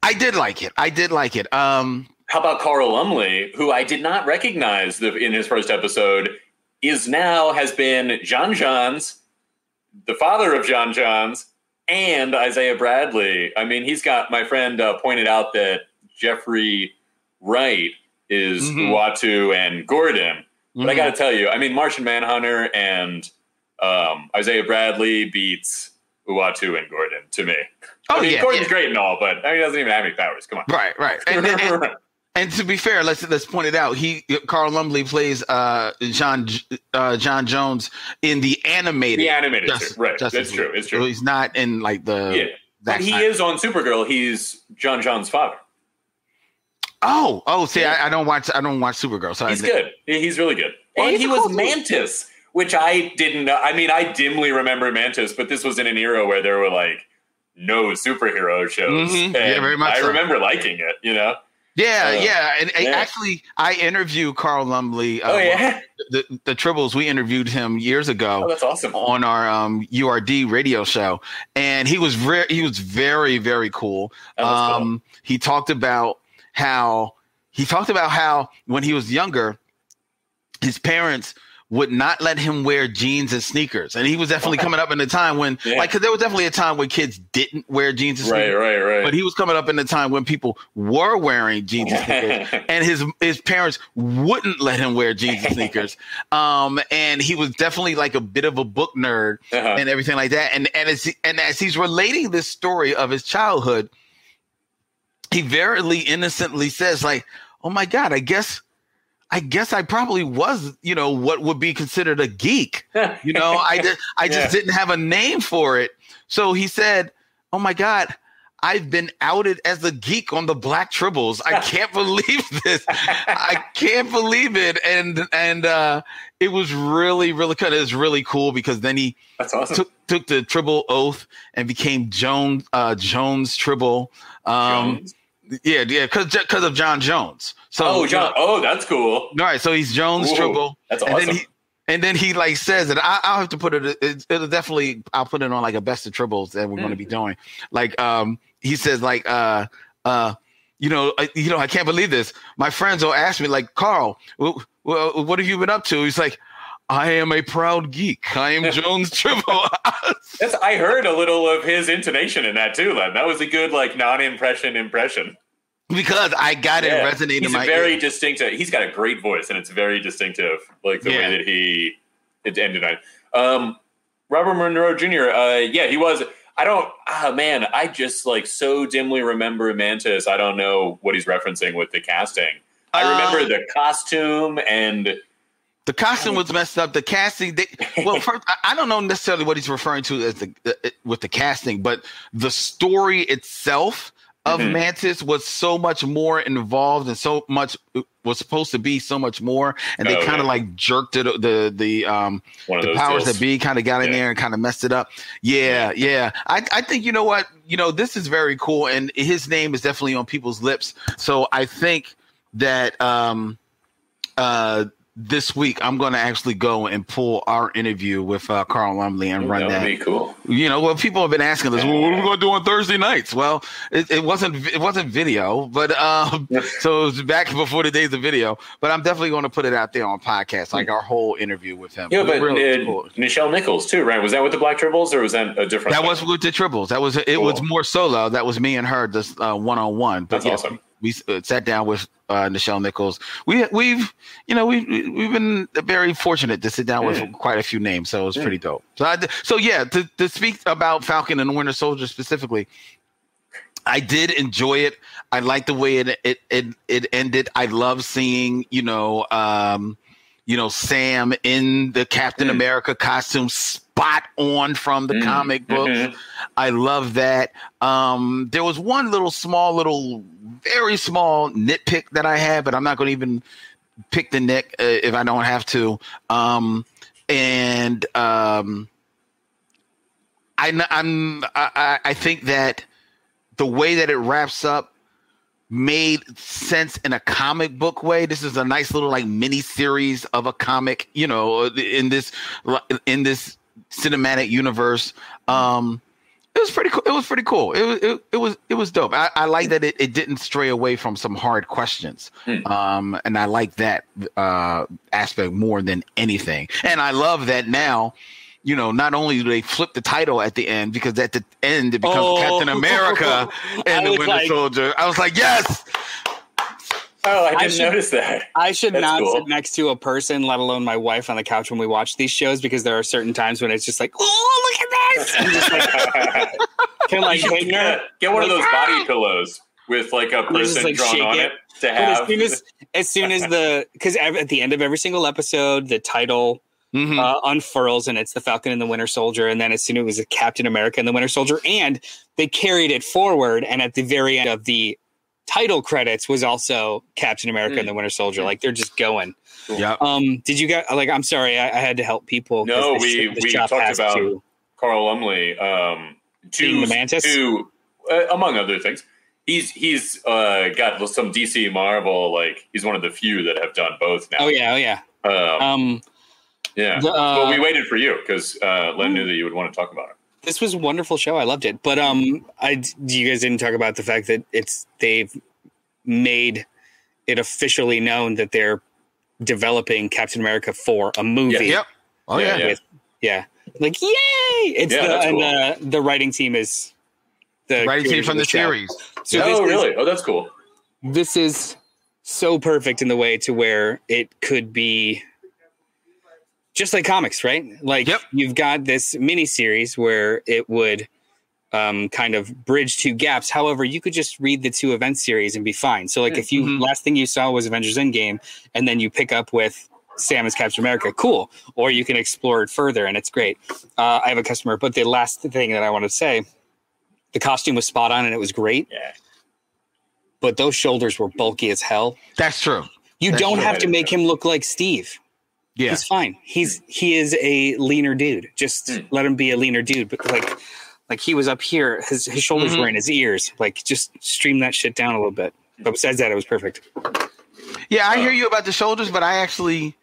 I did like it. I did like it. Um, How about Carl Lumbly, who I did not recognize the, in his first episode, is now has been John Jones, the father of John Jones, and Isaiah Bradley. I mean, he's got my friend uh, pointed out that Jeffrey Wright is Mhm. Uatu and Gordon. But I mhm. got to tell you, I mean, Martian Manhunter and um, Isaiah Bradley beats Uatu and Gordon to me. Oh I mean, yeah, Gordon's yeah. great and all, but I mean, he doesn't even have any powers. Come on. right, right. And, and, And to be fair, let's let's point it out. He Carl Lumbly plays uh, John uh, John Jones in the animated. the animated, Justice- right? Justice That's true. League. It's So true. he's not in like the. yeah, but he is on Supergirl. He's John John's father. Oh, oh. See, Yeah. I, I don't watch. I don't watch Supergirl. So He's good. He's really good. Oh, and he was cool dude. Mantis, which I didn't know. I mean, I dimly remember Mantis, but this was in an era where there were like no superhero shows. Mhm. And Yeah, very much I so. remember liking it. You know. Yeah, Uh, yeah. And, yeah. actually, I interviewed Carl Lumbly. Uh, oh yeah. the the Tribbles. We interviewed him years ago. Oh, that's awesome. on our um, URD radio show, and he was very he was very very cool. That was cool. Um, he talked about how he talked about how when he was younger, his parents would not let him wear jeans and sneakers, and he was definitely coming up in a time when Yeah. like because there was definitely a time when kids didn't wear jeans and Right, sneakers, right, right. but he was coming up in a time when people were wearing jeans and sneakers and his his parents wouldn't let him wear jeans and sneakers. Um, and he was definitely like a bit of a book nerd Uh-huh. and everything like that. And and as he, and as he's relating this story of his childhood, he verily innocently says, like, "Oh my God, I guess." I guess I probably was, you know, what would be considered a geek. You know, I did, I just Yeah. didn't have a name for it. So he said, "Oh my God, I've been outed as a geek on the Black Tribbles. I can't believe this. I can't believe it." And and uh, it was really, really kind of was really cool because then he That's awesome. took took the Tribble oath and became Jones uh, Jones Tribble. Um, Jones? Yeah, yeah, because because of John Jones. So oh, John. Oh, that's cool. all right, so he's Jones Ooh, Tribble. That's And then he and then he like says that I, I'll have to put it, it. It'll definitely. I'll put it on like a best of Tribbles that we're going Mm. to be doing. Like, um, he says like, uh, uh, you know, I, you know, I can't believe this. My friends will ask me like, Carl, wh- wh- what have you been up to? He's like, I am a proud geek. I am Jones Tribble. That's, I heard a little of his intonation in that too, Len. That was a good like non-impression impression. Because I got it Yeah. resonating in He's my a very ear. distinctive. He's got a great voice, and it's very distinctive, like the Yeah. way that he it ended on. Um, Robert Monroe Jr. Uh, yeah, he was. I don't. Ah, man, I just like so dimly remember Mantis. I don't know what he's referencing with the casting. I remember the costume and The costume was messed up. The casting, they, well, first, I- don't know necessarily what he's referring to as the uh, with the casting, but the story itself of Mhm. Mantis was so much more involved and so much was supposed to be so much more, and they Oh, kind of yeah. like jerked it. The the um one the powers deals. that be kind of got in Yeah. there and kind of messed it up. Yeah, yeah. I, I think you know what you know. This is very cool, and his name is definitely on people's lips. So I think that um uh this week I'm going to actually go and pull our interview with uh, Carl Lumbly and run that that. cool. You know, well, people have been asking us, well, what are we going to do on Thursday nights? Well, it, it wasn't it wasn't video, but um, so it was back before the days of video. But I'm definitely going to put it out there on podcast, like our whole interview with him. Yeah, but really uh, cool. Nichelle Nichols too, right? Was that with the Black Tribbles or was that a different? That thing? was with the Tribbles. That was it. Was more solo. That was me and her, just one on one. That's awesome. We uh, sat down with uh, Nichelle Nichols. We we've you know we we- we've been very fortunate to sit down with Mm. quite a few names, so it was Mm. pretty dope. So I, so yeah, to to speak about Falcon and Winter Soldier specifically. I did enjoy it. I liked the way it it it, it ended. I love seeing you know um, you know Sam in the Captain Mm. America costume, spot on from the Mm. comic books. Mhm. I love that. Um, there was one little small, little, very small nitpick that I had, but I'm not going to even pick the nick uh, if I don't have to. Um, and um, I, I'm, I I think that the way that it wraps up made sense in a comic book way. This is a nice little like mini series of a comic, you know, in this in this cinematic universe. Um, it was pretty cool. It was pretty cool. It was it, it was it was dope. I, I like that it, it didn't stray away from some hard questions. Hmm. Um, and I like that uh aspect more than anything. And I love that now. You know, not only do they flip the title at the end because at the end it becomes Oh. Captain America and the Winter like- Soldier. I was like, yes, Oh, I I didn't should- notice that. I should That's not cool. sit next to a person, let alone my wife, on the couch when we watch these shows because there are certain times when it's just like, oh, look at this. I'm just like, kind of like hitting her. get, get one of Like, those "Ah!" body pillows with like a just, person like, drawn shake on it. it, to have. as soon as, as soon as the, because at the end of every single episode, the title Mhm. uh, unfurls and it's the Falcon and the Winter Soldier. And then as soon as it was Captain America and the Winter Soldier, and they carried it forward. And at the very end of the title credits was also Captain America and the Winter Soldier. Like they're just going. Yeah. Um, did you guys like? I'm sorry, I, I had to help people. No, this- we- this we talked about- to- Carl Lumbly, um, to, Being the Mantis? to uh, among other things. He's he's uh, got some DC Marvel like he's one of the few that have done both now. Oh yeah, oh yeah. um, Um, yeah. the, uh, well, we waited for you because uh, Len knew that you would want to talk about it. This was a wonderful show. I loved it. But um, I you guys didn't talk about the fact that it's they've made it officially known that they're developing Captain America for a movie. Yep. Oh Yeah, yeah. yeah. With, yeah, like yay! It's Yeah, the that's and cool. uh, the writing team is the Writing team from of the show. series. So oh, this is- really? Oh, that's cool. this is so perfect in the way to where it could be just like comics, right? Like Yep. you've got this mini series where it would um, kind of bridge two gaps. However, you could just read the two event series and be fine. So, like, if you Mhm. last thing you saw was Avengers Endgame, and then you pick up with Sam as Captain America, cool. Or you can explore it further, and it's great. Uh, I have a customer, but the last thing that I want to say, the costume was spot on and it was great, Yeah. but those shoulders were bulky as hell. That's true. You That's don't true. have to make him look like Steve. Yeah. He's fine. He's he is a leaner dude. Just Hmm. let him be a leaner dude. But like like he was up here, his his shoulders Mhm. were in his ears. Like just stream that shit down a little bit. But besides that, it was perfect. Yeah, I Uh, hear you about the shoulders, but I actually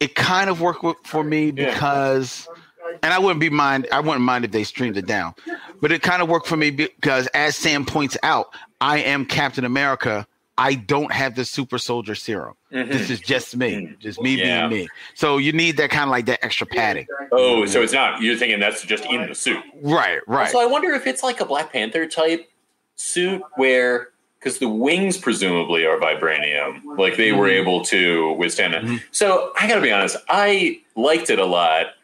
it kind of worked for me Yeah. because and I wouldn't be mind I wouldn't mind if they streamed it down. But it kind of worked for me because as Sam points out, I am Captain America. I don't have the super soldier serum. This is just me. Just me Yeah. being me. So you need that kind of like that extra padding. Oh, so it's not. You're thinking that's just in the suit. Right, right. So I wonder if it's like a Black Panther type suit where, because the wings presumably are vibranium, like they were Mhm. able to withstand it. Mhm. So I got to be honest, I liked it a lot.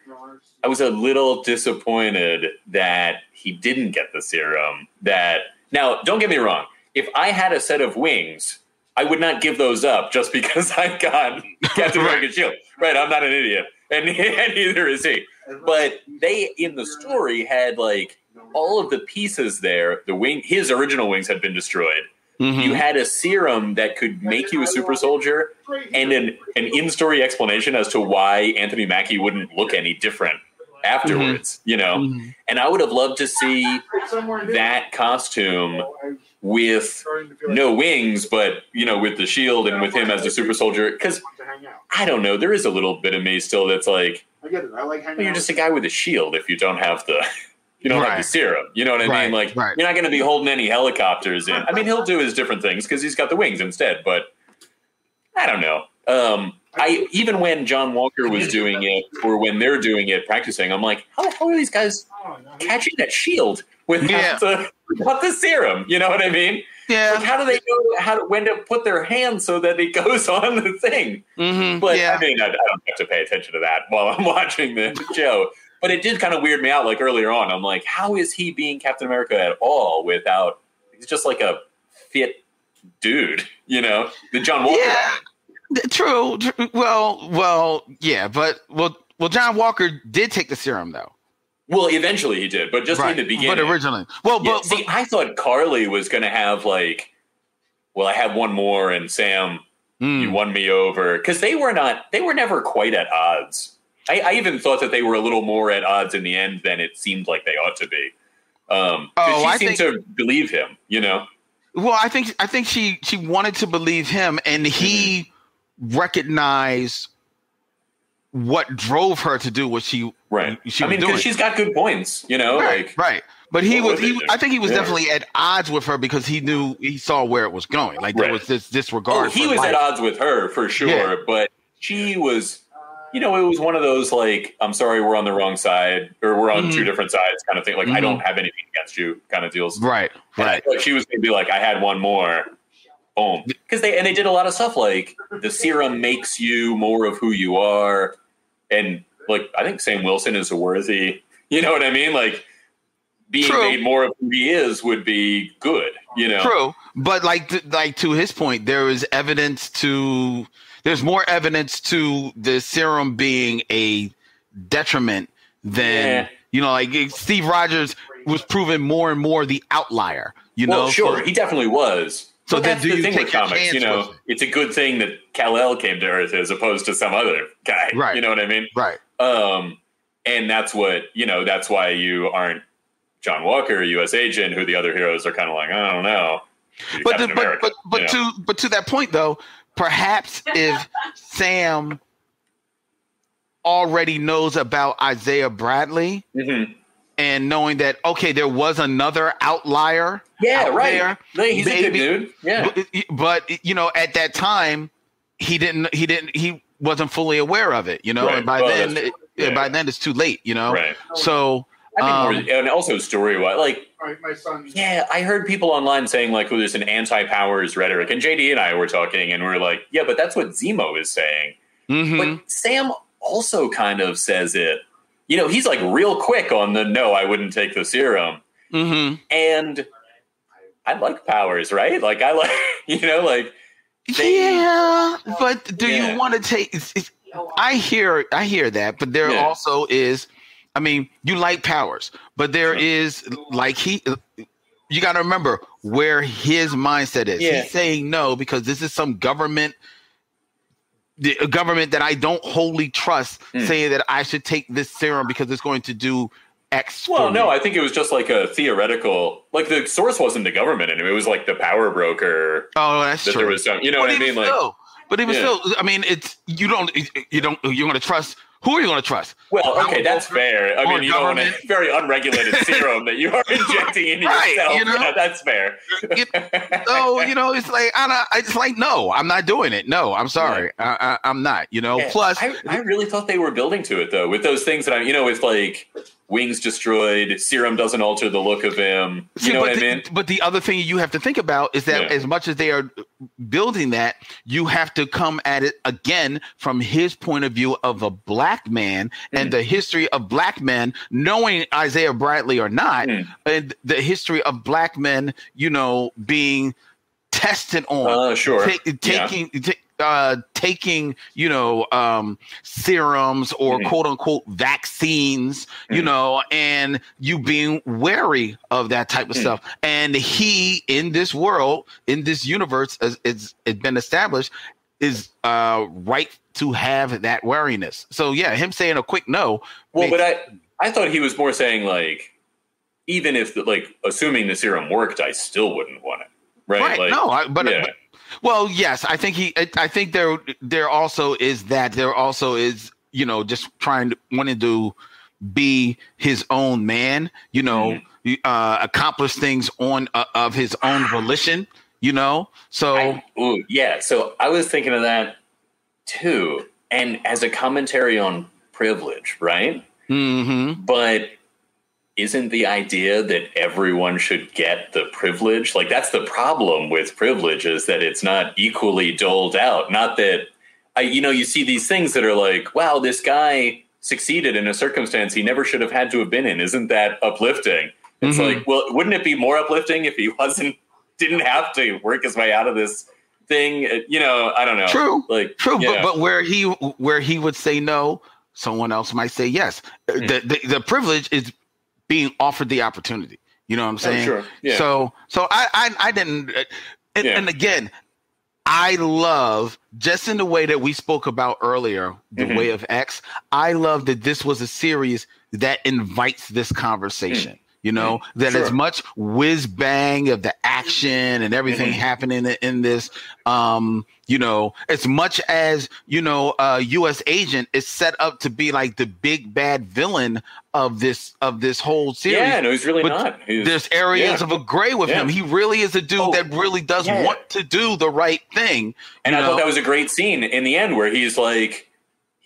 I was a little disappointed that he didn't get the serum. That now, don't get me wrong. If I had a set of wings, I would not give those up just because I got Captain America Shield. Right? I'm not an idiot, and, and neither is he. But they in the story had like all of the pieces there. The wing, his original wings had been destroyed. Mhm. You had a serum that could make you a super soldier, and an an in story explanation as to why Anthony Mackie wouldn't look any different afterwards. You know, Mhm. and I would have loved to see that costume with no wings, but you know, with the shield and with him as the super soldier. Because I don't know, there is a little bit of me still that's like, I get it. I like hanging you're just a guy with a shield if you don't have the. You don't have the serum. You know what I Right, mean? Like, right. you're not going to be holding any helicopters in. I mean, he'll do his different things because he's got the wings instead. But I don't know. Um, I even when John Walker was doing it, or when they're doing it, practicing, I'm like, how the hell are these guys catching that shield without Yeah. the without the serum? You know what I mean? Yeah. Like, how do they know how to, when to put their hand so that it goes on the thing? Mhm. But yeah. I mean, I, I don't have to pay attention to that while I'm watching the show. But it did kind of weird me out. Like earlier on, I'm like, how is he being Captain America at all without? He's just like a fit dude, you know, the John Walker. Yeah. True, tr- Well, well, yeah, but well, well, John Walker did take the serum though. Well, eventually he did, but just in the beginning. But originally, well, Yeah, but, see, I thought Karli was going to have like, well, I have one more, and Sam, mm, you won me over because they were not, they were never quite at odds. I, I even thought that they were a little more at odds in the end than it seemed like they ought to be. Um, Oh, she I seemed to believe him, you know. well, I think I think she she wanted to believe him, and he recognized what drove her to do what she Right. She I mean, because she's got good points, you know. right, Like, right. But he was, he. I think he was Yeah. definitely at odds with her because he knew he saw where it was going. Like there Right. was this disregard. oh, he was life. at odds with her for sure, Yeah. but she was, you know, it was one of those like, I'm sorry, we're on the wrong side, or we're on Mhm. two different sides, kind of thing. Like, I Mhm. don't have anything against you, kind of deals. Right, right. thought she was going to be like, I had one more. Boom. Because they and they did a lot of stuff like the serum makes you more of who you are, and like I think Sam Wilson is a worthy. You know what I mean? Like being True. made more of who he is would be good. You know? True, but like th- like to his point, there is evidence to there's more evidence to the serum being a detriment than Yeah. you know. Like Steve Rogers was proven more and more the outlier. You Well, know, sure, So- he definitely was. So but then that's do the you thing take with comics. You know, it's a good thing that Kal El came to Earth as opposed to some other guy. Right. You know what I mean? right. Um, and that's what you know. That's why you aren't John Walker, U.S. agent, who the other heroes are kind of like, I don't know. But the, Captain but but but you know? to but to that point though, perhaps if Sam already knows about Isaiah Bradley Mhm. and knowing that okay, there was another outlier. yeah, out right. there, Like, he's a good dude. Yeah, But, but you know, at that time, he didn't. He didn't. He wasn't fully aware of it. You know, Right. and by Well, then, it. Yeah. by then it's too late. You know. right. So I mean, um, and also story wise, like All right, my son. Yeah, I heard people online saying like, "Oh, there's an anti-powers rhetoric," and JD and I were talking, and we are like, "Yeah, but that's what Zemo is saying." mhm. But Sam also kind of says it. You know, he's like real quick on the no, I wouldn't take the serum, hmm and I like powers, right? Like I like, you know, like They- yeah, but do Yeah. you want to take? It's, it's, I hear, I hear that, but there Yeah. also is. I mean, you like powers, but there is like he. You got to remember where his mindset is. Yeah. He's saying no because this is some government, the government that I don't wholly trust, Hmm. saying that I should take this serum because it's going to do X. Well, no. I think it was just like a theoretical. Like the source wasn't the government, and it was like the power broker oh, that's that true. there was some. You know but what I mean? Like, but even Yeah. still, I mean, it's you don't you don't you're going to trust. Who are you going to trust? well, okay, that's fair. I mean, you don't want a very unregulated serum that you are injecting into Right, yourself. you know? Yeah, that's fair. So you know, it's like I don't, I just like no, I'm not doing it. No, I'm sorry, I, I, I'm not. You know. Yeah, Plus, I, I really thought they were building to it though, with those things that I, you know, with like wings destroyed, serum doesn't alter the look of him. You know what I mean? But the other thing you have to think about is that Yeah. as much as they are building that, you have to come at it again from his point of view of a black man Mm. and the history of black men, knowing Isaiah Bradley or not, Mm. and the history of black men, you know, being tested on, Uh, sure. ta- Yeah. taking. Uh, taking you know um, serums or Mhm. quote unquote vaccines, you Mhm. know, and you being wary of that type of Mhm. stuff. And he in this world, in this universe, as it's, it's been established, is uh, right to have that wariness. So yeah, him saying a quick no. Well, makes- but I I thought he was more saying like, even if the, like assuming the serum worked, I still wouldn't want it. Right? right, Like, no, I, but, yeah. but well, yes, I think he. I, think there there also is that there also is you know just trying to wanting to be his own man. You know, Mm-hmm. uh, accomplish things on uh, of his own volition. You know, so I, ooh, yeah. So I was thinking of that too, and as a commentary on privilege, right? mhm. But isn't the idea that everyone should get the privilege? Like that's the problem with privilege is that it's not equally doled out. Not that I, you know, you see these things that are like, wow, this guy succeeded in a circumstance he never should have had to have been in. Isn't that uplifting? It's Mhm. like, well, wouldn't it be more uplifting if he wasn't, didn't have to work his way out of this thing? Uh, You know, I don't know. True. Like, True, but but where he where he would say no, someone else might say yes. Hmm. The, the the privilege is being offered the opportunity. You know what I'm saying? Oh, sure. Yeah. So so I I, I didn't. And, Yeah. and again, I love just in the way that we spoke about earlier, the Mhm. way of X. I love that this was a series that invites this conversation. You know that as Hmm. Much whiz bang of the action and everything Mhm. happening in, in this, um, you know, as much as you know, uh, U.S. agent is set up to be like the big bad villain of this of this whole series. yeah, no, he's really But not. He's, There's areas yeah. of a gray with Yeah. him. He really is a dude Oh, that really does yeah. want to do the right thing. And I know? thought that was a great scene in the end where he's like,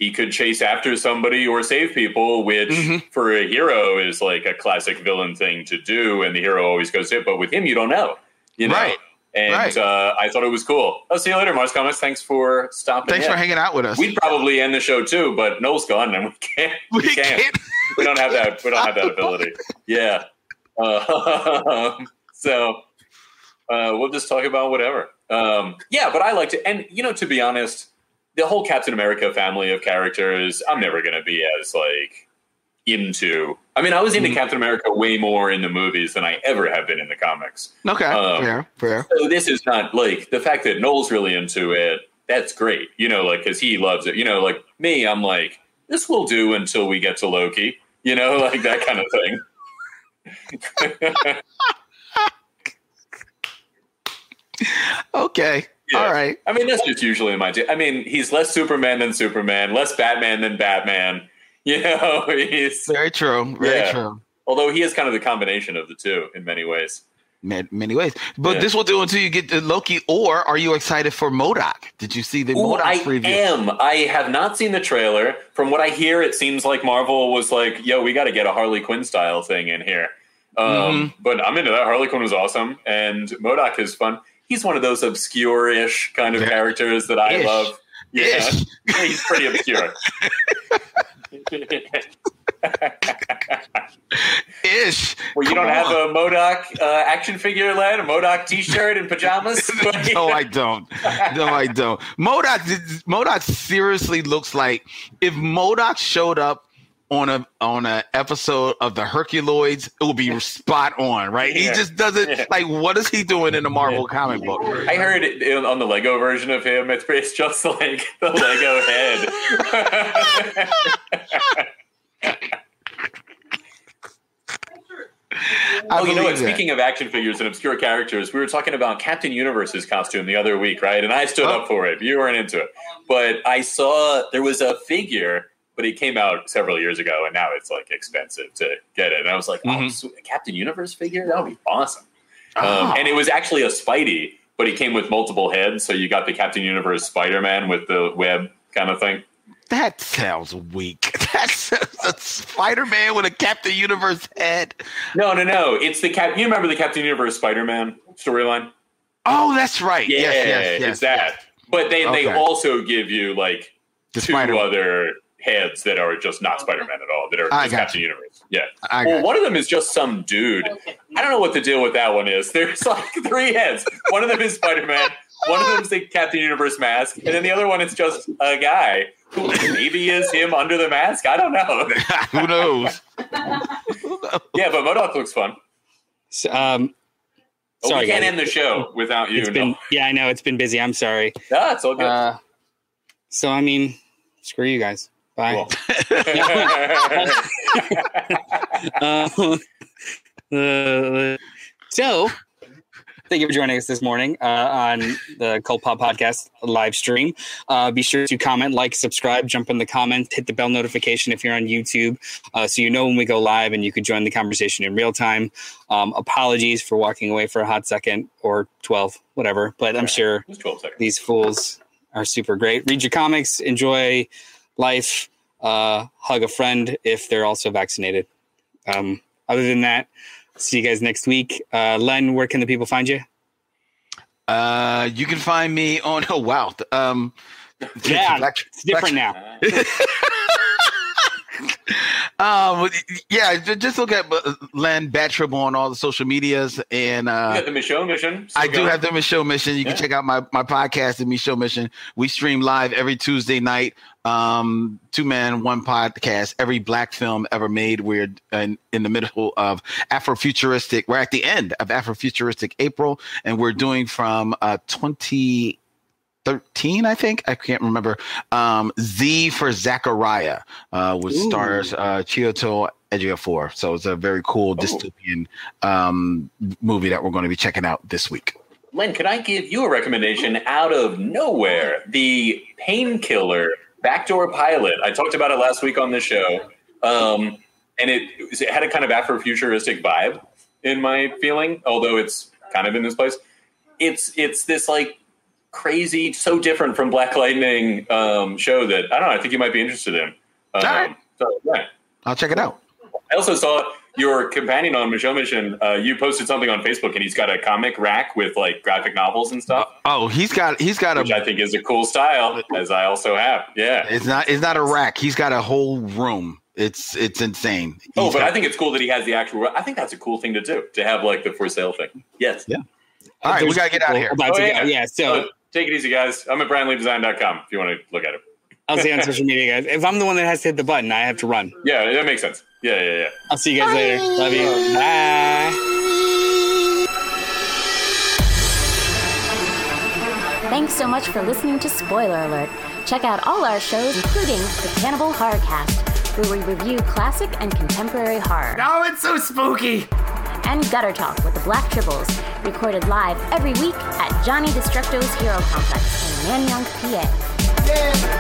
he could chase after somebody or save people, which Mhm. for a hero is like a classic villain thing to do, and the hero always goes it. But with him, you don't know, you know. Right. And Right. uh, I thought it was cool. I'll see you later, Mars Comics. Thanks for stopping. Thanks in. for hanging out with us. We'd probably end the show too, but Noel's gone, and we can't. We, We can't. can't- We don't have that. We don't have that ability. Yeah. Uh, so uh, we'll just talk about whatever. Um, yeah, but I like to, and you know, to be honest, the whole Captain America family of characters, I'm never going to be as like into. I mean, I was into Mhm. Captain America way more in the movies than I ever have been in the comics. Okay, Um, fair, fair. So this is not like the fact that Noel's really into it. That's great, you know, like because he loves it. You know, like me, I'm like, this will do until we get to Loki. You know, like that kind of thing. Okay, Yeah. all right. I mean, that's just usually my. I mean, he's less Superman than Superman, less Batman than Batman. You know, he's Very true. Very Yeah. true. although he is kind of the combination of the two in many ways. Ma- Many ways, but Yeah. this will do until you get to Loki. Or are you excited for MODOK? Did you see the Ooh, MODOK I preview? am. I have not seen the trailer. From what I hear, it seems like Marvel was like, "Yo, we got to get a Harley Quinn style thing in here." Um, Mm-hmm. But I'm into that. Harley Quinn was awesome, and MODOK is fun. He's one of those obscure-ish kind of characters that I Ish. love. Yeah, he's pretty obscure. Ish. well, you Come don't have a MODOK uh, action figure, lad? A MODOK T-shirt and pajamas? no, I don't. No, I don't. MODOK. MODOK seriously looks like if MODOK showed up on a on a episode of the Herculoids, it would be spot on, right? He just doesn't Yeah. like. What is he doing in the Marvel comic book? I heard it on the Lego version of him. It's, it's just like the Lego head. Oh, you know what? that. Speaking of action figures and obscure characters, we were talking about Captain Universe's costume the other week, right? And I stood Oh. up for it. You weren't into it, but I saw there was a figure, but it came out several years ago, and now it's like expensive to get it. And I was like, oh, Mhm. sweet, a Captain Universe figure? That would be awesome. Oh. Um, and it was actually a Spidey, but he came with multiple heads, so you got the Captain Universe Spider Man with the web kind of thing. That sounds weak. That's a Spider Man with a Captain Universe head. No, no, no. It's the cap. You remember the Captain Universe Spider Man storyline? Oh, that's right. Yeah, yes, yes, yes. it's that. But they they also give you like The two Spider- other heads that are just not Spider Man at all. That are just got Captain Universe. Yeah. I Well, got one of them is just some dude. I don't know what the deal with that one is. There's like three heads. One of them is Spider Man. One of them's the Captain Universe mask, and then the other one is just a guy who maybe is him under the mask. I don't know. Who knows? Yeah, but MODOK looks fun. So, um, Oh, sorry, we can't guys. end the show without you. It's been no. yeah, I know it's been busy. I'm sorry. Ah, it's all good. Uh, so I mean, screw you guys. Bye. Cool. Uh, uh, so, thank you for joining us this morning uh, on the Cult Pop Podcast live stream. Uh, be sure to comment, like, subscribe, jump in the comments, hit the bell notification if you're on YouTube, uh, so you know when we go live and you can join the conversation in real time. Um, apologies for walking away for a hot second or 12, whatever, but I'm sure 12 these fools are super great. Read your comics, enjoy life, uh, hug a friend if they're also vaccinated. Um, other than that, see you guys next week. Uh, Len, where can the people find you? Uh, you can find me on. Oh wow. Um, Yeah, Black- it's different Black- now. Um, yeah, just look at uh, Len Batrib on all the social medias, and You uh, got the Michelle mission. I do have the Michelle Mission. You can check out my my podcast, the Michelle Mission. We stream live every Tuesday night. Um, two man, one podcast. Every black film ever made. We're in, in the middle of Afrofuturistic. We're at the end of Afrofuturistic April, and we're doing from uh 20. 13, I think. I can't remember. Um, Z for Zachariah, uh, which Ooh. stars uh, Chiwetel Ejiofor. So it's a very cool dystopian um, movie that we're going to be checking out this week. Len, could I give you a recommendation out of nowhere? The Painkiller backdoor pilot. I talked about it last week on the show, um, and it, it had a kind of Afrofuturistic vibe in my feeling, although it's kind of in this place. It's it's this like crazy, so different from Black Lightning um, show that I don't know. I think you might be interested in. Um, right. So yeah. I'll check it out. I also saw your companion on Michelle Mission. Uh, you posted something on Facebook, and he's got a comic rack with like graphic novels and stuff, Oh, he's got he's got which a. I think is a cool style, as I also have. Yeah. It's not it's not a rack. He's got a whole room. It's it's insane. Oh, but got- I think it's cool that he has the actual. I think that's a cool thing to do to have like the for sale thing. Yes. Yeah. all right, we gotta get out of here. Oh, yeah. Yeah, so So take it easy, guys. I'm at BrianLeeDesign.com if you want to look at it. I'll see you on social media, guys. If I'm the one that has to hit the button, I have to run. Yeah, that makes sense. Yeah, yeah, yeah. I'll see you guys later. Love you. Bye. Thanks so much for listening to Spoiler Alert. Check out all our shows, including the Cannibal Horrorcast, where we review classic and contemporary horror, Oh, it's so spooky. and Gutter Talk with the Black Tribbles, recorded live every week at Johnny Destructo's Hero Complex in Nanyang, PA.